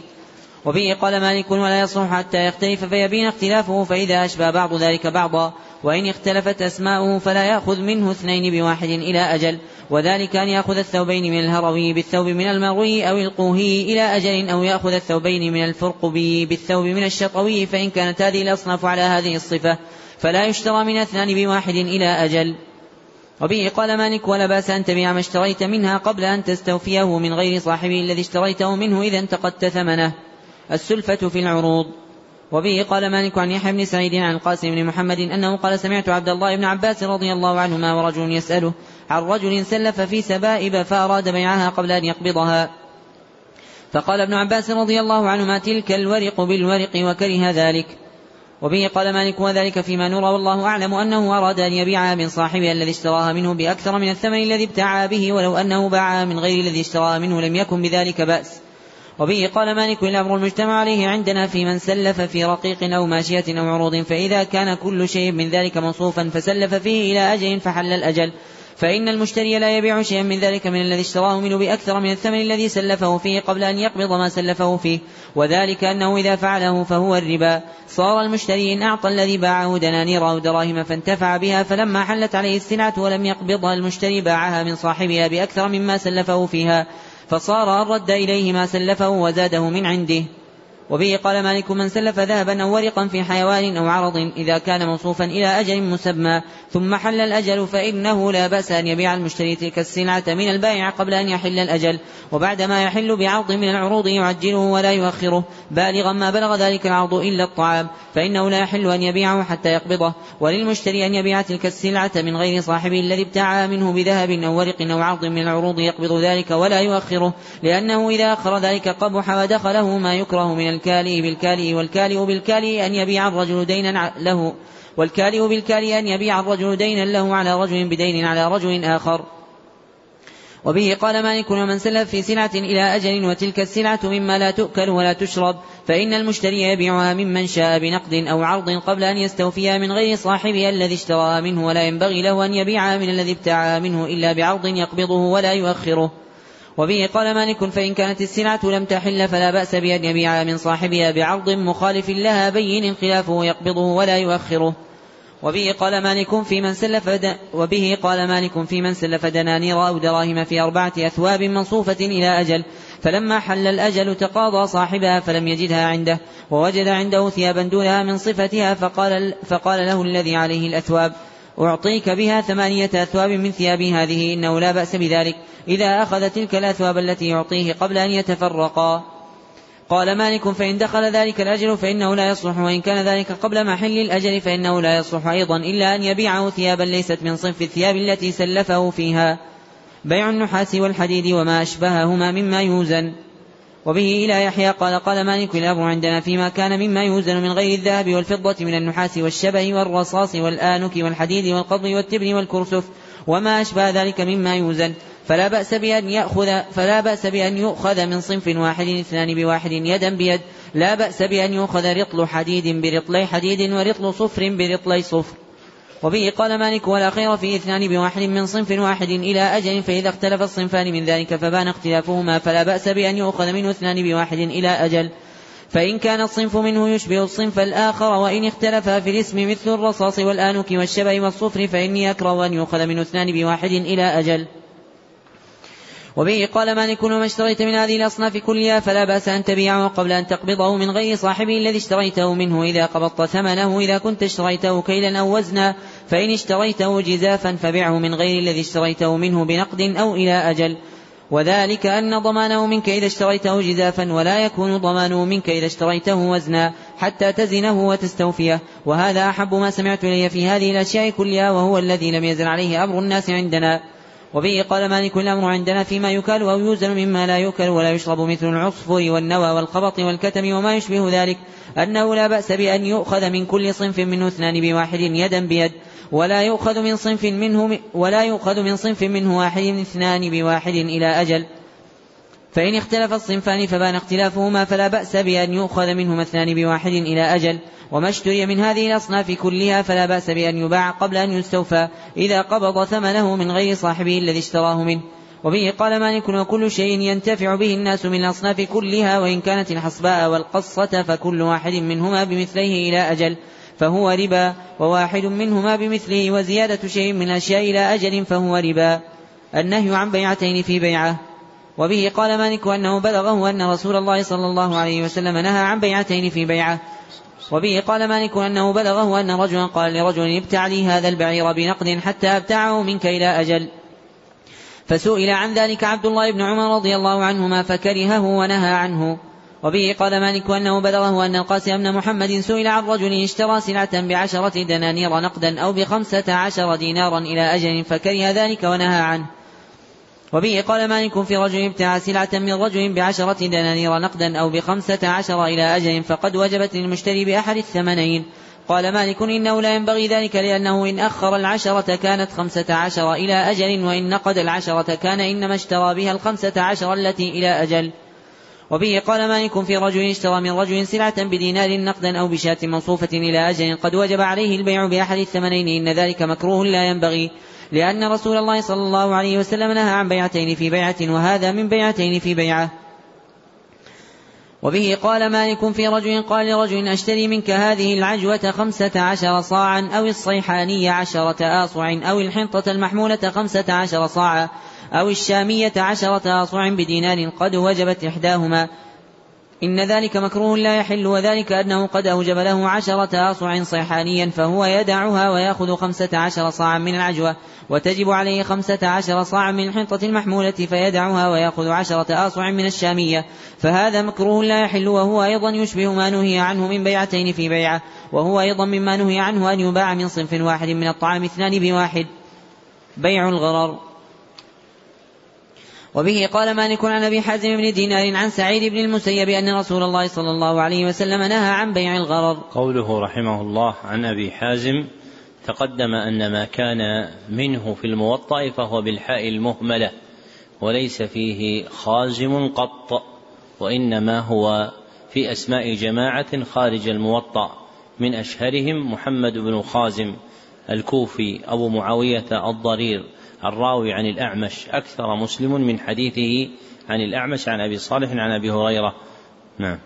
C: وبه قال مالك ولا يصلح حتى يختلف فيبين اختلافه فإذا أشبه بعض ذلك بعضا وإن اختلفت أسماؤه فلا يأخذ منه اثنين بواحد إلى أجل وذلك أن يأخذ الثوبين من الهروي بالثوب من المروي أو القوهي إلى أجل أو يأخذ الثوبين من الفرقبي بالثوب من الشطوي فإن كانت هذه الأصناف على هذه الصفة فلا يشترى من اثنان بواحد إلى أجل. وبه قال مالك ولا بأس أن تبيع ما اشتريت منها قبل أن تستوفيه من غير صاحبه الذي اشتريته منه إذا انتقدت ثمنه. السلفة في العروض. وبه قال مالك عن يحيى بن سعيد عن القاسم بن محمد أنه قال سمعت عبد الله بن عباس رضي الله عنهما ورجل يسأله عن رجل سلف في سبائب فأراد بيعها قبل أن يقبضها. فقال ابن عباس رضي الله عنهما تلك الورق بالورق وكره ذلك. وبه قال مالك وذلك فيما نرى والله أعلم أنه أراد أن يبيعها من صاحبها الذي اشتراها منه بأكثر من الثمن الذي ابتاعها به ولو أنه باعها من غير الذي اشتراها منه لم يكن بذلك بأس. وبه قال مالك الأمر المجتمع عليه عندنا في من سلف في رقيق أو ماشية أو عروض فإذا كان كل شيء من ذلك موصوفا فسلف فيه إلى أجل فحل الأجل. فإن المشتري لا يبيع شيئا من ذلك من الذي اشتراه منه بأكثر من الثمن الذي سلفه فيه قبل أن يقبض ما سلفه فيه. وذلك أنه إذا فعله فهو الربا. صار المشتري إن أعطى الذي باعه دنانير أو دراهم فانتفع بها فلما حلت عليه السلعة ولم يقبضها المشتري باعها من صاحبها بأكثر مما سلفه فيها. فصار أن رد إليه ما سلفه وزاده من عنده. وبه قال مالك من سلف ذهبا أو ورقا في حيوان أو عرض إذا كان موصوفا إلى أجل مسمى ثم حل الأجل فإنه لا بأس أن يبيع المشتري تلك السلعة من البائع قبل أن يحل الأجل وبعدما يحل بعرض من العروض يعجله ولا يؤخره بالغا ما بلغ ذلك العرض إلا الطعام فإنه لا يحل أن يبيعه حتى يقبضه وللمشتري أن يبيع تلك السلعة من غير صاحبه الذي ابتاعها منه بذهب أو ورق أو عرض من العروض يقبض ذلك ولا يؤخره لأنه إذا أخر ذلك قبح ودخله ما يكره من الكالئ بالكالئ والكالئ بالكالئ أن يبيع الرجل دينا له والكالئ بالكالئ أن يبيع الرجل دينا له على رجل بدين على رجل آخر. وبه قال مالك ومن سلف في سلعة إلى أجل وتلك السلعة مما لا تؤكل ولا تشرب فإن المشتري يبيعها ممن شاء بنقد أو عرض قبل أن يستوفيها من غير صاحبها الذي اشتراها منه ولا ينبغي له أن يبيعها من الذي ابتاعها منه إلا بعرض يقبضه ولا يؤخره. وبه قال مالك فإن كانت السلعة لم تحل فلا بأس بأن يبيعها من صاحبها بعرض مخالف لها بين خلافه يقبضه ولا يؤخره وبه قال مالك في من سلف. وبه قال مالك في من سلف دنانير أو دراهم في أربعة أثواب منصوفة إلى أجل فلما حل الأجل تقاضى صاحبها فلم يجدها عنده ووجد عنده ثيابا دونها من صفتها فقال, فقال له الذي عليه الأثواب أعطيك بها ثمانية أثواب من ثياب هذه إنه لا بأس بذلك. إذا أخذ تلك الأثواب التي يعطيه قبل أن يتفرقا. قال مالك فإن دخل ذلك الأجل فإنه لا يصلح وإن كان ذلك قبل محل الأجل فإنه لا يصلح أيضا إلا أن يبيعه ثيابا ليست من صنف الثياب التي سلفه فيها. بيع النحاس والحديد وما أشبههما مما يوزن. وبه إلى يحيى قال قال مالك الأمر عندنا فيما كان مما يوزن من غير الذهب والفضة من النحاس والشبه والرصاص والآنك والحديد والقض والتبن والكرسف وما أشبه ذلك مما يوزن. فلا بأس بأن يأخذ فلا بأس بأن يؤخذ من صنف واحد اثنان بواحد يدا بيد. لا بأس بأن يؤخذ رطل حديد برطلي حديد ورطل صفر برطلي صفر. وبه قال مالك ولا خير في إثنان بواحد من صنف واحد إلى أجل فإذا اختلف الصنفان من ذلك فبان اختلافهما فلا بأس بأن يؤخذ منه اثنان بواحد إلى أجل. فإن كان الصنف منه يشبه الصنف الآخر وإن اختلفا في الاسم مثل الرصاص والآنك والشبه والصفر فإني أكره أن يؤخذ منه اثنان بواحد إلى أجل. وبه قال مالك وما اشتريت من هذه الأصناف كلها فلا بأس أن تبيعه قبل أن تقبضه من غير صاحبه الذي اشتريته منه. إذا قبضت ثمنه إذا كنت اشتريته كيلا أو وزنا فإن اشتريته جزافا فبعه من غير الذي اشتريته منه بنقد أو إلى أجل. وذلك أن ضمانه منك إذا اشتريته جزافا ولا يكون ضمانه منك إذا اشتريته وزنا حتى تزنه وتستوفيه. وهذا أحب ما سمعت إلي في هذه الأشياء كلها وهو الذي لم يزل عليه أمر الناس عندنا. وبه قال مالك الأمر عندنا فيما يكال أو يوزن مما لا يؤكل ولا يشرب مثل العصفر والنوى والقبط والكتم وما يشبه ذلك أنه لا بأس بأن يؤخذ من كل صنف منه اثنان بواحد يدا بيد ولا يؤخذ من صنف منه ولا يؤخذ من صنف منه واحد اثنان بواحد إلى أجل. فإن اختلف الصنفان فبان اختلافهما فلا بأس بأن يؤخذ منهما اثنان بواحد إلى أجل. وما اشتري من هذه الأصناف كلها فلا بأس بأن يباع قبل أن يستوفى إذا قبض ثمنه من غير صاحبه الذي اشتراه منه. وبه قال مالك وكل شيء ينتفع به الناس من الأصناف كلها وإن كانت الحصباء والقصة فكل واحد منهما بمثليه إلى أجل فهو ربا وواحد منهما بمثله وزيادة شيء من الأشياء إلى أجل فهو ربا. النهي عن بيعتين في بيعة. وبه قال مالك أنه بلغه أن رسول الله صلى الله عليه وسلم نهى عن بيعتين في بيعة. وبه قال مالك أنه بلغه أن رجلا قال لرجل ابتع لي هذا البعير بنقد حتى أبتعه منك إلى أجل. فسئل عن ذلك عبد الله بن عمر رضي الله عنهما فكرهه ونهى عنه. وبه قال مالك أنه بلغه أن القاسم بن محمد سئل عن رجل اشترى سلعة بعشرة دنانير نقدا أو بخمسة عشر دينارا إلى أجل فكره ذلك ونهى عنه. وبه قال مالك في رجل ابتاع سلعة من رجل بعشرة دنانير نقدا أو بخمسة عشر إلى أجل فقد وجبت للمشتري بأحد الثمنين. قال مالك إنه لا ينبغي ذلك لأنه إن أخر العشرة كانت خمسة عشر إلى أجل وإن نقد العشرة كان إنما اشترى بها الخمسة عشر التي إلى أجل. وبه قال مالك في رجل اشترى من رجل سلعة بدينار نقدا أو بشاة موصوفة إلى أجل قد وجب عليه البيع بأحد الثمنين. إن ذلك مكروه لا ينبغي. لأن رسول الله صلى الله عليه وسلم نهى عن بيعتين في بيعة وهذا من بيعتين في بيعة. وبه قال مالك في رجل قال لرجل أشتري منك هذه العجوة خمسة عشر صاعا أو الصيحانية عشرة آصع أو الحنطة المحمولة خمسة عشر صاعا أو الشامية عشرة آصع بدينار قد وجبت إحداهما. إن ذلك مكروه لا يحل وذلك أنه قد أوجب له عشرة أصع صيحانيا فهو يدعها ويأخذ خمسة عشر صاعا من العجوة وتجب عليه خمسة عشر صاعا من الحنطة المحمولة فيدعها ويأخذ عشرة أصع من الشامية. فهذا مكروه لا يحل وهو أيضا يشبه ما نهي عنه من بيعتين في بيعة وهو أيضا مما نهي عنه أن يباع من صنف واحد من الطعام اثنان بواحد. بيع الغرر. وبه قال مالك عن أبي حازم بن دينار عن سعيد بن المسيب أن رسول الله صلى الله عليه وسلم نهى عن بيع الغرر.
A: قوله رحمه الله عن أبي حازم تقدم أن ما كان منه في الموطأ فهو بالحاء المهملة وليس فيه خازم قط وإنما هو في أسماء جماعة خارج الموطأ من أشهرهم محمد بن خازم الكوفي أبو معاوية الضرير الراوي عن الأعمش أكثر مسلم من حديثه عن الأعمش عن أبي صالح عن أبي هريرة. نعم.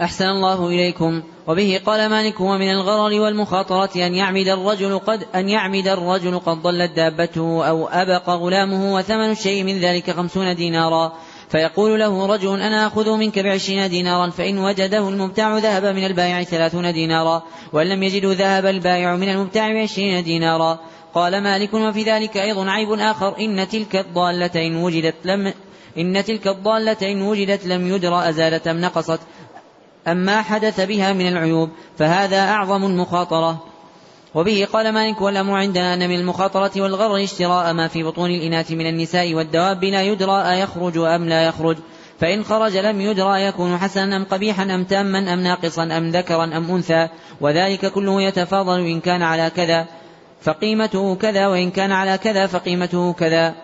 C: أحسن الله إليكم. وبه قال مالك ومن الغرر والمخاطرة أن يعمد الرجل قد أن يعمد الرجل قد ضلت دابته أو أبق غلامه وثمن الشيء من ذلك خمسون دينارا. فيقول له رجل أنا أخذ منك بعشرين دينارا فإن وجده المبتاع ذهب من البائع ثلاثون دينارا وإن لم يجده ذهب البائع من المبتاع بعشرين دينارا. قال مالك وفي ذلك أيضا عيب آخر إن تلك الضالة إن وجدت لم إن تلك الضالة إن وجدت لم يدر أزالت أم نقصت أم ما حدث بها من العيوب فهذا أعظم المخاطرة. وبه قال مالك والأمر عندنا أن من المخاطرة والغر اشتراء ما في بطون الإناث من النساء والدواب لا يدرى أيخرج أم لا يخرج فإن خرج لم يدرى يكون حسنا أم قبيحا أم تاما أم ناقصا أم ذكرا أم أنثى وذلك كله يتفاضل إن كان على كذا. فقيمته كذا وإن كان على كذا فقيمته كذا.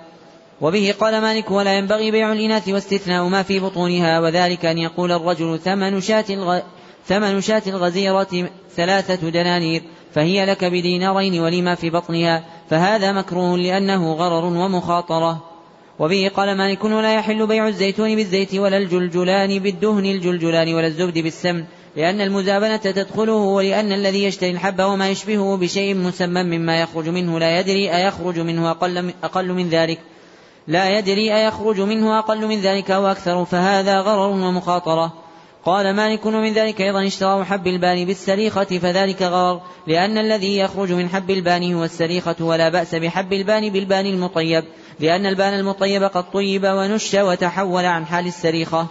C: وبه قال مالك ولا ينبغي بيع الإناث واستثناء ما في بطونها وذلك أن يقول الرجل ثمن شاة الغ... ثمن شاة الغزيرة ثلاثة دنانير فهي لك بدينارين ولما في بطنها فهذا مكروه لأنه غرر ومخاطرة. وبه قال مالك ولا يحل بيع الزيتون بالزيت ولا الجلجلان بالدهن الجلجلان ولا الزبد بالسمن. لأن المزابنة تدخله ولأن الذي يشتري الحب وما يشبهه بشيء مسمى مما يخرج منه لا يدري أيخرج منه أقل, أقل من ذلك. لا يدري أيخرج منه أقل من ذلك أو أكثر فهذا غرر ومخاطرة. قال مالك ومن ذلك أيضا اشتراه حب البان بالسريخة فذلك غرر لأن الذي يخرج من حب البان هو السريخة ولا بأس بحب البان بالبان المطيب لأن البان المطيب قد طيب ونش وتحول عن حال السريخة.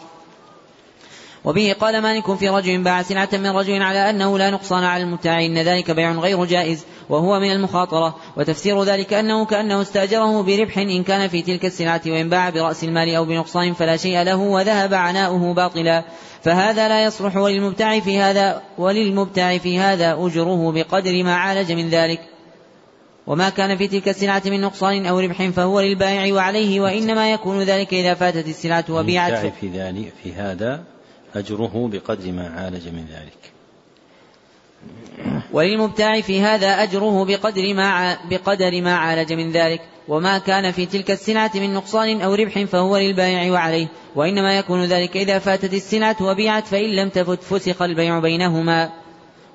C: وبه قال مالك في رجل باع سلعة من رجل على أنه لا نقصان على المبتاع إن ذلك بيع غير جائز وهو من المخاطرة. وتفسير ذلك أنه كأنه استأجره بربح إن كان في تلك السلعة وإن باع برأس المال أو بنقصان فلا شيء له وذهب عناؤه باطلا. فهذا لا يصلح وللمبتاع في هذا وللمبتاع في هذا أجره بقدر ما عالج من ذلك. وما كان في تلك السلعة من نقصان أو ربح فهو للبائع وعليه وإنما يكون ذلك إذا فاتت السلعة وبيعت.
A: في ذلك في هذا أجره بقدر ما عالج من ذلك.
C: وللمبتاع في هذا أجره بقدر ما بقدر ما عالج من ذلك. وما كان في تلك السلعة من نقصان أو ربح فهو للبائع وعليه. وإنما يكون ذلك إذا فاتت السلعة وبيعت فإن لم تفت فسق البيع بينهما.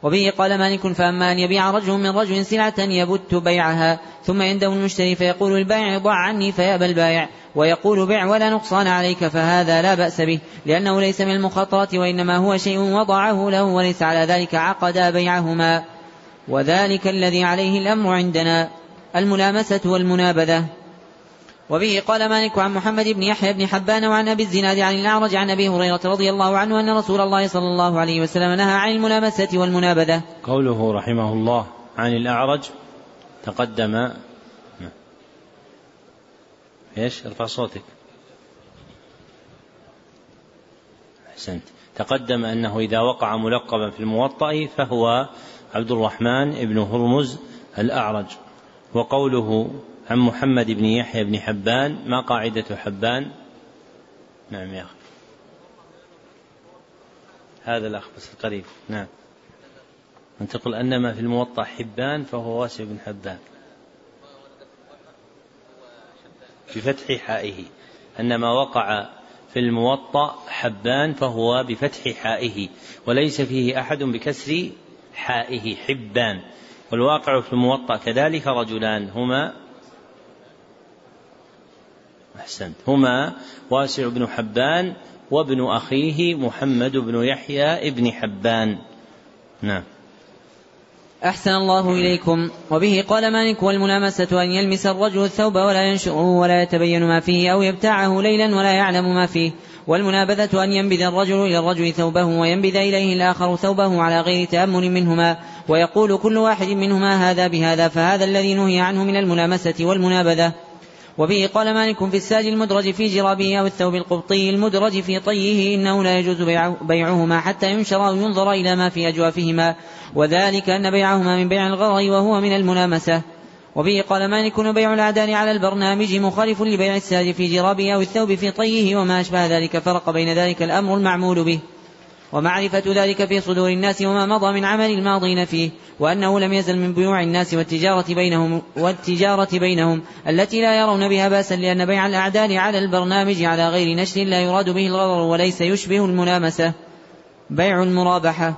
C: وبه قال مالك فأما أن يبيع رجل من رجل سلعة يبت بيعها ثم يندم المشتري فيقول البائع ضع عني فيأبى البائع ويقول بع ولا نقصان عليك فهذا لا بأس به لأنه ليس من المخاطرة وإنما هو شيء وضعه له وليس على ذلك عقدا بيعهما. وذلك الذي عليه الأمر عندنا الملامسة والمنابذة. وبه قال مالك عن محمد بن يحيى بن حبان وعن أبي الزناد عن الأعرج عن أبي هريرة رضي الله عنه أن رسول الله صلى الله عليه وسلم نهى عن الملامسة والمنابذة.
A: قوله رحمه الله عن الأعرج تقدم إيش؟ ارفع صوتك. أحسنت. تقدم أنه إذا وقع ملقبا في الموطأ فهو عبد الرحمن بن هرمز الأعرج وقوله عن محمد بن يحيى بن حبان ما قاعدة حبان؟ نعم يا أخي. هذا الأخ بس القريب نعم. أن تقول أن ما في الموطأ حبان فهو واسع بن حبان. بفتح حائه. أن ما وقع في الموطأ حبان فهو بفتح حائه. وليس فيه أحد بكسر حائه حبان. والواقع في الموطأ كذلك رجلان هما أحسنت. هما واسع بن حبان وابن أخيه محمد بن يحيى ابن حبان. نعم.
C: أحسن الله إليكم. وبه قال مالك والملامسة أن يلمس الرجل الثوب ولا ينشره ولا يتبين ما فيه أو يبتعه ليلا ولا يعلم ما فيه. والمنابذة أن ينبذ الرجل إلى الرجل ثوبه وينبذ إليه الآخر ثوبه على غير تأمل منهما. ويقول كل واحد منهما هذا بهذا فهذا الذي نهي عنه من الملامسة والمنابذة. وبه قال مالك في الساج المدرج في جرابه أو الثوب القبطي المدرج في طيه إنه لا يجوز بيعهما حتى ينشر أو ينظر إلى ما في أجوافهما. وذلك أن بيعهما من بيع الغرر وهو من الملامسة. وبه قال مالك وبيع العدان على البرنامج مخالف لبيع الساج في جرابه أو الثوب في طيه وما أشبه ذلك. فرق بين ذلك الأمر المعمول به. ومعرفة ذلك في صدور الناس وما مضى من عمل الماضين فيه وأنه لم يزل من بيوع الناس والتجارة بينهم والتجارة بينهم التي لا يرون بها بأسا لأن بيع الأعداد على البرنامج على غير نشر لا يراد به الغرر وليس يشبه الملامسة. بيع المرابحة.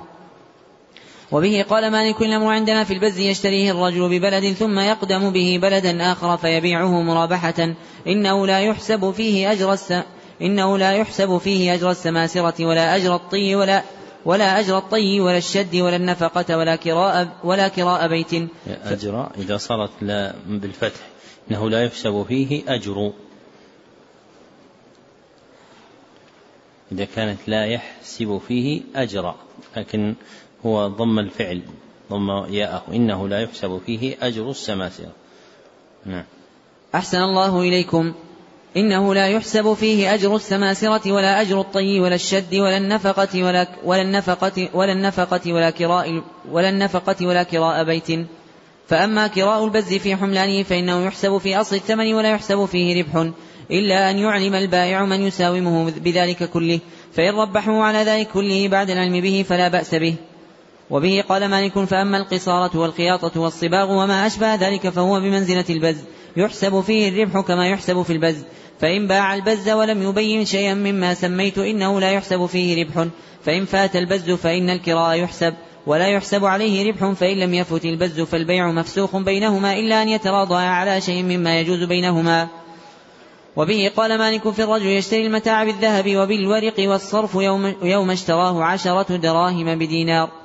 C: وبه قال مالك الأمر عندنا في البز يشتريه الرجل ببلد ثم يقدم به بلدا آخر فيبيعه مرابحة إنه لا يحسب فيه أجر السنة إنه لا يحسب فيه أجر السماسرة ولا أجر الطي ولا ولا أجر الطي ولا الشد ولا النفقة ولا كراء ولا كراء بيت.
A: أجر إذا صارت لا بالفتح. إنه لا يحسب فيه أجر. إذا كانت لا يحسب فيه أجر. لكن هو ضم الفعل ضم ياءه. إنه لا يحسب فيه أجر السماسرة. نعم.
C: أحسن الله إليكم. إنه لا يحسب فيه أجر السماسرة ولا أجر الطي ولا الشد ولا النفقة ولا ولا النفقة ولا النفقة ولا كراء ولا النفقة ولا كراء بيت. فأما كراء البز في حملانه فإنه يحسب في أصل الثمن ولا يحسب فيه ربح إلا أن يعلم البائع من يساومه بذلك كله فإن ربحه على ذلك كله بعد العلم به فلا بأس به. وبه قال مالك فأما القصارة والخياطة والصباغ وما أشبه ذلك فهو بمنزلة البز. يحسب فيه الربح كما يحسب في البز فإن باع البز ولم يبين شيئا مما سميت إنه لا يحسب فيه ربح. فإن فات البز فإن الكراء يحسب. ولا يحسب عليه ربح فإن لم يفت البز فالبيع مفسوخ بينهما إلا أن يتراضى على شيء مما يجوز بينهما. وبه قال مالك في الرجل يشتري المتاع بالذهب وبالورق والصرف يوم, يوم اشتراه عشرة دراهم بدينار.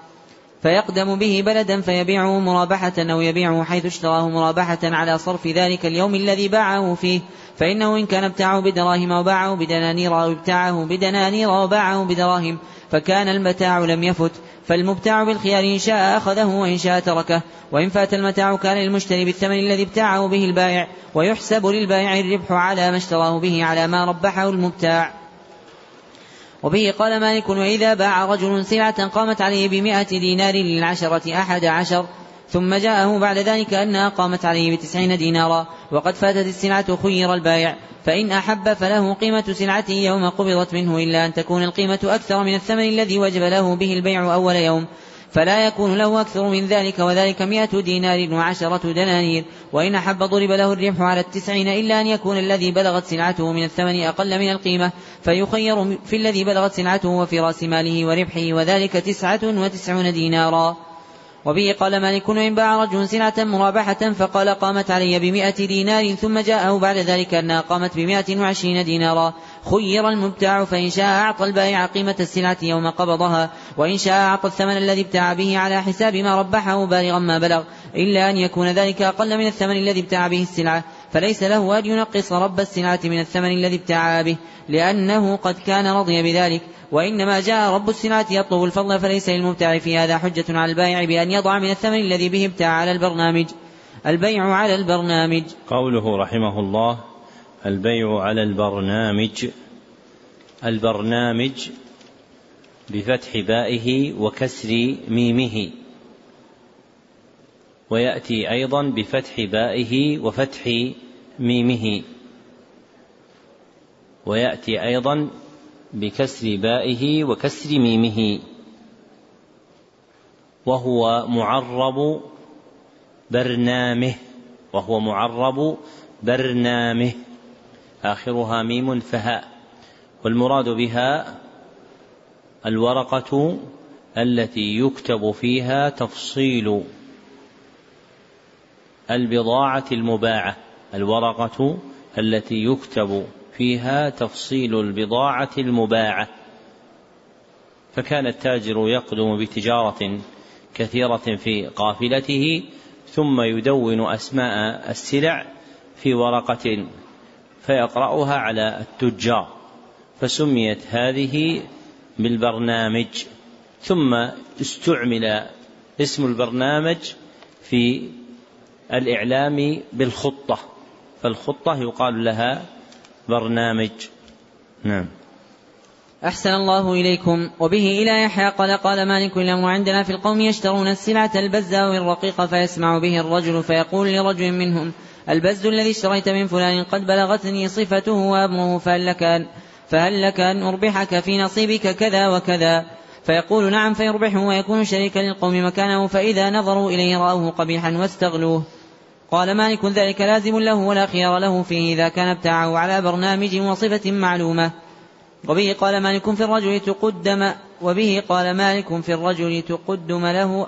C: فيقدم به بلدا فيبيعه مرابحة أو يبيعه حيث اشتراه مرابحة على صرف ذلك اليوم الذي باعه فيه. فإنه إن كان ابتاعه بدراهم وباعه بدنانير أو ابتاعه بدنانير وباعه بدراهم فكان المتاع لم يفت. فالمبتاع بالخيار إن شاء أخذه وإن شاء تركه. وإن فات المتاع كان للمشتري بالثمن الذي ابتاعه به البائع ويحسب للبائع الربح على ما اشتراه به على ما ربحه المبتاع. وبه قال مالك وإذا باع رجل سلعة قامت عليه بمائة دينار للعشرة أحد عشر ثم جاءه بعد ذلك أنها قامت عليه بتسعين دينارا وقد فاتت السلعة خير البائع فإن أحب فله قيمة سلعته يوم قبضت منه إلا أن تكون القيمة أكثر من الثمن الذي وجب له به البيع أول يوم. فلا يكون له أكثر من ذلك وذلك مئة دينار وعشرة دنانير. وإن أحب ضرب له الربح على التسعين إلا أن يكون الذي بلغت سلعته من الثمن أقل من القيمة فيخير في الذي بلغت سلعته وفي رأس ماله وربحه وذلك تسعة وتسعون دينارا. وبه قال مالك وإن رجل سلعة مرابحة فقال قامت علي بمئة دينار ثم جاءه بعد ذلك أنها قامت بمئة وعشرين دينارا. خير المبتاع فإن شاء أعطى البائع قيمة السلعة يوم قبضها وإن شاء أعطى الثمن الذي ابتاع به على حساب ما ربحه بالغا ما بلغ إلا أن يكون ذلك أقل من الثمن الذي ابتاع به السلعة. فليس له أن ينقص رب السلعة من الثمن الذي ابتاع به لأنه قد كان رضي بذلك. وإنما جاء رب السلعة يطلب الفضل فليس للمبتاع في هذا حجة على البائع بأن يضع من الثمن الذي به ابتاع على البرنامج. البيع على البرنامج.
A: قوله رحمه الله البيع على البرنامج. البرنامج بفتح بائه وكسر ميمه. ويأتي أيضا بفتح بائه وفتح ميمه. ويأتي أيضا بكسر بائه وكسر ميمه. وهو معرب برنامه. وهو معرب برنامه. آخرها ميم فهاء. والمراد بها الورقة التي يكتب فيها تفصيل. البضاعة المباعة الورقة التي يكتب فيها تفصيل البضاعة المباعة. فكان التاجر يقدم بتجارة كثيرة في قافلته ثم يدون أسماء السلع في ورقة فيقرأها على التجار. فسميت هذه بالبرنامج ثم استعمل اسم البرنامج في الإعلام بالخطة فالخطة يقال لها برنامج. نعم.
C: أحسن الله إليكم. وبه إلى يحيى قال قال مالك الأمر عندنا في القوم يشترون السلعة البزة أو الرقيق فيسمع به الرجل فيقول لرجل منهم البز الذي اشتريت من فلان قد بلغتني صفته وأمره فهل لك أن فهل لك أن أربحك في نصيبك كذا وكذا؟ فيقول نعم فيربحه ويكون شريكا للقوم مكانه فإذا نظروا إليه رأوه قبيحا واستغلوه. قال مالك ذلك لازم له ولا خيار له فيه إذا كان ابتاعه على برنامج وصفة معلومة. وبه قال مالك في الرجل تقدم وبه قال مالك في الرجل تقدم له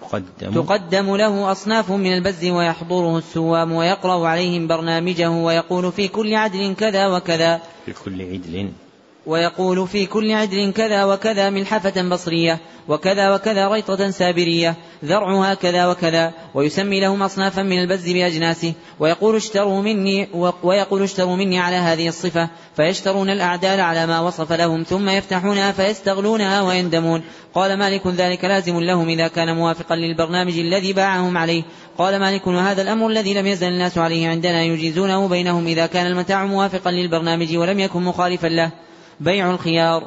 C: تقدم, تقدم له أصناف من البز ويحضره السوام ويقرأ عليهم برنامجه ويقول في كل عدل كذا وكذا.
A: في كل عدل.
C: ويقول في كل عدل كذا وكذا ملحفة بصرية وكذا وكذا ريطة سابرية ذرعها كذا وكذا ويسمي لهم أصنافا من البز بأجناسه ويقول اشتروا مني ويقول اشتروا مني على هذه الصفة فيشترون الأعدال على ما وصف لهم ثم يفتحونها فيستغلونها ويندمون. قال مالك ذلك لازم لهم إذا كان موافقا للبرنامج الذي باعهم عليه. قال مالك وهذا الأمر الذي لم يزل الناس عليه عندنا يجيزونه بينهم إذا كان المتاع موافقا للبرنامج ولم يكن مخالفا له. بيع الخيار.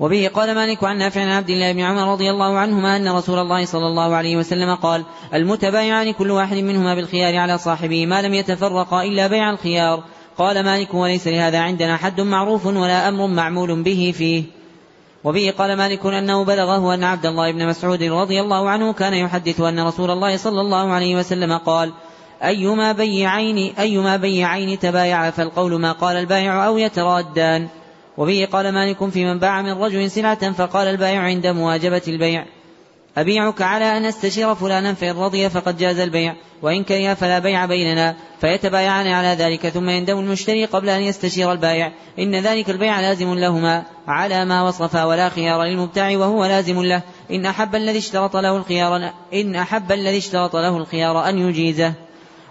C: وبه قال مالك عن نافع عن عبد الله بن عمر رضي الله عنهما أن رسول الله صلى الله عليه وسلم قال المتبايعان كل واحد منهما بالخيار على صاحبه ما لم يتفرقا إلا بيع الخيار. قال مالك وليس لهذا عندنا حد معروف ولا أمر معمول به فيه. وبه قال مالك أنه بلغه أن عبد الله بن مسعود رضي الله عنه كان يحدث أن رسول الله صلى الله عليه وسلم قال أيما بيعين أيما بيعين تبايع فالقول ما قال البائع أو يترادان. وبه قال مالك في من باع من رجل سلعة فقال البائع عند مواجبة البيع. أبيعك على أن أستشير فلانا فإن رضي فقد جاز البيع. وإن كره فلا بيع بيننا. فيتبايعان على ذلك ثم يندم المشتري قبل أن يستشير البائع. إن ذلك البيع لازم لهما على ما وصفا ولا خيار للمبتاع وهو لازم له. إن أحب الذي اشترط له الخيار إن أحب الذي اشترط له الخيار أن يجيزه.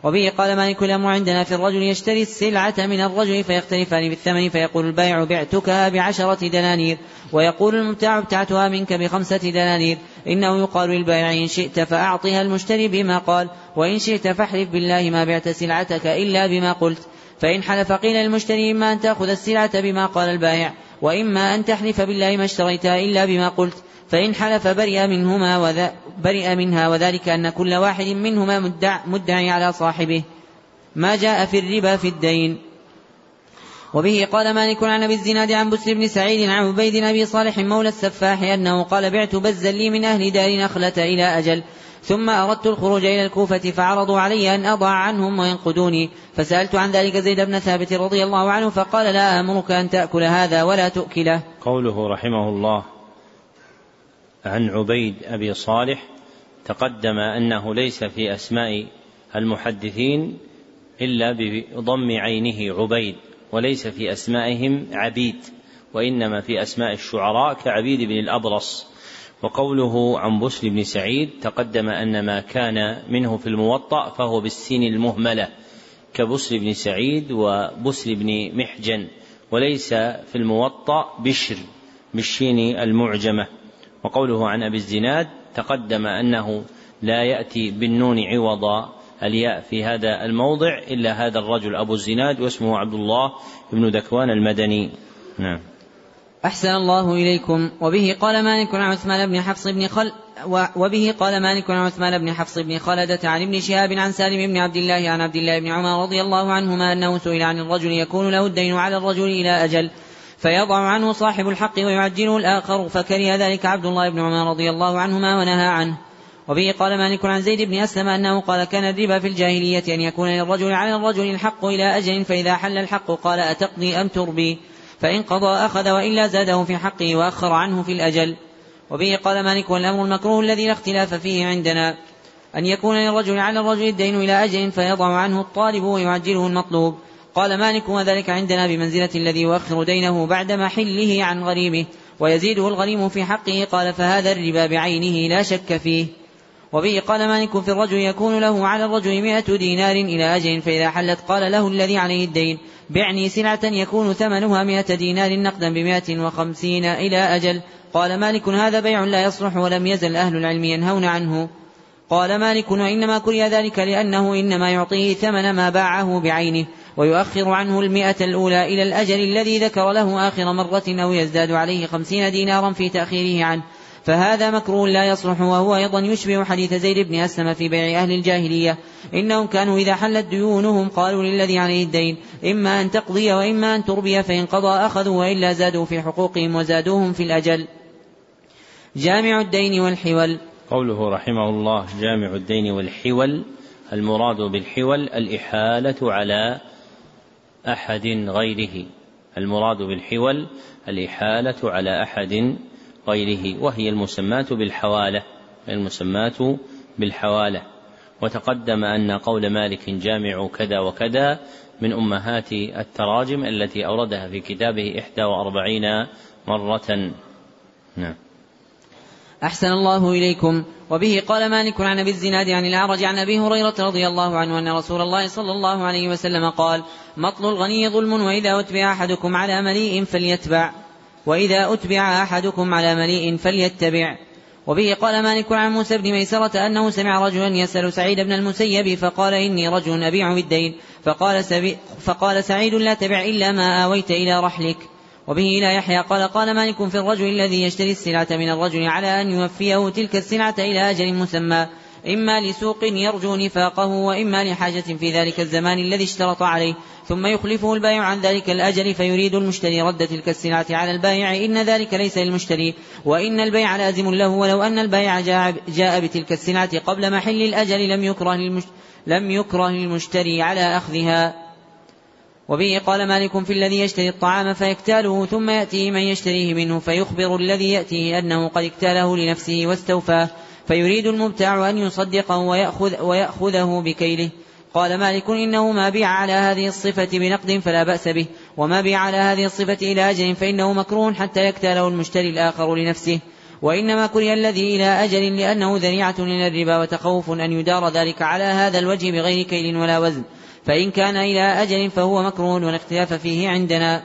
C: وبه قال مالك الأمر عندنا في الرجل يشتري السلعة من الرجل فيختلفان بالثمن فيقول البائع بعتكها بعشرة دنانير ويقول المبتاع ابتعتها منك بخمسة دنانير إنه يقال للبائع إن شئت فأعطها المشتري بما قال وإن شئت فاحلف بالله ما بعت سلعتك إلا بما قلت فإن حلف قيل للمشتري إما أن تأخذ السلعة بما قال البائع وإما أن تحلف بالله ما اشتريتها إلا بما قلت فإن حلف برئ منهما وذا برئ منها وذلك أن كل واحد منهما مدع مدعي على صاحبه. ما جاء في الربا في الدين. وبه قال مالك عن أبي الزناد عن بسر بن سعيد عن عبيد أبي صالح مولى السفاح أنه قال بعت بزا لي من أهل دار نخلة إلى أجل. ثم أردت الخروج إلى الكوفة فعرضوا علي أن أضع عنهم وينقدوني فسألت عن ذلك زيد بن ثابت رضي الله عنه فقال لا آمرك أن تأكل هذا ولا تؤكله.
A: قوله رحمه الله عن عبيد أبي صالح تقدم أنه ليس في أسماء المحدثين إلا بضم عينه عبيد وليس في أسمائهم عبيد وإنما في أسماء الشعراء كعبيد بن الأبرص. وقوله عن بسر بن سعيد تقدم أن ما كان منه في الموطأ فهو بالسين المهملة كبسر بن سعيد وبسر بن محجن وليس في الموطأ بشر بالشين المعجمة. وقوله عن أبي الزناد تقدم أنه لا يأتي بالنون عوض الياء في هذا الموضع إلا هذا الرجل أبو الزناد واسمه عبد الله بن ذكوان المدني. نعم.
C: أحسن الله إليكم. وبه قال مالك عن عثمان بن حفص بن خل وبه قال مالك عن عثمان بن حفص بن خلدة عن ابن شهاب عن سالم بن عبد الله عن عبد الله بن عمر رضي الله عنهما أنه سئل عن الرجل يكون له الدين على الرجل إلى أجل. فيضع عنه صاحب الحق ويعجله الآخر فكره ذلك عبد الله بن عمر رضي الله عنهما ونهى عنه. وبه قال مالك عن زيد بن أسلم أنه قال كان الربا في الجاهلية أن يكون للرجل على الرجل الحق إلى أجل فإذا حل الحق قال أتقضي أم تربي؟ فإن قضى أخذ وإلا زاده في حقه وأخر عنه في الأجل. وبه قال مالك والأمر المكروه الذي لا اختلاف فيه عندنا أن يكون للرجل على الرجل الدين إلى أجل فيضع عنه الطالب ويعجله المطلوب. قال مالك وذلك عندنا بمنزلة الذي يؤخر دينه بعد محله عن غريمه ويزيده الغريم في حقه. قال فهذا الربا بعينه لا شك فيه. وبه قال مالك في الرجل يكون له على الرجل مئة دينار إلى أجل فإذا حلت قال له الذي عليه الدين بعني سلعة يكون ثمنها مئة دينار نقدا بمئة وخمسين إلى أجل. قال مالك هذا بيع لا يصلح ولم يزل أهل العلم ينهون عنه. قال مالك وإنما كره ذلك لأنه إنما يعطيه ثمن ما باعه بعينه. ويؤخر عنه المئة الأولى إلى الأجل الذي ذكر له آخر مرة أو يزداد عليه خمسين دينارا في تأخيره عنه. فهذا مكروه لا يصلح وهو أيضا يشبه حديث زيد بن أسلم في بيع أهل الجاهلية. إنهم كانوا إذا حلت ديونهم قالوا للذي عليه الدين إما أن تقضي وإما أن تربي فإن قضى أخذوا وإلا زادوا في حقوقهم وزادوهم في الأجل. جامع الدين والحول.
A: قوله رحمه الله جامع الدين والحول المراد بالحول الإحالة على أحد غيره. المراد بالحول الإحالة على أحد غيره وهي المسماة بالحوالة المسماة بالحوالة. وتقدم أن قول مالك جامع كذا وكذا من أمهات التراجم التي أوردها في كتابه إحدى وأربعين مرة. نعم.
C: أحسن الله إليكم. وبه قال مالك عن أبي الزناد عن الأعرج عن أبي هريرة رضي الله عنه أن رسول الله صلى الله عليه وسلم قال مطل الغني ظلم وإذا أتبع أحدكم على مليء فليتبع وإذا أتبع أحدكم على مليء فليتبع. وبه قال مالك عن موسى بن ميسرة أنه سمع رجلا يسأل سعيد بن المسيب فقال إني رجل أبيع بالدين فقال, فقال سعيد لا تبع إلا ما آويت إلى رحلك. وبه إلى يحيى قال قال مالك في الرجل الذي يشتري السلعة من الرجل على أن يوفيه تلك السلعة إلى أجل مسمى إما لسوق يرجو نفاقه وإما لحاجة في ذلك الزمان الذي اشترط عليه ثم يخلفه البائع عن ذلك الأجل فيريد المشتري رد تلك السلعة على البائع إن ذلك ليس للمشتري وإن البيع لازم له ولو أن البائع جاء, جاء بتلك السلعة قبل محل الأجل لم يكره لم يكره المشتري على أخذها. وبه قال مالك في الذي يشتري الطعام فيكتاله ثم يأتيه من يشتريه منه فيخبر الذي يأتيه أنه قد اكتاله لنفسه واستوفاه فيريد المبتاع أن يصدقه ويأخذ ويأخذه بكيله. قال مالك إنه ما بيع على هذه الصفة بنقد فلا بأس به وما بيع على هذه الصفة إلى أجل فإنه مكروه حتى يكتاله المشتري الآخر لنفسه. وإنما كره الذي إلى أجل لأنه ذريعة إلى الربا وتخوف أن يدار ذلك على هذا الوجه بغير كيل ولا وزن. فإن كان إلى أجل فهو مكروه والاختلاف فيه عندنا.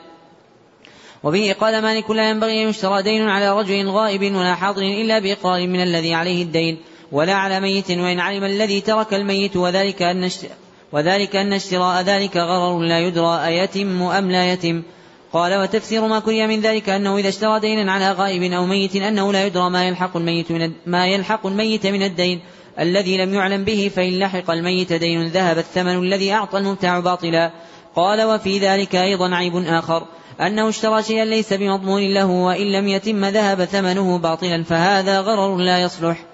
C: وبه قال مالك لا ينبغي أن يشترى دين على رجل غائب ولا حاضر إلا بإقرار من الذي عليه الدين ولا على ميت وإن علم الذي ترك الميت وذلك أن وذلك أن اشتراء ذلك غرر لا يدرى أيتم أم لا يتم. قال وتفسير ما كره من ذلك أنه إذا اشترى دينا على غائب أو ميت أنه لا يدرى ما يلحق الميت من ما يلحق الميت من الدين الذي لم يعلم به فإن لحق الميت دين ذهب الثمن الذي أعطى المبتاع باطلا. قال وفي ذلك أيضا عيب آخر أنه اشترى شيئا ليس بمضمون له وإن لم يتم ذهب ثمنه باطلا فهذا غرر لا يصلح.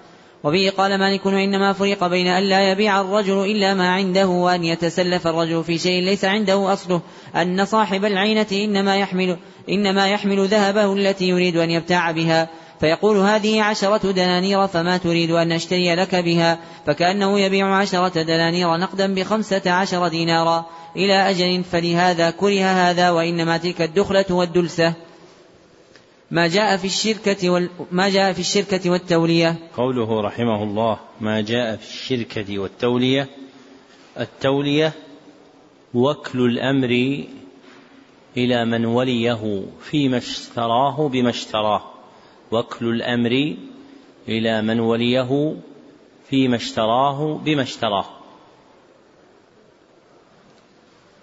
C: وبه قال مالك وإنما فرق بين أن لا يبيع الرجل إلا ما عنده وأن يتسلف الرجل في شيء ليس عنده أصله. أن صاحب العينة إنما يحمل إنما يحمل ذهبه التي يريد أن يبتاع بها. فيقول هذه عشرة دنانير فما تريد أن أشتري لك بها فكأنه يبيع عشرة دنانير نقدا بخمسة عشر دينارا. إلى أجل فلهذا كره هذا وإنما تلك الدخلة والدلسة. ما جاء في الشركة وال... ما جاء في الشركة والتولية.
A: قوله رحمه الله ما جاء في الشركة والتولية. التولية وكل الأمر إلى من وليه فيما اشتراه بما اشتراه. وكل الأمر إلى من وليه فيما اشتراه بما اشتراه.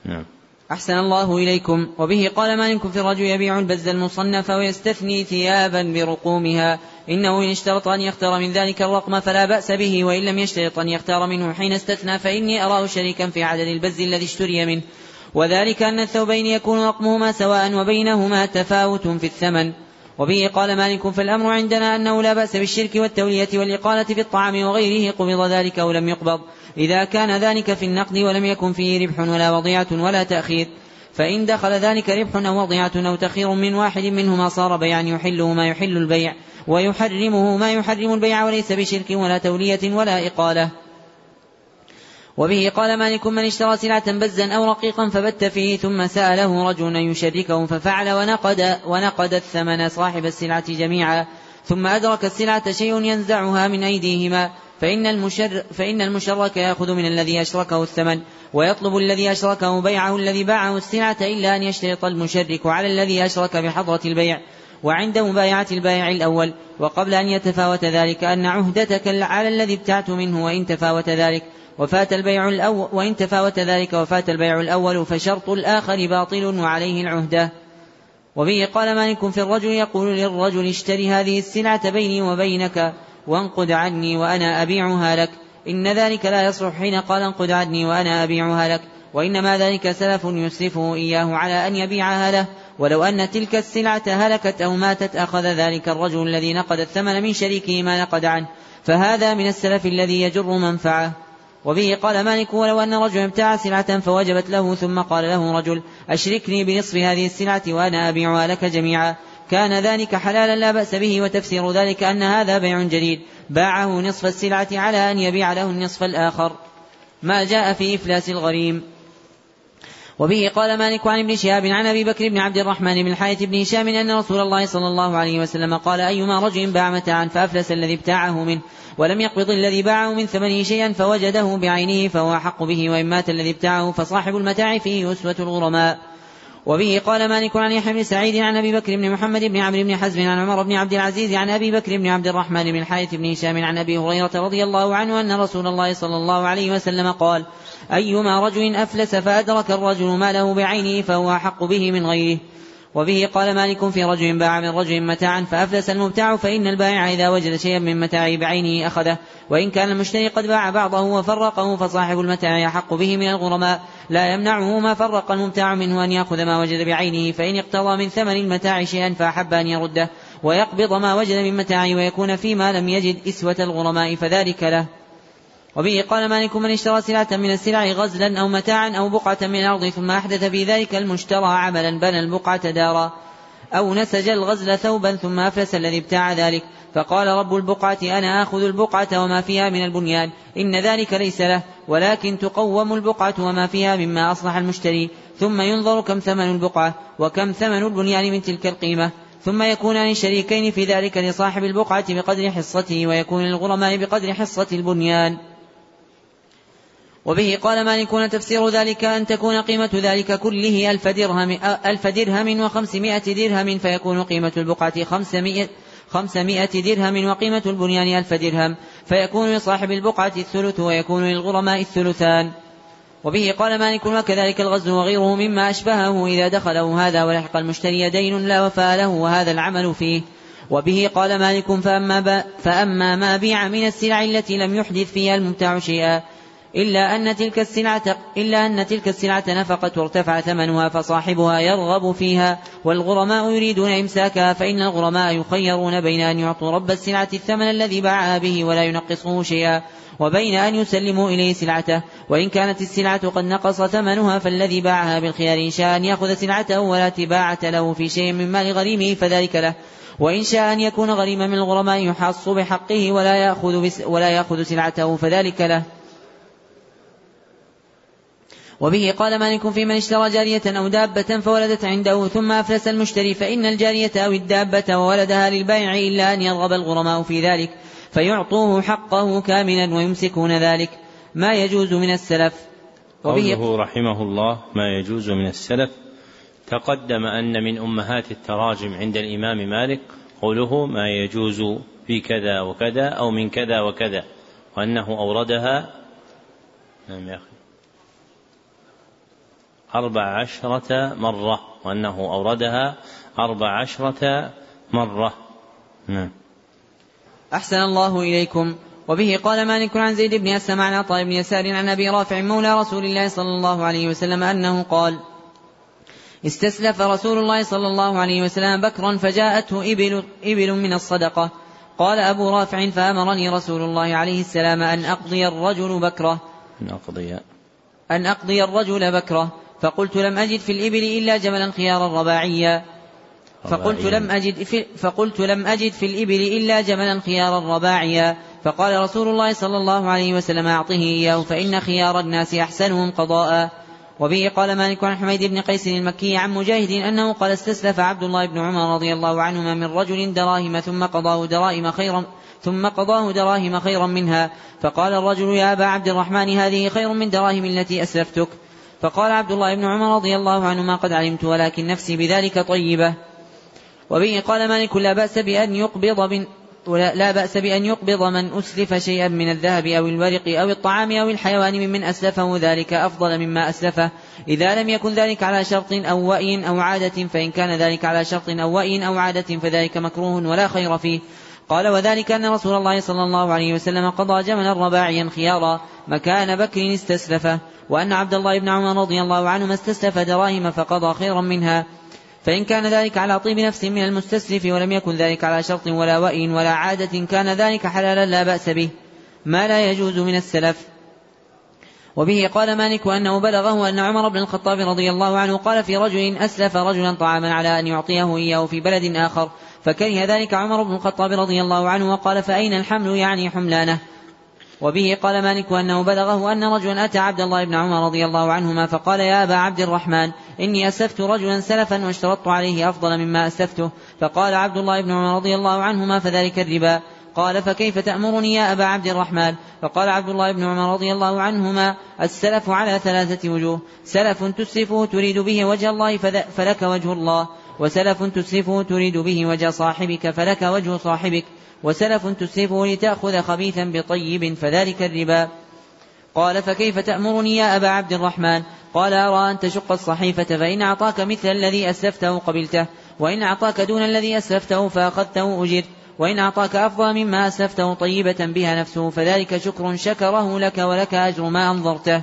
C: نعم. أحسن الله إليكم. وبه قال مالك في الرجل يبيع البز المصنف ويستثني ثيابا برقومها. إنه إن اشترط أن يختار من ذلك الرقم فلا بأس به وإن لم يشترط أن يختار منه حين استثنى فإني أراه شريكا في عدد البز الذي اشتري منه. وذلك أن الثوبين يكون رقمهما سواء وبينهما تفاوت في الثمن. وبه قال مالك فالأمر عندنا أنه لا بأس بالشرك والتولية والإقالة في الطعام وغيره قبض ذلك أو لم يقبض. إذا كان ذلك في النقد ولم يكن فيه ربح ولا وضيعة ولا تأخير. فإن دخل ذلك ربح أو وضيعة أو تخير من واحد منهما صار بيعا يحله ما يحل البيع ويحرمه ما يحرم البيع وليس بشرك ولا تولية ولا إقالة. وبه قال مالك من اشترى سلعة بزا أو رقيقا فبت فيه ثم سأله رجل أن يشركه ففعل ونقد ونقد الثمن صاحب السلعة جميعا ثم أدرك السلعة شيء ينزعها من أيديهما فإن المشر فإن المشرك يأخذ من الذي أشركه الثمن ويطلب الذي أشركه بيعه الذي باعه السلعة إلا أن يشترط المشرك على الذي أشرك بحضرة البيع وعند مبايعة البائع الأول وقبل أن يتفاوت ذلك أن عهدتك على الذي ابتعت منه وإن تفاوت ذلك وفات البيع الأول وإن تفاوت ذلك وفات البيع الأول فشرط الآخر باطل وعليه العهدة. وبه قال مالك في الرجل يقول للرجل اشتري هذه السلعة بيني وبينك وانقد عني وأنا أبيعها لك. إن ذلك لا يصلح حين قال انقد عني وأنا أبيعها لك. وإنما ذلك سلف يسلفه إياه على أن يبيعها له. ولو أن تلك السلعة هلكت أو ماتت أخذ ذلك الرجل الذي نقد الثمن من شريكه ما نقد عنه. فهذا من السلف الذي يجر منفعه. وبه قال مالك ولو أن رجلا ابتاع سلعة فوجبت له ثم قال له رجل أشركني بنصف هذه السلعة وأنا أبيعها لك جميعا. كان ذلك حلالا لا بأس به وتفسير ذلك أن هذا بيع جديد. باعه نصف السلعة على أن يبيع له النصف الآخر. ما جاء في إفلاس الغريم. وبه قال مالك عن ابن شهاب عن أبي بكر بن عبد الرحمن بن الحارث بن هشام أن رسول الله صلى الله عليه وسلم قال أيما رجل باع متاعا فأفلس الذي ابتاعه منه. ولم يقبض الذي باعه من ثمنه شيئا فوجده بعينه فهو أحق به وإن مات الذي ابتاعه فصاحب المتاع فيه أسوة الغرماء. وبه قال مالك عن يحيى بن سعيد عن أبي بكر بن محمد بن عمرو بن حزم عن عمر بن عبد العزيز عن أبي بكر بن عبد الرحمن بن الحارث بن هشام عن أبي هريرة رضي الله عنه أن رسول الله صلى الله عليه وسلم قال أيما رجل أفلس فأدرك الرجل ماله بعينه فهو أحق به من غيره. وبه قال مالك في رجل باع من رجل متاعا فأفلس المبتاع فإن البائع إذا وجد شيئا من متاعه بعينه أخذه. وإن كان المشتري قد باع بعضه وفرقه فصاحب المتاع يحق به من الغرماء. لا يمنعه ما فرق المبتاع منه أن يأخذ ما وجد بعينه فإن اقتضى من ثمن المتاع شيئا فأحب أن يرده. ويقبض ما وجد من متاعه ويكون فيما لم يجد إسوة الغرماء فذلك له. وبه قال مالك من اشترى سلعة من السلع غزلا أو متاعا أو بقعة من الأرض ثم أحدث في ذلك المشترى عملا بنى البقعة دارا. أو نسج الغزل ثوبا ثم أفلس الذي ابتاع ذلك. فقال رب البقعة أنا آخذ البقعة وما فيها من البنيان. إن ذلك ليس له ولكن تقوم البقعة وما فيها مما أصلح المشتري. ثم ينظر كم ثمن البقعة وكم ثمن البنيان من تلك القيمة. ثم يكونان شريكين في ذلك لصاحب البقعة بقدر حصته ويكون للغرماء بقدر حصة البنيان. وبه قال مالك تفسير ذلك أن تكون قيمة ذلك كله ألف درهم, ألف درهم وخمسمائة درهم فيكون قيمة البقعة خمسمائة, خمسمائة درهم وقيمة البنيان ألف درهم فيكون لصاحب البقعة الثلث ويكون للغرماء الثلثان. وبه قال مالك وكذلك الغزل وغيره مما أشبهه إذا دخله هذا ولحق المشتري دين لا وفاء له وهذا العمل فيه. وبه قال مالك فأما, فأما ما بيع من السلع التي لم يحدث فيها المبتاع شيئا إلا أن تلك السلعة إلا أن تلك السلعة نفقت وارتفع ثمنها فصاحبها يرغب فيها والغرماء يريدون إمساكها فإن الغرماء يخيرون بين أن يعطوا رب السلعة الثمن الذي باعها به ولا ينقصه شيئا وبين أن يسلموا إليه سلعته. وإن كانت السلعة قد نقص ثمنها فالذي باعها بالخيار إن شاء أن يأخذ سلعته ولا تباعة له في شيء من مال غريمه فذلك له. وإن شاء أن يكون غريما من الغرماء يحص بحقه ولا يأخذ ولا يأخذ سلعته فذلك له. وبه قال مالك في من اشترى جارية أو دابة فولدت عنده ثم أفلس المشتري فإن الجارية أو الدابة وولدها للبائع إلا أن يرغب الغرماء في ذلك فيعطوه حقه كاملا ويمسكون ذلك. ما يجوز من السلف؟
A: قوله رحمه الله ما يجوز من السلف. تقدم أن من أمهات التراجم عند الإمام مالك قوله ما يجوز في كذا وكذا أو من كذا وكذا وأنه أوردها. نعم يا أخي. أربع عشرة مرة وأنه أوردها أربع عشرة مرة. نعم.
C: أحسن الله إليكم. وبه قال مالك عن زيد بن أسلم عن عطاء بن يسار عن أبي رافع مولى رسول الله صلى الله عليه وسلم أنه قال استسلف رسول الله صلى الله عليه وسلم بكرا فجاءته إبل, إبل من الصدقة. قال أبو رافع فأمرني رسول الله عليه السلام أن أقضي الرجل بكره.
A: أن أقضي
C: أن أقضي الرجل بكره. فقلت لم أجد في الإبل إلا جملا خيارا رباعيا. فقلت لم أجد في فقلت لم أجد في الإبل إلا جملا خيارا رباعيا. فقال رسول الله صلى الله عليه وسلم أعطه إياه فإن خيار الناس أحسنهم قضاء. وبه قال مالك عن حميد بن قيس المكي عن مجاهد أنه قال استسلف عبد الله بن عمر رضي الله عنهما من رجل دراهم ثم قضاه دراهم خيرا ثم قضاه دراهم خيرا منها. فقال الرجل يا أبا عبد الرحمن هذه خير من دراهم التي أسلفتك. فقال عبد الله بن عمر رضي الله عنهما قد علمت ولكن نفسي بذلك طيبة. وبه قال مالك لا بأس بأن يقبض من لا بأس بأن يقبض من أسلف شيئا من الذهب أو الورق أو الطعام أو الحيوان ممن أسلفه ذلك أفضل مما أسلفه. إذا لم يكن ذلك على شرط أو وئي أو عادة فإن كان ذلك على شرط أو وئي أو عادة فذلك مكروه ولا خير فيه. قال وذلك أن رسول الله صلى الله عليه وسلم قضى جملا رباعيا خيارا مكان بكر استسلفه. وأن عبد الله بن عمر رضي الله عنهما استسلف دراهم فقضى خيرا منها. فإن كان ذلك على طيب نفس من المستسلف ولم يكن ذلك على شرط ولا وئي ولا عادة كان ذلك حلالا لا بأس به. ما لا يجوز من السلف. وبه قال مالك أنه بلغه أن عمر بن الخطاب رضي الله عنه قال في رجل أسلف رجلا طعاما على أن يعطيه إياه في بلد آخر. فكره ذلك عمر بن الخطاب رضي الله عنه وقال فأين الحمل يعني حملانه؟ وبه قال مالك أنه بلغه أن رجلا أتى عبد الله بن عمر رضي الله عنهما فقال يا أبا عبد الرحمن إني أسلفت رجلا سلفا واشترطت عليه أفضل مما أسلفته فقال عبد الله بن عمر رضي الله عنهما فذلك الربا. قال فكيف تأمرني يا أبا عبد الرحمن؟ فقال عبد الله بن عمر رضي الله عنهما السلف على ثلاثة وجوه. سلف تسلفه تريد به وجه الله فلك وجه الله وسلف تسلفه تريد به وجه صاحبك فلك وجه صاحبك. وسلف تسلفه لتأخذ خبيثا بطيب فذلك الربا. قال فكيف تأمرني يا أبا عبد الرحمن؟ قال أرى أن تشق الصحيفة فإن أعطاك مثل الذي أسلفته قبلته وإن أعطاك دون الذي أسلفته فأخذته أجرت وإن أعطاك أفضل مما أسلفته طيبة بها نفسه فذلك شكر شكره لك ولك أجر ما أنظرته.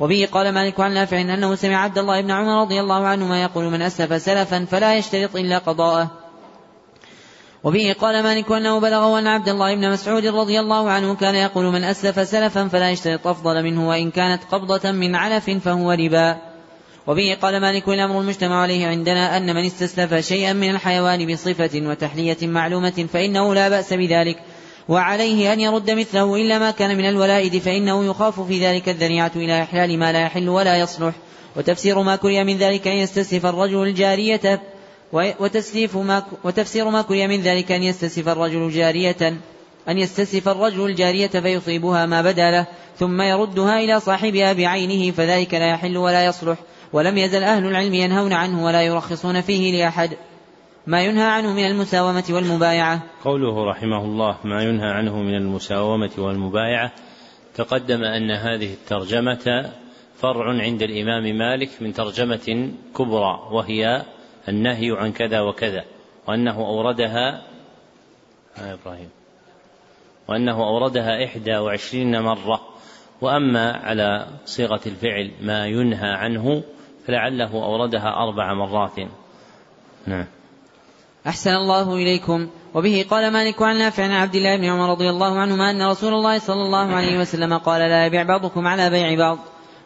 C: وبه قال مالك عن نافع أنه سمع عبد الله بن عمر رضي الله عنهما يقول من أسلف سلفا فلا يشترط إلا قضاءه. وبه قال مالك أنه بلغه أن عبد الله بن مسعود رضي الله عنه كان يقول من أسلف سلفا فلا يشترط أفضل منه وإن كانت قبضة من علف فهو ربا. وبه قال مالك الأمر المجتمع عليه عندنا أن من استسلف شيئا من الحيوان بصفة وتحلية معلومة فإنه لا بأس بذلك. وعليه أن يرد مثله إلا ما كان من الولائد فإنه يخاف في ذلك الذريعة إلى إحلال ما لا يحل ولا يصلح. وتفسير ما كري من ذلك أن يستسلف الرجل الجارية وتسليف ما وتفسير ما كري من ذلك أن يستسلف الرجل جارية أن يستسلف الرجل الجارية فيصيبها ما بدا له ثم يردها إلى صاحبها بعينه فذلك لا يحل ولا يصلح ولم يزل أهل العلم ينهون عنه ولا يرخصون فيه لأحد. ما ينهى عنه من المساومة والمبايعة.
A: قوله رحمه الله ما ينهى عنه من المساومة والمبايعة تقدم أن هذه الترجمة فرع عند الإمام مالك من ترجمة كبرى وهي النهي عن كذا وكذا وأنه أوردها آه إبراهيم. وأنه أوردها إحدى وعشرين مرة. وأما على صيغة الفعل ما ينهى عنه فلعله أوردها أربع مرات. نعم.
C: أحسن الله إليكم. وبه قال مالك عن نافع عن عبد الله بن عمر رضي الله عنهما أن رسول الله صلى الله عليه وسلم قال لا يبيع بعضكم على بيع بعض.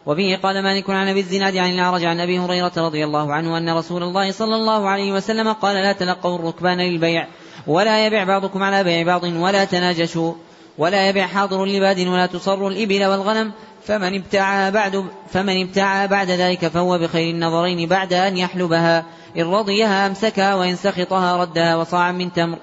C: وبه قال مالك عن أبي الزناد عن الأعرج عن أبي هريرة رضي الله عنه أن رسول الله صلى الله عليه وسلم قال لا تلقوا الركبان للبيع ولا يبيع بعضكم على بيع بعض ولا تناجشوا ولا يبيع حاضر لباد ولا تصر الإبل والغنم فمن ابتاعها بعد فمن ابتاعها بعد ذلك فهو بخير النظرين بعد أن يحلبها إن رضيها أمسكها وإن سخطها ردها وصاعا من تمر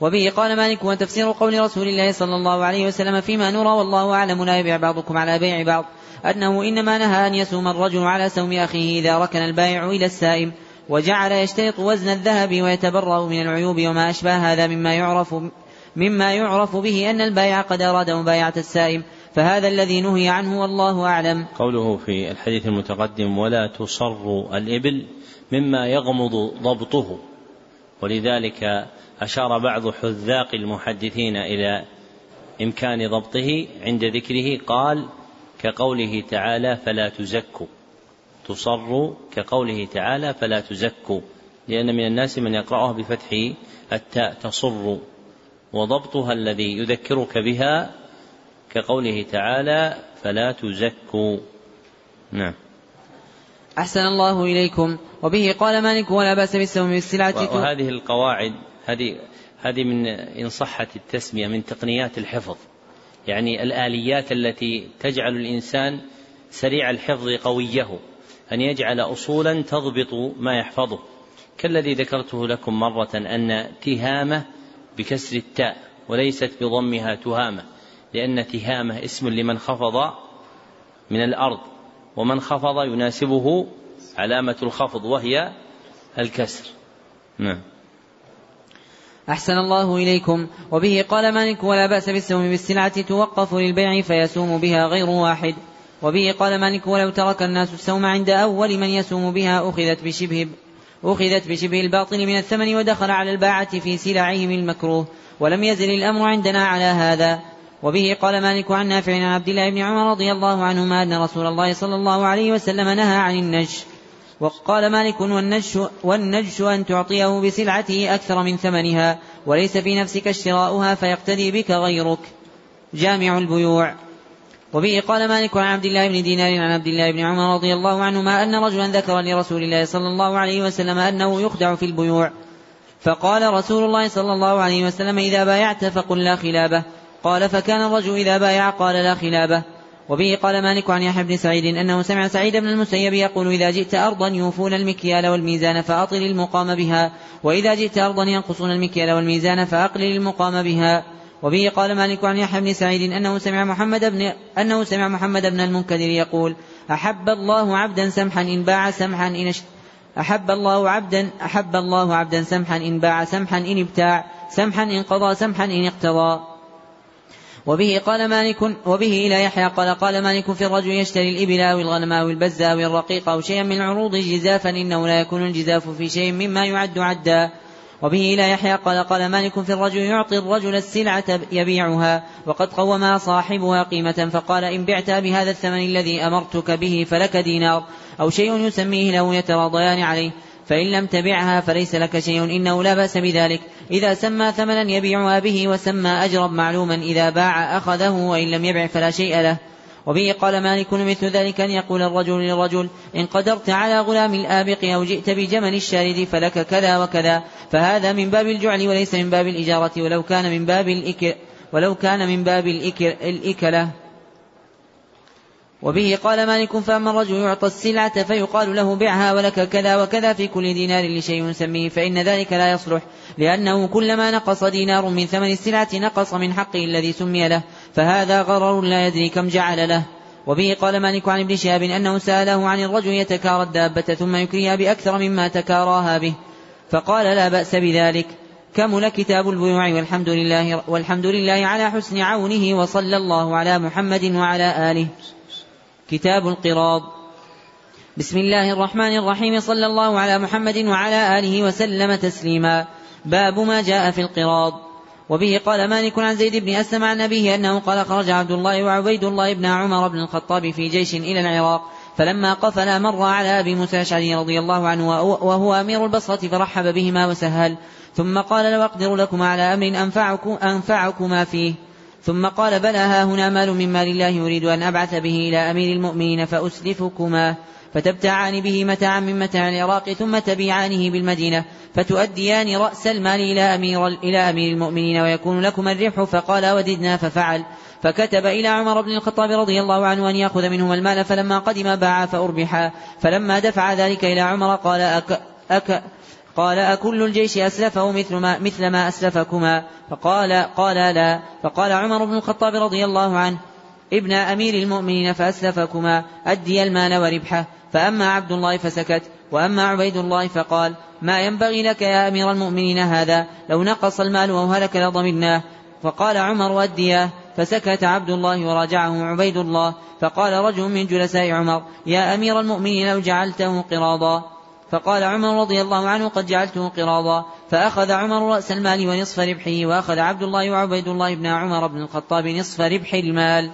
C: وبه قال مالك وتفسير قول رسول الله صلى الله عليه وسلم فيما نرى والله أعلم لا يبيع بعضكم على بيع بعض أنه إنما نهى أن يسوم الرجل على سوم أخيه إذا ركن البائع إلى السائم وجعل يشترط وزن الذهب ويتبرأ من العيوب وما أشبه هذا مما يعرف مما يعرف به أن البائع قد أراد مبايعة السائم فهذا الذي نهي عنه والله أعلم.
A: قوله في الحديث المتقدم ولا تصر الإبل مما يغمض ضبطه ولذلك أشار بعض حذاق المحدثين إلى إمكان ضبطه عند ذكره قال كقوله تعالى فلا تزكوا. تصر كقوله تعالى فلا تزكوا. لأن من الناس من يقرأها بفتح التاء تصر وضبطها الذي يذكرك بها كقوله تعالى فلا تزكوا. نعم.
C: أحسن الله إليكم. وبه قال مالك ولا بأس بالسوم بالسلعة
A: وهذه القواعد هذه هذه من إن صحت التسمية من تقنيات الحفظ. يعني الآليات التي تجعل الإنسان سريع الحفظ قويه أن يجعل أصولا تضبط ما يحفظه. كالذي ذكرته لكم مرة أن تهامة بكسر التاء وليست بضمها تهامة لأن تهامة اسم لمن خفض من الأرض ومن خفض يناسبه علامة الخفض وهي الكسر. نعم.
C: أحسن الله إليكم. وبه قال مالك ولا بأس بالسوم بالسلعة توقف للبيع فيسوم بها غير واحد. وبه قال مالك ولو ترك الناس السوم عند أول من يسوم بها أخذت بشبه أخذت بشبه الباطل من الثمن ودخل على الباعة في سلعهم المكروه. ولم يزل الأمر عندنا على هذا. وبه قال مالك عن نافع عن عبد الله بن عمر رضي الله عنهما أن رسول الله صلى الله عليه وسلم نهى عن النجش. وقال مالك والنجش, والنجش أن تعطيه بسلعته أكثر من ثمنها وليس في نفسك اشتراؤها فيقتدي بك غيرك. جامع البيوع. وبه قال مالك عن عبد الله بن دينار عن عبد الله بن عمر رضي الله عنهما أن رجلا ذكر لرسول الله صلى الله عليه وسلم أنه يخدع في البيوع. فقال رسول الله صلى الله عليه وسلم إذا بايعت فقل لا خلابة. قال فكان الرجل إذا بايع قال لا خلابة. وبه قال مالك عن يحيى بن سعيد أنه سمع سعيد بن المسيب يقول إذا جئت أرضا يوفون المكيال والميزان فأطل المقام بها وإذا جئت أرضا ينقصون المكيال والميزان فأقلل المقام بها. وبه قال مالك عن يحيى بن سعيد أنه سمع محمد بن أنه سمع محمد بن المنكدر يقول أحب الله عبدا سمحا إن باع سمحا إن أحب الله عبدا أحب الله عبدا سمحا إن باع سمحا إن ابتاع سمحا إن قضى سمحا إن اقتضى. وبه قال مالك وبه إلى يحيى قال قال مالك في الرجل يشتري الإبل أو الغنم أو البز أو الرقيق أو شيئا من العروض جزافا إنه لا يكون الجزاف في شيء مما يعد عدا. وبه إلى يحيى قال قال مالك في الرجل يعطي الرجل السلعة يبيعها وقد قومها صاحبها قيمة فقال إن بعتها بهذا الثمن الذي أمرتك به فلك دينار أو شيء يسميه له يتراضيان عليه. فإن لم تبعها فليس لك شيء إنه لا بأس بذلك. إذا سمى ثمنا يبيعها به وسمى أجرا معلوما إذا باع أخذه وإن لم يبع فلا شيء له. وبه قال مالك مثل ذلك أن يقول الرجل للرجل إن قدرت على غلام الآبق أو جئت بجمل الشارد فلك كذا وكذا. فهذا من باب الجعل وليس من باب الإجارة ولو كان من باب الإكل ولو كان من باب الإكل الإكلة. وبه قال مالك فأما الرجل يعطى السلعة فيقال له بعها ولك كذا وكذا في كل دينار لشيء يسميه فإن ذلك لا يصلح لأنه كلما نقص دينار من ثمن السلعة نقص من حقه الذي سمي له فهذا غرر لا يدري كم جعل له. وبه قال مالك عن ابن شهاب أنه سأله عن الرجل يتكارى الدابة ثم يكريها بأكثر مما تكاراها به فقال لا بأس بذلك. كمل كتاب البيوع والحمد لله والحمد لله على حسن عونه وصلى الله على محمد وعلى آله. كتاب القراض. بسم الله الرحمن الرحيم. صلى الله على محمد وعلى آله وسلم تسليما. باب ما جاء في القراض. وبه قال مالك عن زيد بن أسلم عن أبيه أنه قال خرج عبد الله وعبيد الله بن عمر بن الخطاب في جيش إلى العراق فلما قفل مر على أبي موسى الأشعري رضي الله عنه وهو أمير البصرة فرحب بهما وسهل ثم قال لو أقدر لكما على أمر أنفعكم أنفعكما فيه. ثم قال بلى ها هنا مال من مال الله يريد أن أبعث به إلى أمير المؤمنين فأسلفكما فتبتعان به متاعا من متاع العراق ثم تبيعانه بالمدينة فتؤديان رأس المال إلى أمير, إلى أمير المؤمنين ويكون لكما الربح فقال وددنا ففعل فكتب إلى عمر بن الخطاب رضي الله عنه أن يأخذ منهما المال فلما قدم باعا فأربحا فلما دفع ذلك إلى عمر قال أك أك قال أكل الجيش أسلفه مثل ما, مثل ما أسلفكما. فقال قال لا. فقال عمر بن الخطاب رضي الله عنه ابن أمير المؤمنين فأسلفكما. أدي المال وربحه. فأما عبد الله فسكت. وأما عبيد الله فقال ما ينبغي لك يا أمير المؤمنين هذا؟ لو نقص المال أو هلك لضمناه. فقال عمر ودياه فسكت عبد الله وراجعه عبيد الله. فقال رجل من جلساء عمر يا أمير المؤمنين لو جعلته قراضا. فقال عمر رضي الله عنه قد جعلته قراضا فأخذ عمر رأس المال ونصف ربحه وأخذ عبد الله وعبيد الله بن عمر بن الخطاب نصف ربح المال.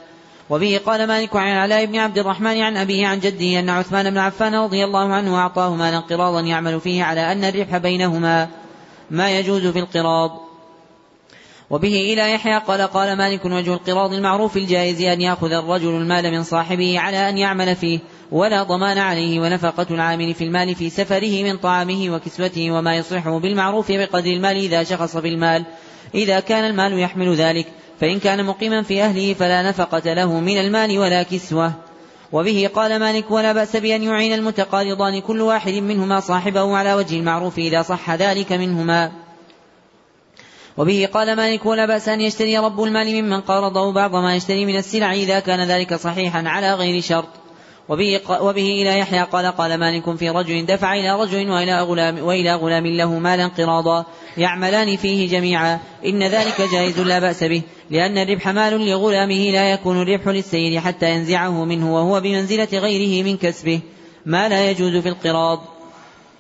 C: وبه قال مالك عن علاء بن عبد الرحمن عن أبيه عن جده أن عثمان بن عفان رضي الله عنه أعطاه مالا قراضا يعمل فيه على أن الربح بينهما ما يجوز في القراض. وبه إلى يحيى قال قال مالك وجه القراض المعروف الجائز أن يأخذ الرجل المال من صاحبه على أن يعمل فيه ولا ضمان عليه ونفقة العامل في المال في سفره من طعامه وكسوته وما يصلحه بالمعروف بقدر المال إذا شخص بالمال. إذا كان المال يحمل ذلك فإن كان مقيما في أهله فلا نفقة له من المال ولا كسوة. وبه قال مالك ولا بأس بأن يعين المتقارضان كل واحد منهما صاحبه على وجه المعروف إذا صح ذلك منهما. وبه قال مالك ولا بأس أن يشتري رب المال ممن قارضه بعض ما يشتري من السلع إذا كان ذلك صحيحا على غير شرط. وبه, وبه إلى يحيى قال قال مالك في رجل دفع إلى رجل وإلى غلام, وإلى غلام له مالا قراضا يعملان فيه جميعا. إن ذلك جائز لا بأس به لأن الربح مال لغلامه لا يكون الربح للسيد حتى ينزعه منه وهو بمنزلة غيره من كسبه ما لا يجوز في القراض.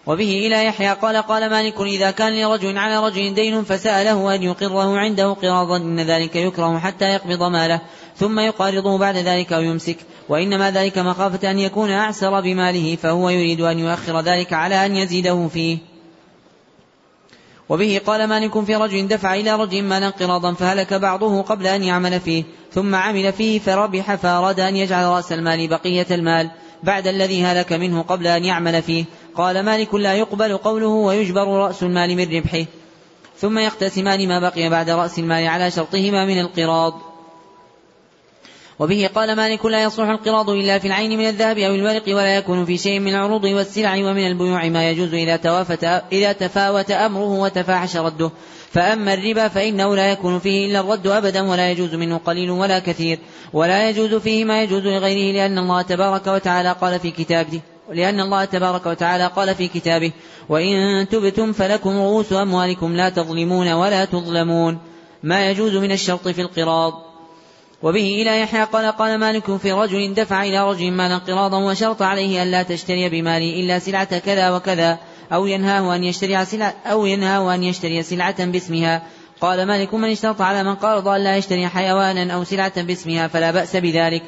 C: وبه إلى يحيى قال قال مالك إذا كان لرجل على رجل دين فسأله أن يقره عنده قراضا إن ذلك يكره حتى يقبض ماله. ثم يقارضه بعد ذلك أو يمسك وإنما ذلك مخافة أن يكون أعسر بماله فهو يريد أن يؤخر ذلك على أن يزيده فيه. وبه قال مالك في رجل دفع إلى رجل مالا قراضا فهلك بعضه قبل أن يعمل فيه ثم عمل فيه فربح فأراد أن يجعل رأس المال بقية المال بعد الذي هلك منه قبل أن يعمل فيه. قال مالك لا يقبل قوله ويجبر رأس المال من ربحه ثم يقتسمان ما بقي بعد رأس المال على شرطهما من القراض. وبه قال مالك لا يصلح القراض إلا في العين من الذهب أو الورق ولا يكون في شيء من العروض والسلع ومن البيوع ما يجوز إذا توافت إذا تفاوت أمره وتفاحش رده. فأما الربا فإنه لا يكون فيه إلا الرد أبدا ولا يجوز منه قليل ولا كثير. ولا يجوز فيه ما يجوز لغيره لأن الله تبارك وتعالى قال في كتابه لأن الله تبارك وتعالى قال في كتابه وإن تبتم فلكم رؤوس أموالكم لا تظلمون ولا تظلمون. ما يجوز من الشرط في القراض. وبه إلى يحيى قال قال مالك في رجل دفع إلى رجل مالا قراضا وشرط عليه ألا تشتري بمالي إلا سلعة كذا وكذا أو ينهاه أن يشتري سلعة أو ينهاه أن يشتري سلعة باسمها. قال مالك من اشترط على من قارض أن لا يشتري حيوانا أو سلعة باسمها فلا بأس بذلك.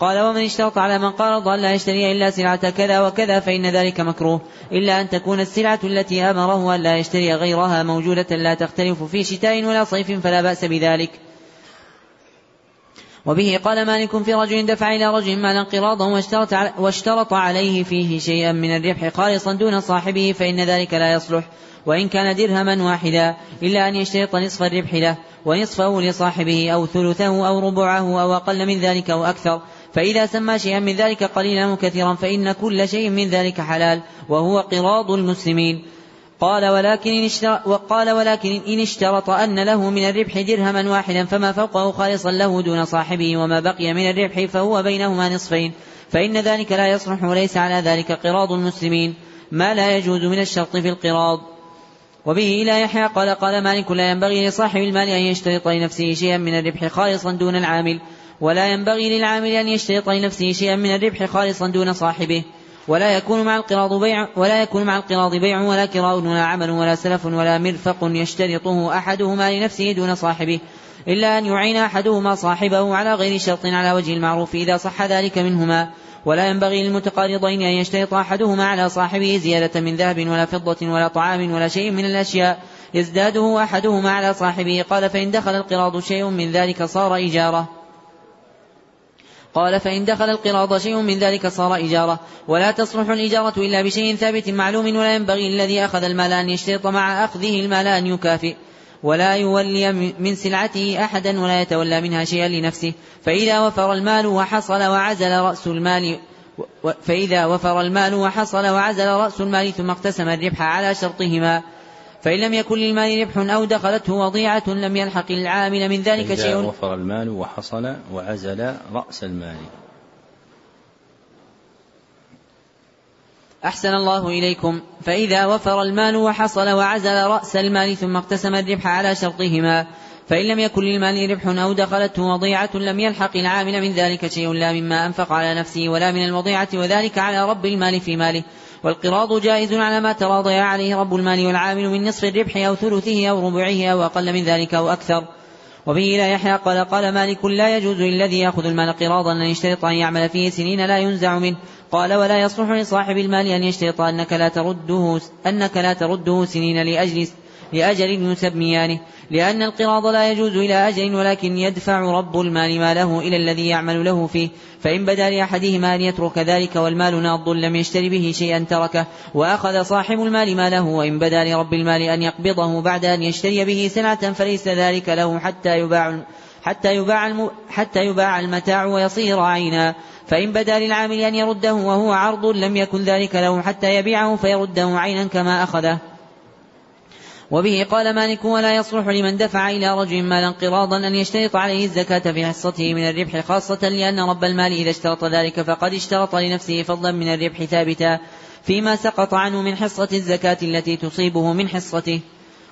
C: قال ومن اشترط على من قارض أن لا يشتري إلا سلعة كذا وكذا فإن ذلك مكروه إلا أن تكون السلعة التي أمره أن لا يشتري غيرها موجودة لا تختلف في شتاء ولا صيف فلا بأس بذلك. وبه قال مالك في رجل دفع إلى رجل مالا قراضا واشترط, واشترط عليه فيه شيئا من الربح خالصا دون صاحبه فإن ذلك لا يصلح. وإن كان درهما واحدا إلا أن يشترط نصف الربح له ونصفه لصاحبه أو ثلثه أو ربعه أو أقل من ذلك أو أكثر. فإذا سمى شيئا من ذلك قليلا أو كثيرا فإن كل شيء من ذلك حلال وهو قراض المسلمين. قال ولكن إن وقال ولكن إن اشترط أن له من الربح درهما واحدا فما فوقه خالصا له دون صاحبه وما بقي من الربح فهو بينهما نصفين فإن ذلك لا يصلح وليس على ذلك قراض المسلمين. ما لا يجوز من الشرط في القراض. وبه إلى يحيى قال قال مالك لا ينبغي لصاحب المال أن يشترط لنفسه شيئا من الربح خالصا دون العامل ولا ينبغي للعامل أن يشترط لنفسه شيئا من الربح خالصا دون صاحبه. ولا يكون مع القراض بيع ولا يكون مع القراض بيع ولا كراء ولا عمل ولا سلف ولا مرفق يشترطه أحدهما لنفسه دون صاحبه إلا أن يعين أحدهما صاحبه على غير شرط على وجه المعروف إذا صح ذلك منهما. ولا ينبغي للمتقارضين أن يشترط أحدهما على صاحبه زيادة من ذهب ولا فضة ولا طعام ولا شيء من الأشياء. يزداده أحدهما على صاحبه قال فإن دخل القراض شيء من ذلك صار إجارة قال فإن دخل القراض شيء من ذلك صار إجارة ولا تصلح الإجارة إلا بشيء ثابت معلوم ولا ينبغي الذي أخذ المال أن يشترط مع أخذه المال أن يكافئ. ولا يولي من سلعته أحدا ولا يتولى منها شيئا لنفسه. فإذا وفر المال وحصل وعزل رأس المال فإذا وفر المال وحصل وعزل رأس المال ثم اقتسم الربح على شرطهما. فإن لم يكن للمال ربح أو دخلته وضيعة لم يلحق العامل من ذلك شيء.
A: وفر المال وحصل وعزل رأس المال.
C: أحسن الله إليكم. فإذا وفر المال وحصل وعزل رأس المال ثم اقتسم الربح على شرطهما فإن لم يكن للمال ربح أو دخلته وضيعة لم يلحق العامل من ذلك شيء لا مما أنفق على نفسه ولا من الوضيعة وذلك على رب المال في ماله. والقراض جائز على ما تراضي عليه رب المال والعامل من نصف الربح أو ثلثه أو ربعه أو أقل من ذلك أو أكثر. وبه لا يحيى قال قال مالك لا يجوز للذي يأخذ المال قراضا أن يشترط أن يعمل فيه سنين لا ينزع منه. قال ولا يصلح لصاحب المال أن يشترط أنك لا ترده أنك لا ترده سنين لأجل لأجل يسميانه لأن القراض لا يجوز إلى أجل ولكن يدفع رب المال ماله إلى الذي يعمل له فيه. فإن بدا لأحدهما أن يترك ذلك والمال ناض لم يشتري به شيئا تركه وأخذ صاحب المال ماله وإن بدا لرب المال أن يقبضه بعد أن يشتري به سلعة فليس ذلك له حتى يباع حتى يباع حتى يباع المتاع ويصير عينا. فإن بدا للعامل أن يرده وهو عرض لم يكن ذلك له حتى يبيعه فيرده عينا كما أخذه. وبه قال مالك ولا يصلح لمن دفع إلى رجل مالا قراضا أن يشترط عليه الزكاة في حصته من الربح خاصة لأن رب المال إذا اشترط ذلك فقد اشترط لنفسه فضلا من الربح ثابتا فيما سقط عنه من حصة الزكاة التي تصيبه من حصته.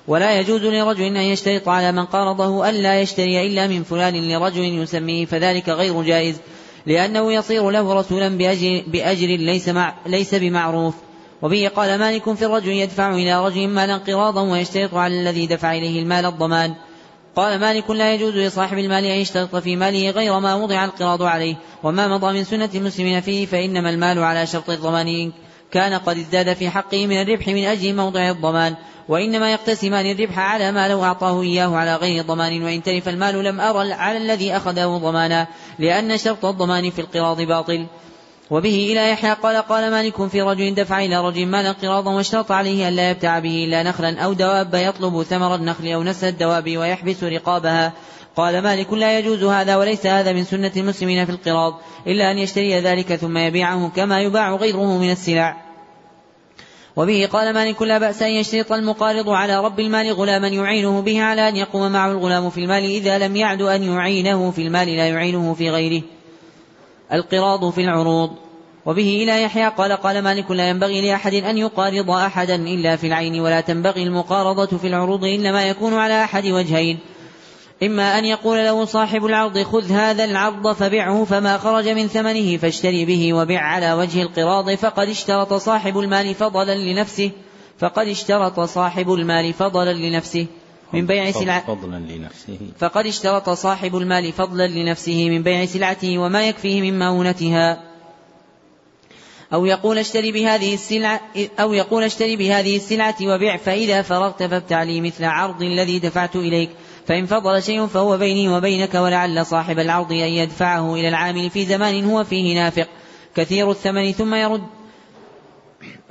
C: ولا يجوز لرجل أن يشترط على من قارضه ألا يشتري إلا من فلان لرجل يسميه فذلك غير جائز لأنه يصير له رسولا بأجر, بأجر ليس, مع ليس بمعروف. وبه قال مالك في الرجل يدفع إلى رجل مالا قراضا ويشترط على الذي دفع إليه المال الضمان. قال مالك لا يجوز لصاحب المال أن يشترط في ماله غير ما وضع القراض عليه وما مضى من سنة المسلمين فيه فإنما المال على شرط الضمان كان قد ازداد في حقه من الربح من أجل موضع الضمان وإنما يقتسمان الربح على ما لو أعطاه إياه على غير ضمان وإن تلف المال لم أرى على الذي أخذه ضمانا لأن شرط الضمان في القراض باطل. وبه إلى يحيى قال قال مالك في رجل دفع إلى رجل مالا قراضا واشترط عليه أن لا يبتاع به إلا نخلا أو دواب يطلب ثمر النخل أو نسل الدواب ويحبس رقابها. قال مالك لا يجوز هذا وليس هذا من سنة المسلمين في القراض إلا أن يشتري ذلك ثم يبيعه كما يباع غيره من السلع. وبه قال مالك لا بأس أن يشترط المقارض على رب المال غلاما يعينه به على أن يقوم معه الغلام في المال إذا لم يعد أن يعينه في المال لا يعينه في غيره. القراض في العروض. وبه إلى يحيى قال قال مالك لا ينبغي لأحد أن يقارض أحدا إلا في العين ولا تنبغي المقارضة في العروض إنما يكون على أحد وجهين. إما أن يقول له صاحب العرض خذ هذا العرض فبعه فما خرج من ثمنه فاشتري به وبع على وجه القراض فقد اشترط صاحب المال فضلا لنفسه فقد اشترط صاحب المال فضلا لنفسه. من بيع سلعة
A: فضلا لنفسه.
C: فقد اشترط صاحب المال فضلا لنفسه من بيع سلعته وما يكفيه من مؤونتها أو يقول اشتري بهذه السلعة أو يقول اشتري بهذه السلعة وبيع فإذا فرغت فابتع لي مثل عرض الذي دفعت إليك. فإن فضل شيء فهو بيني وبينك ولعل صاحب العرض أن يدفعه إلى العامل في زمان هو فيه نافق. كثير الثمن ثم يرد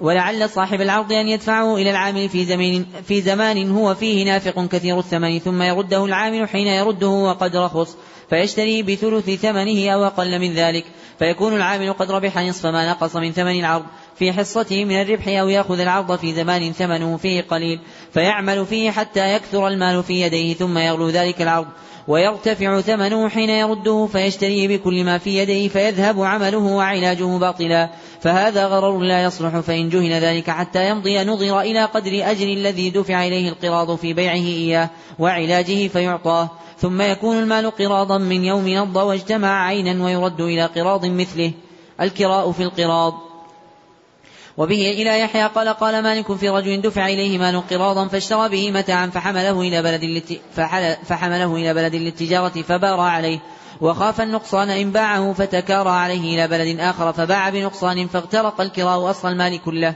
C: ولعل صاحب العرض أن يدفعه إلى العامل في زمان, في زمان هو فيه نافق كثير الثمن ثم يرده العامل حين يرده وقد رخص فيشتري بثلث ثمنه أو أقل من ذلك فيكون العامل قد ربح نصف ما نقص من ثمن العرض في حصته من الربح أو يأخذ العرض في زمان ثمنه فيه قليل فيعمل فيه حتى يكثر المال في يديه ثم يغلو ذلك العرض ويرتفع ثمنه حين يرده فيشتريه بكل ما في يديه فيذهب عمله وعلاجه باطلا. فهذا غرر لا يصلح فإن جهل ذلك حتى يمضي نظر إلى قدر أجر الذي دفع إليه القراض في بيعه إياه وعلاجه فيعطاه. ثم يكون المال قراضا من يوم نض واجتمع عينا ويرد إلى قراض مثله. الكراء في القراض. وبه إلى يحيى قال قال مالك في رجل دفع إليه مال قراضا فاشترى به متاعا فحمله إلى بلد فحمله إلى بلد للتجارة فبار عليه. وخاف النقصان إن باعه فتكارى عليه إلى بلد آخر فباع بنقصان فاغترق الكراء أصل المال كله.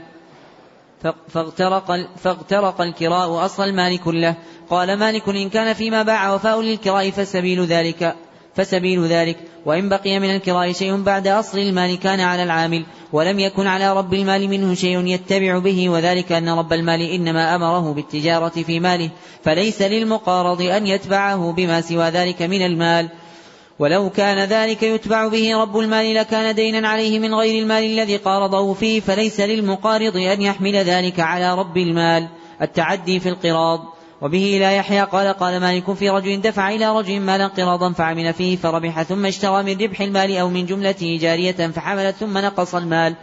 C: فاغترق, فاغترق الكراء أصل المال كله. قال مالك إن كان فيما باع وفاء للكراء فسبيل ذلك. فسبيل ذلك. وإن بقي من الكراء شيء بعد أصل المال كان على العامل ولم يكن على رب المال منه شيء يتبع به وذلك أن رب المال إنما أمره بالتجارة في ماله فليس للمقارض أن يتبعه بما سوى ذلك من المال. ولو كان ذلك يتبع به رب المال لكان دينا عليه من غير المال الذي قارضه فيه فليس للمقارض أن يحمل ذلك على رب المال. التعدي في القراض. وبه لا يحيى قال قال مالك في رجل دفع إلى رجل مالا قراضا فعمل فيه فربح ثم اشترى من ربح المال أو من جملته جارية فحملت ثم نقص المال.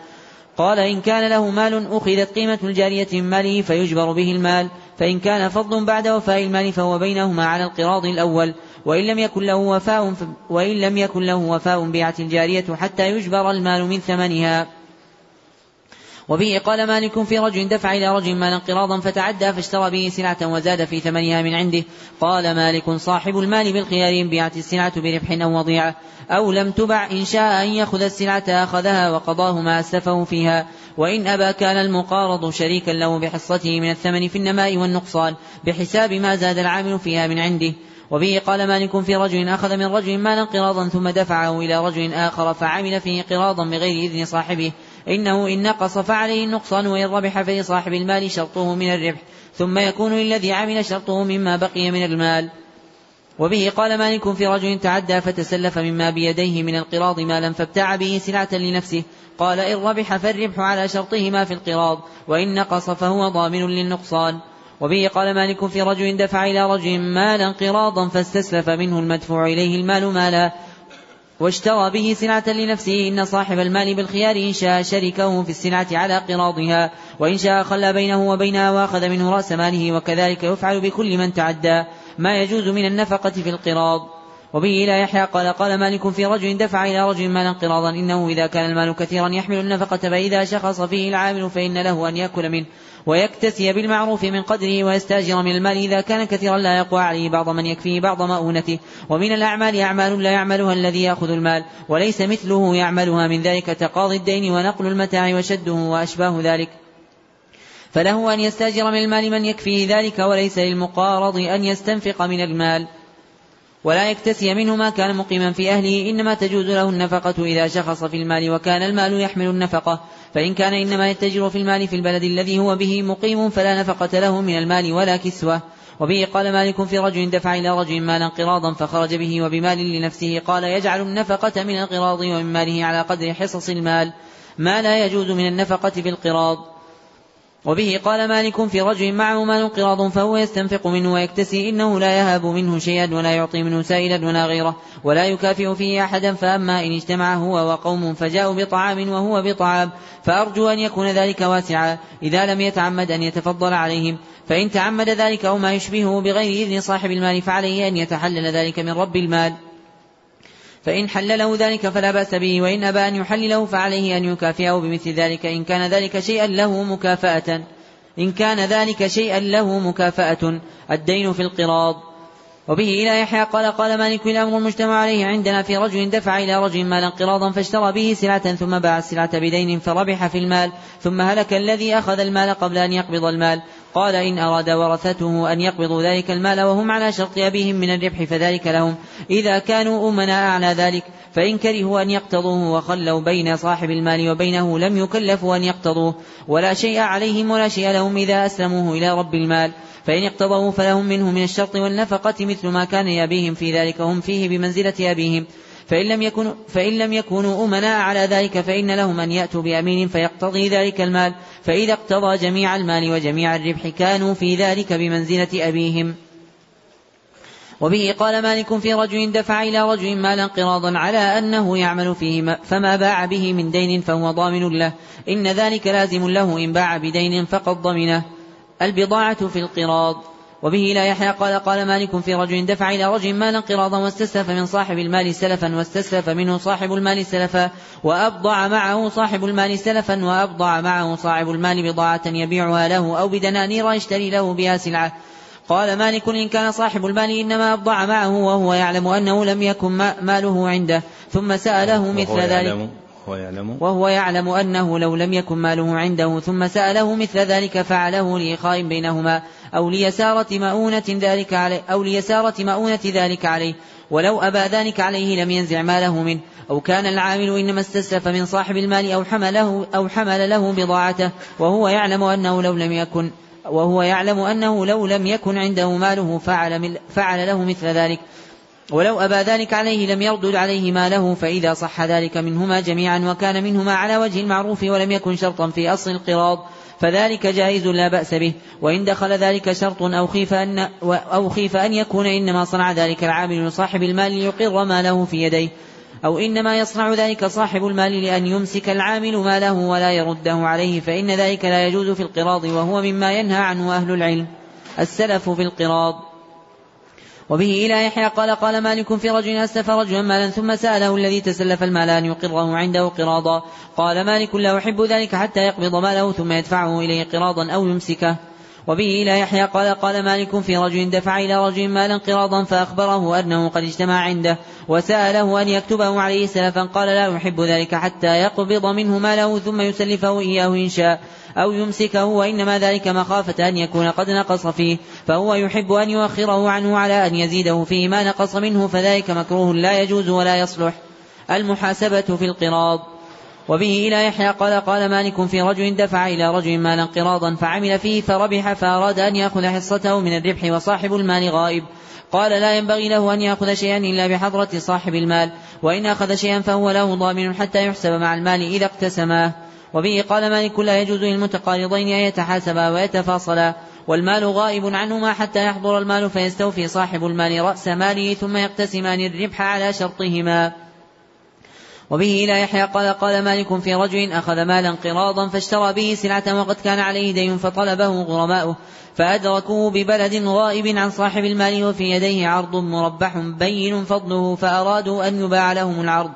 C: قال إن كان له مال أخذت قيمة الجارية من ماله فيجبر به المال فإن كان فضل بعد وفاء المال فهو بينهما على القراض الأول. وإن لم يكن له وفاء وإن لم يكن له وفاء بيعت الجارية حتى يجبر المال من ثمنها. وبه قال مالك في رجل دفع إلى رجل مالا قراضا فتعدى فاشترى به سلعة وزاد في ثمنها من عنده. قال مالك صاحب المال بالخيار إن بيعت السلعة بربح أو وضيعة أو لم تبع إن شاء أن يأخذ السلعة أخذها وقضاه ما أسلفه فيها. وإن أبى كان المقارض شريكا له بحصته من الثمن في النماء والنقصان بحساب ما زاد العامل فيها من عنده. وبه قال مالك في رجل أخذ من رجل مالا قراضا ثم دفعه إلى رجل آخر فعمل فيه قراضا بغير إذن صاحبه. إنه إن نقص فعليه النقصان وإن ربح فلصاحب المال شرطه من الربح ثم يكون للذي عمل شرطه مما بقي من المال. وبه قال مالك في رجل تعدى فتسلف مما بيديه من القراض مالا فابتاع به سلعة لنفسه قال إن ربح فالربح على شرطهما في القراض وإن نقص فهو ضامن للنقصان. وبه قال مالك في رجل دفع إلى رجل مالا قراضا فاستسلف منه المدفوع إليه المال مالا واشترى به سلعة لنفسه إن صاحب المال بالخيار إن شاء شركه في السلعة على قراضها وإن شاء خلى بينه وبينها وأخذ منه رأس ماله وكذلك يفعل بكل من تعدى ما يجوز من النفقة في القراض. وبه إلى يحيى قال قال مالك في رجل دفع إلى رجل مالا قراضا إنه إذا كان المال كثيرا يحمل النفقة فإذا شخص فيه العامل فإن له أن يأكل منه. ويكتسي بالمعروف من قدره ويستاجر من المال إذا كان كثيرا لا يقوى عليه بعض من يكفيه بعض مؤونته. ومن الأعمال أعمال لا يعملها الذي يأخذ المال وليس مثله يعملها من ذلك تقاضي الدين ونقل المتاع وشده وأشباه ذلك. فله أن يستاجر من المال من يكفيه ذلك وليس للمقارض أن يستنفق من المال. ولا يكتسي منه ما كان مقيما في أهله إنما تجوز له النفقة إذا شخص في المال وكان المال يحمل النفقة. فإن كان إنما يتجر في المال في البلد الذي هو به مقيم فلا نفقة له من المال ولا كسوة. وبه قال مالك في رجل دفع إلى رجل مالا قراضا فخرج به وبمال لنفسه قال يجعل النفقة من القراض ومن ماله على قدر حصص المال. ما لا يجوز من النفقة في القراض. وبه قال مالك في رجل معه مال قراض فهو يستنفق منه ويكتسي إنه لا يهاب منه شيئا ولا يعطي منه سائلا ولا غيره ولا يكافئ فيه أحدا فأما إن اجتمع هو وقوم فجاءوا بطعام وهو بطعام فأرجو أن يكون ذلك واسعا إذا لم يتعمد أن يتفضل عليهم فإن تعمد ذلك أو ما يشبهه بغير إذن صاحب المال فعليه أن يتحلل ذلك من رب المال فإن حلله ذلك فلا بأس به وإن أبى أن يحلله فعليه أن يكافئه بمثل ذلك. إن كان ذلك شيئا له مكافأة. إن كان ذلك شيئا له مكافأة. الدين في القراض. وبه إلى يحيى قال قال مالك الأمر المجتمع عليه عندنا في رجل دفع إلى رجل مالا قراضا فاشترى به سلعة ثم باع السلعة بدين فربح في المال ثم هلك الذي أخذ المال قبل أن يقبض المال. قال إن أراد ورثته أن يقبضوا ذلك المال وهم على شرط أبيهم من الربح فذلك لهم. إذا كانوا أمناء على ذلك فإن كرهوا أن يقتضوه وخلوا بين صاحب المال وبينه لم يكلفوا أن يقتضوه ولا شيء عليهم ولا شيء لهم إذا أسلموه إلى رب المال. فإن اقتضوا فلهم منه من الشرط والنفقة مثل ما كان يبيهم في ذلك هم فيه بمنزلة أبيهم. فإن لم يكونوا فإن لم يكونوا أمناء على ذلك فإن لهم أن يأتوا بأمين فيقتضي ذلك المال. فإذا اقتضى جميع المال وجميع الربح كانوا في ذلك بمنزلة أبيهم. وبه قال مالك في رجل دفع إلى رجل مالا قراضا على أنه يعمل فيه فما باع به من دين فهو ضامن له. إن ذلك لازم له إن باع بدين فقد ضمنه. البضاعة في القراض. وبه لا يحيى قال قال مالك في رجل دفع إلى رجل مالا قراضا واستسلف من صاحب المال سلفا واستسلف منه صاحب المال سلفا وأبضع معه صاحب المال سلفا وأبضع معه صاحب المال بضاعة يبيعها له أو بدنانير يشتري له بها سلعة. قال مالك إن كان صاحب المال إنما أبضع معه وهو يعلم أنه لم يكن ماله عنده. ثم سأله مثل ذلك.
A: وهو يعلم.
C: وهو يعلم أنه لو لم يكن ماله عنده ثم سأله مثل ذلك فعله لإخاء بينهما أو ليسارة مؤونة ذلك عليه أو ليسارة مؤونة ذلك عليه. ولو أبى ذلك عليه لم ينزع ماله منه. أو كان العامل إنما استسلف من صاحب المال أو حمله أو حمل له بضاعته. وهو يعلم أنه لو لم يكن وهو يعلم أنه لو لم يكن عنده ماله فعل, فعل له مثل ذلك. ولو أبى ذلك عليه لم يردد عليه ماله فإذا صح ذلك منهما جميعا وكان منهما على وجه المعروف ولم يكن شرطا في أصل القراض فذلك جائز لا بأس به. وإن دخل ذلك شرط أو خيف أن أو خيف أن يكون إنما صنع ذلك العامل لصاحب المال ليقر ماله في يديه. أو إنما يصنع ذلك صاحب المال لأن يمسك العامل ماله ولا يرده عليه فإن ذلك لا يجوز في القراض وهو مما ينهى عنه أهل العلم. السلف في القراض. وبه إلى يحيى قال قال مالك في رجل أسلف رجلا مالا ثم سأله الذي تسلف المال أن يقره عنده قراضا. قال مالك لا أحب ذلك حتى يقبض ماله ثم يدفعه إليه قراضا أو يمسكه. وبه إلى يحيى قال قال مالك في رجل دفع إلى رجل مالا قراضا فأخبره أنه قد اجتمع عنده. وسأله أن يكتبه عليه سلفا قال لا يحب ذلك حتى يقبض منه ماله ثم يسلفه إياه إن شاء. أو يمسكه وإنما ذلك مخافة أن يكون قد نقص فيه فهو يحب أن يؤخره عنه على أن يزيده فيه ما نقص منه فذلك مكروه لا يجوز ولا يصلح. المحاسبة في القراض. وبه إلى يحيى قال قال مالك في رجل دفع إلى رجل مالا قراضا فعمل فيه فربح فأراد أن يأخذ حصته من الربح وصاحب المال غائب. قال لا ينبغي له أن يأخذ شيئا إلا بحضرة صاحب المال وإن أخذ شيئا فهو له ضامن حتى يحسب مع المال إذا اقتسماه. وبه قال مالك لا يجوز للمتقارضين أن يتحاسبا ويتفاصلا والمال غائب عنهما حتى يحضر المال فيستوفي صاحب المال رأس ماله ثم يقتسمان الربح على شرطهما. وبه إلى يحيى قال قال مالك في رجل أخذ مالا قراضا فاشترى به سلعة وقد كان عليه دين فطلبه غرماؤه فأدركوه ببلد غائب عن صاحب المال وفي يديه عرض مربح بين فضله فأرادوا أن يباع لهم العرض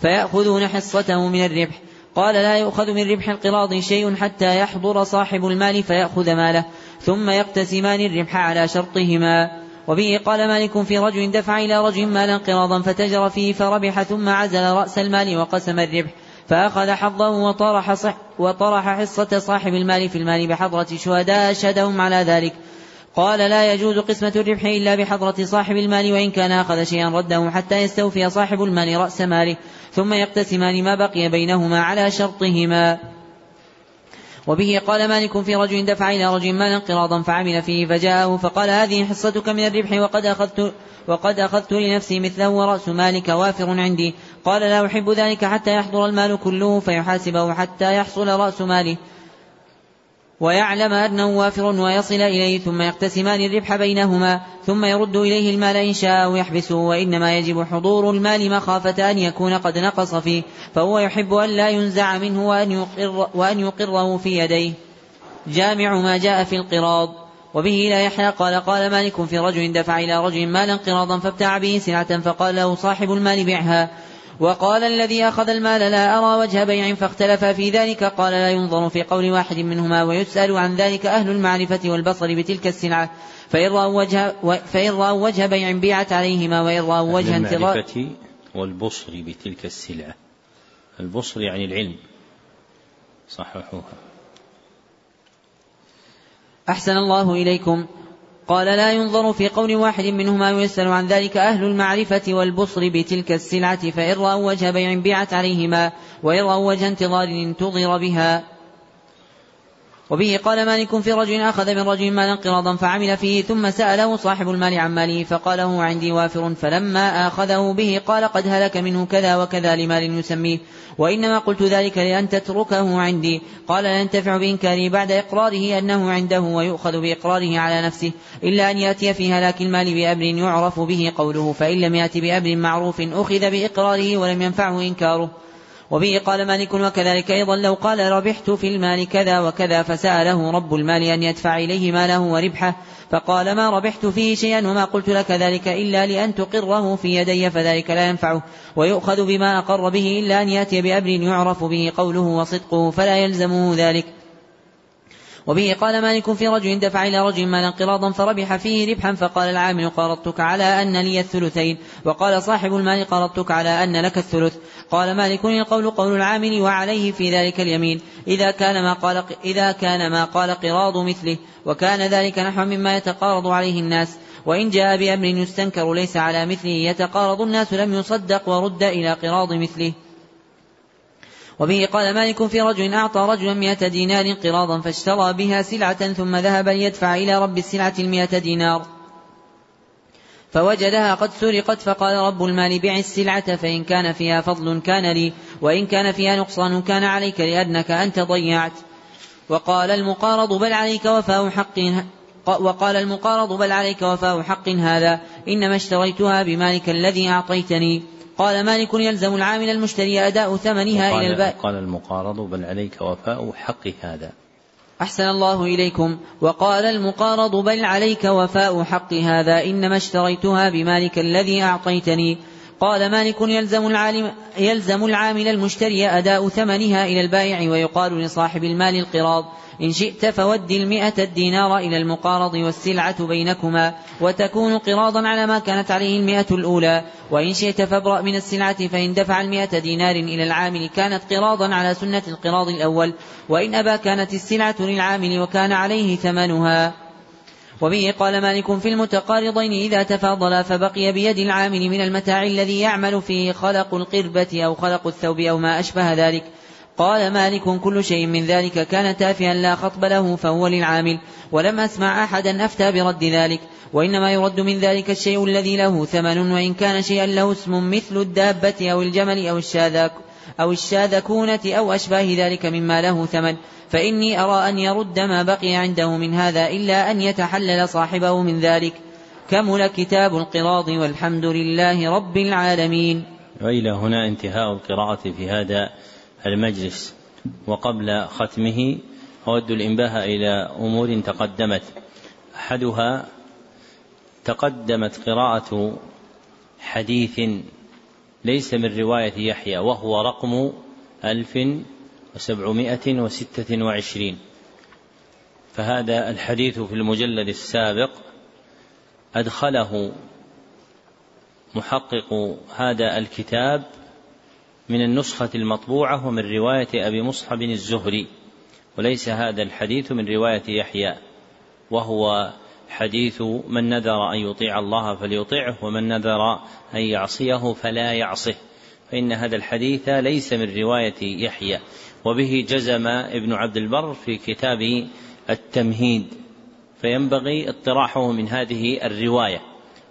C: فيأخذون حصته من الربح. قال لا يؤخذ من ربح القراض شيء حتى يحضر صاحب المال فيأخذ ماله ثم يقتسمان الربح على شرطهما. وبه قال مالك في رجل دفع إلى رجل مالا قراضا فتجر فيه فربح ثم عزل رأس المال وقسم الربح فأخذ حظه وطرح, صح وطرح حصة صاحب المال في المال بحضرة شهداء أشهدهم على ذلك. قال لا يجوز قسمة الربح إلا بحضرة صاحب المال وإن كان أخذ شيئا رده حتى يستوفي صاحب المال رأس ماله. ثم يقتسمان ما بقي بينهما على شرطهما. وبه قال مالك في رجل دفع إلى رجل مالا قراضا فعمل فيه فجاءه فقال هذه حصتك من الربح وقد أخذت وقد أخذت لنفسي مثله ورأس مالك وافر عندي. قال لا أحب ذلك حتى يحضر المال كله فيحاسبه حتى يحصل رأس ماله. ويعلم أنه وافر ويصل إليه ثم يقتسمان الربح بينهما ثم يرد إليه المال إن شاء أو يحبسه وإنما يجب حضور المال مخافة أن يكون قد نقص فيه فهو يحب أن لا ينزع منه وأن, يقر وأن يقره في يديه. جامع ما جاء في القراض. وبه لا يحيى قال قال مالك في رجل دفع إلى رجل مالا قراضا فابتاع به سلعة فقال له صاحب المال بعها. وقال الذي أخذ المال لا أرى وجه بيع فاختلف في ذلك قال لا ينظر في قول واحد منهما ويسأل عن ذلك أهل المعرفة والبصر بتلك السلعة فإن رأوا وجه, فإن رأوا وجه بيع بيعت عليهما وإن رأوا وجه
A: انتظار المعرفة والبصر بتلك السلعة. البصر يعني العلم. صححوها.
C: أحسن الله إليكم. قال لا ينظر في قول واحد منهما ويسأل عن ذلك أهل المعرفة والبصر بتلك السلعة فإن رأوا وجه بيع بيعت عليهما وإن رأوا وجه انتظار انتظر بها. وبه قال مالك في رجل أخذ من رجل مالا قراضا فعمل فيه ثم سأله صاحب المال عن ماله فقال هو عندي وافر فلما آخذه به قال قد هلك منه كذا وكذا لمال يسميه. وإنما قلت ذلك لأن تتركه عندي. قال لا ينتفع بإنكاره بعد إقراره أنه عنده ويؤخذ بإقراره على نفسه إلا أن يأتي في هلاك المال بأمر يعرف به قوله فإن لم يأتي بأمر معروف أخذ بإقراره ولم ينفعه إنكاره. وبه قال مالك وكذلك أيضا لو قال ربحت في المال كذا وكذا فسأله رب المال أن يدفع إليه ماله وربحه فقال ما ربحت فيه شيئا وما قلت لك ذلك إلا لأن تقره في يدي فذلك لا ينفعه ويؤخذ بما أقر به إلا أن يأتي بأمر يعرف به قوله وصدقه فلا يلزمه ذلك وبه قال مالك في رجل دفع إلى رجل مالا قراضا فربح فيه ربحا فقال العامل قرضتك على أن لي الثلثين وقال صاحب المال قرضتك على أن لك الثلث قال مالك القول قول العامل وعليه في ذلك اليمين إذا كان ما قال إذا كان ما قال قراض مثله وكان ذلك نحو مما يتقارض عليه الناس وإن جاء بأمر يستنكر ليس على مثله يتقارض الناس لم يصدق ورد إلى قراض مثله وبه قال مالك في رجل أعطى رجلا مئة دينار قراضا فاشترى بها سلعة ثم ذهب ليدفع إلى رب السلعة المئة دينار. فوجدها قد سرقت فقال رب المال بع السلعة فإن كان فيها فضل كان لي وإن كان فيها نقصان كان عليك لأنك أنت ضيعت. وقال المقارض بل عليك وفاء حق وقال المقارض بل عليك وفاء حق هذا إنما اشتريتها بمالك الذي أعطيتني. قال مالك يلزم العامل المشتري أداء ثمنها إلى البائع
A: قال المقارض بل عليك وفاء حق هذا.
C: أحسن الله إليكم. وقال المقارض بل عليك وفاء حق هذا. إنما اشتريتها بمالك الذي أعطيتني. قال مالك يلزم العالم يلزم العامل المشتري أداء ثمنها إلى البائع ويقال لصاحب المال القراض إن شئت فود المئة الدينار إلى المقارض والسلعة بينكما وتكون قراضا على ما كانت عليه المئة الأولى وإن شئت فابرأ من السلعة فإن دفع المئة دينار إلى العامل كانت قراضا على سنة القراض الأول وإن أبى كانت السلعة للعامل وكان عليه ثمنها. وبه قال مالك في المتقارضين إذا تفاضلا فبقي بيد العامل من المتاع الذي يعمل فيه خلق القربة أو خلق الثوب أو ما أشبه ذلك. قال مالك كل شيء من ذلك كان تافها لا خطب له فهو للعامل ولم أسمع أحدا أفتى برد ذلك. وإنما يرد من ذلك الشيء الذي له ثمن وإن كان شيئا له اسم مثل الدابة أو الجمل أو الشاذ أو الشاذكونة أو أشباه ذلك مما له ثمن. فإني أرى أن يرد ما بقي عنده من هذا إلا أن يتحلل صاحبه من ذلك. كمل كتاب القراض والحمد لله رب العالمين.
A: وإلى هنا انتهاء القراءة في هذا المجلس. وقبل ختمه أود الإنباه إلى أمور تقدمت. أحدها تقدمت قراءة حديث ليس من رواية يحيى وهو رقم ألف وسبعمائة وستة وعشرين. فهذا الحديث في المجلد السابق أدخله محقق هذا الكتاب من النسخة المطبوعة ومن رواية أبي مصحب الزهري وليس هذا الحديث من رواية يحيى وهو حديث من نذر أن يطيع الله فليطيعه ومن نذر أن يعصيه فلا يعصه. فإن هذا الحديث ليس من رواية يحيى وبه جزم ابن عبد البر في كتاب التمهيد فينبغي اطراحه من هذه الرواية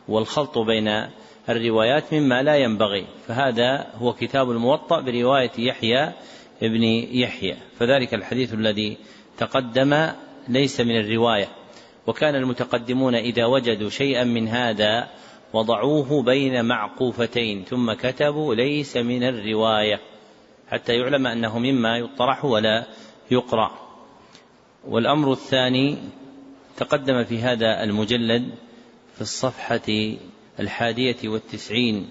A: والخلط بين الروايات مما لا ينبغي فهذا هو كتاب الموطأ برواية يحيى ابن يحيى فذلك الحديث الذي تقدم ليس من الرواية وكان المتقدمون إذا وجدوا شيئا من هذا وضعوه بين معقوفتين ثم كتبوا ليس من الرواية حتى يعلم أنه مما يطرح ولا يقرأ. والأمر الثاني تقدم في هذا المجلد في الصفحة الحادية والتسعين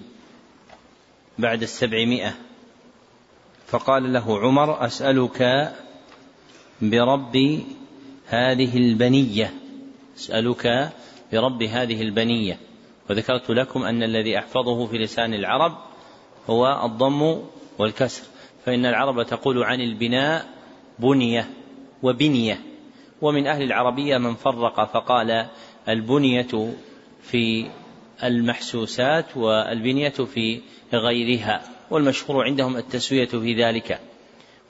A: بعد السبعمائة فقال له عمر أسألك برب هذه البنية أسألك برب هذه البنية. وذكرت لكم أن الذي أحفظه في لسان العرب هو الضم والكسر فإن العرب تقول عن البناء بنية وبنية ومن أهل العربية من فرق فقال البنية في المحسوسات والبنية في غيرها والمشهور عندهم التسوية في ذلك.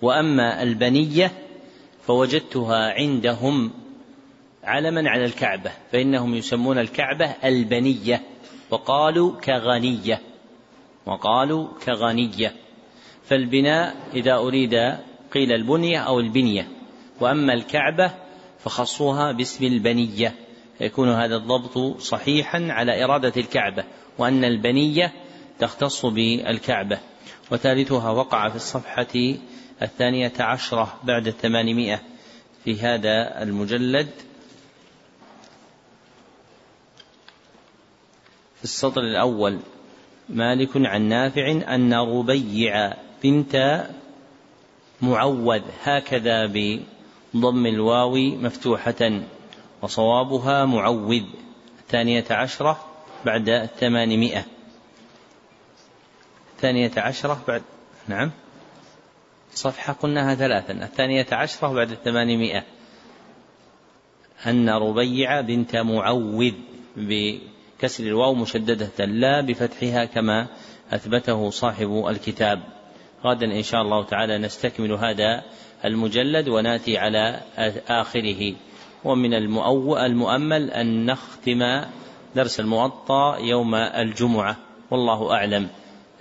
A: وأما البنية فوجدتها عندهم علما على الكعبة فإنهم يسمون الكعبة البنية وقالوا كغنية وقالوا كغنية. فالبناء إذا أريد قيل البنية أو البنية وأما الكعبة فخصوها باسم البنية يكون هذا الضبط صحيحا على إرادة الكعبة وأن البنية تختص بالكعبة. وثالثها وقع في الصفحة الثانية عشرة بعد الثمانمائة في هذا المجلد. السطر الأول مالك عن نافع أن ربيع بنت معوذ هكذا بضم الواو مفتوحة وصوابها معوذ الثانية عشرة بعد الثمانمائة الثانية عشرة بعد نعم. صفحة قلناها ثلاثا الثانية عشرة بعد الثمانمائة أن ربيع بنت معوذ بكسر الواو مشددة. لا بفتحها كما أثبته صاحب الكتاب. غدا إن شاء الله تعالى نستكمل هذا المجلد ونأتي على آخره. ومن المؤمل أن نختم درس الموطأ يوم الجمعة. والله أعلم.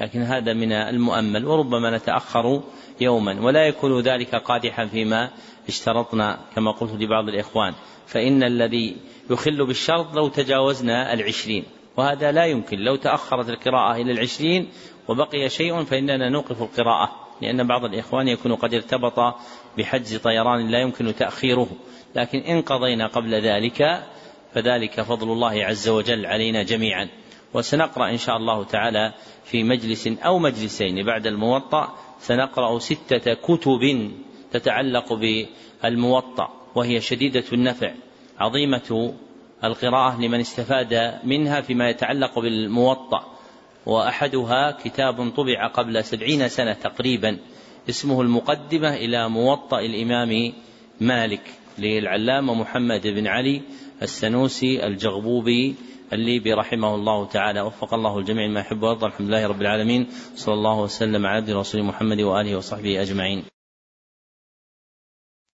A: لكن هذا من المؤمل. وربما نتأخر يوما. ولا يكون ذلك قادحا فيما اشترطنا كما قلت لبعض الإخوان. فإن الذي يخل بالشرط لو تجاوزنا العشرين وهذا لا يمكن. لو تأخرت القراءة إلى العشرين وبقي شيء فإننا نوقف القراءة لأن بعض الإخوان يكون قد ارتبط بحجز طيران لا يمكن تأخيره. لكن إن قضينا قبل ذلك فذلك فضل الله عز وجل علينا جميعا. وسنقرأ إن شاء الله تعالى في مجلس أو مجلسين بعد الموطأ سنقرأ ستة كتب تتعلق بالموطأ وهي شديدة النفع عظيمة القراءة لمن استفاد منها فيما يتعلق بالموطأ. وأحدها كتاب طبع قبل سبعين سنة تقريبا اسمه المقدمة إلى موطأ الإمام مالك للعلامة محمد بن علي السنوسي الجغبوبي الليبي رحمه الله تعالى. وفق الله الجميع ما يحب ويرضى الحمد لله رب العالمين. صلى الله وسلم على عبد رسول محمد وآله وصحبه أجمعين.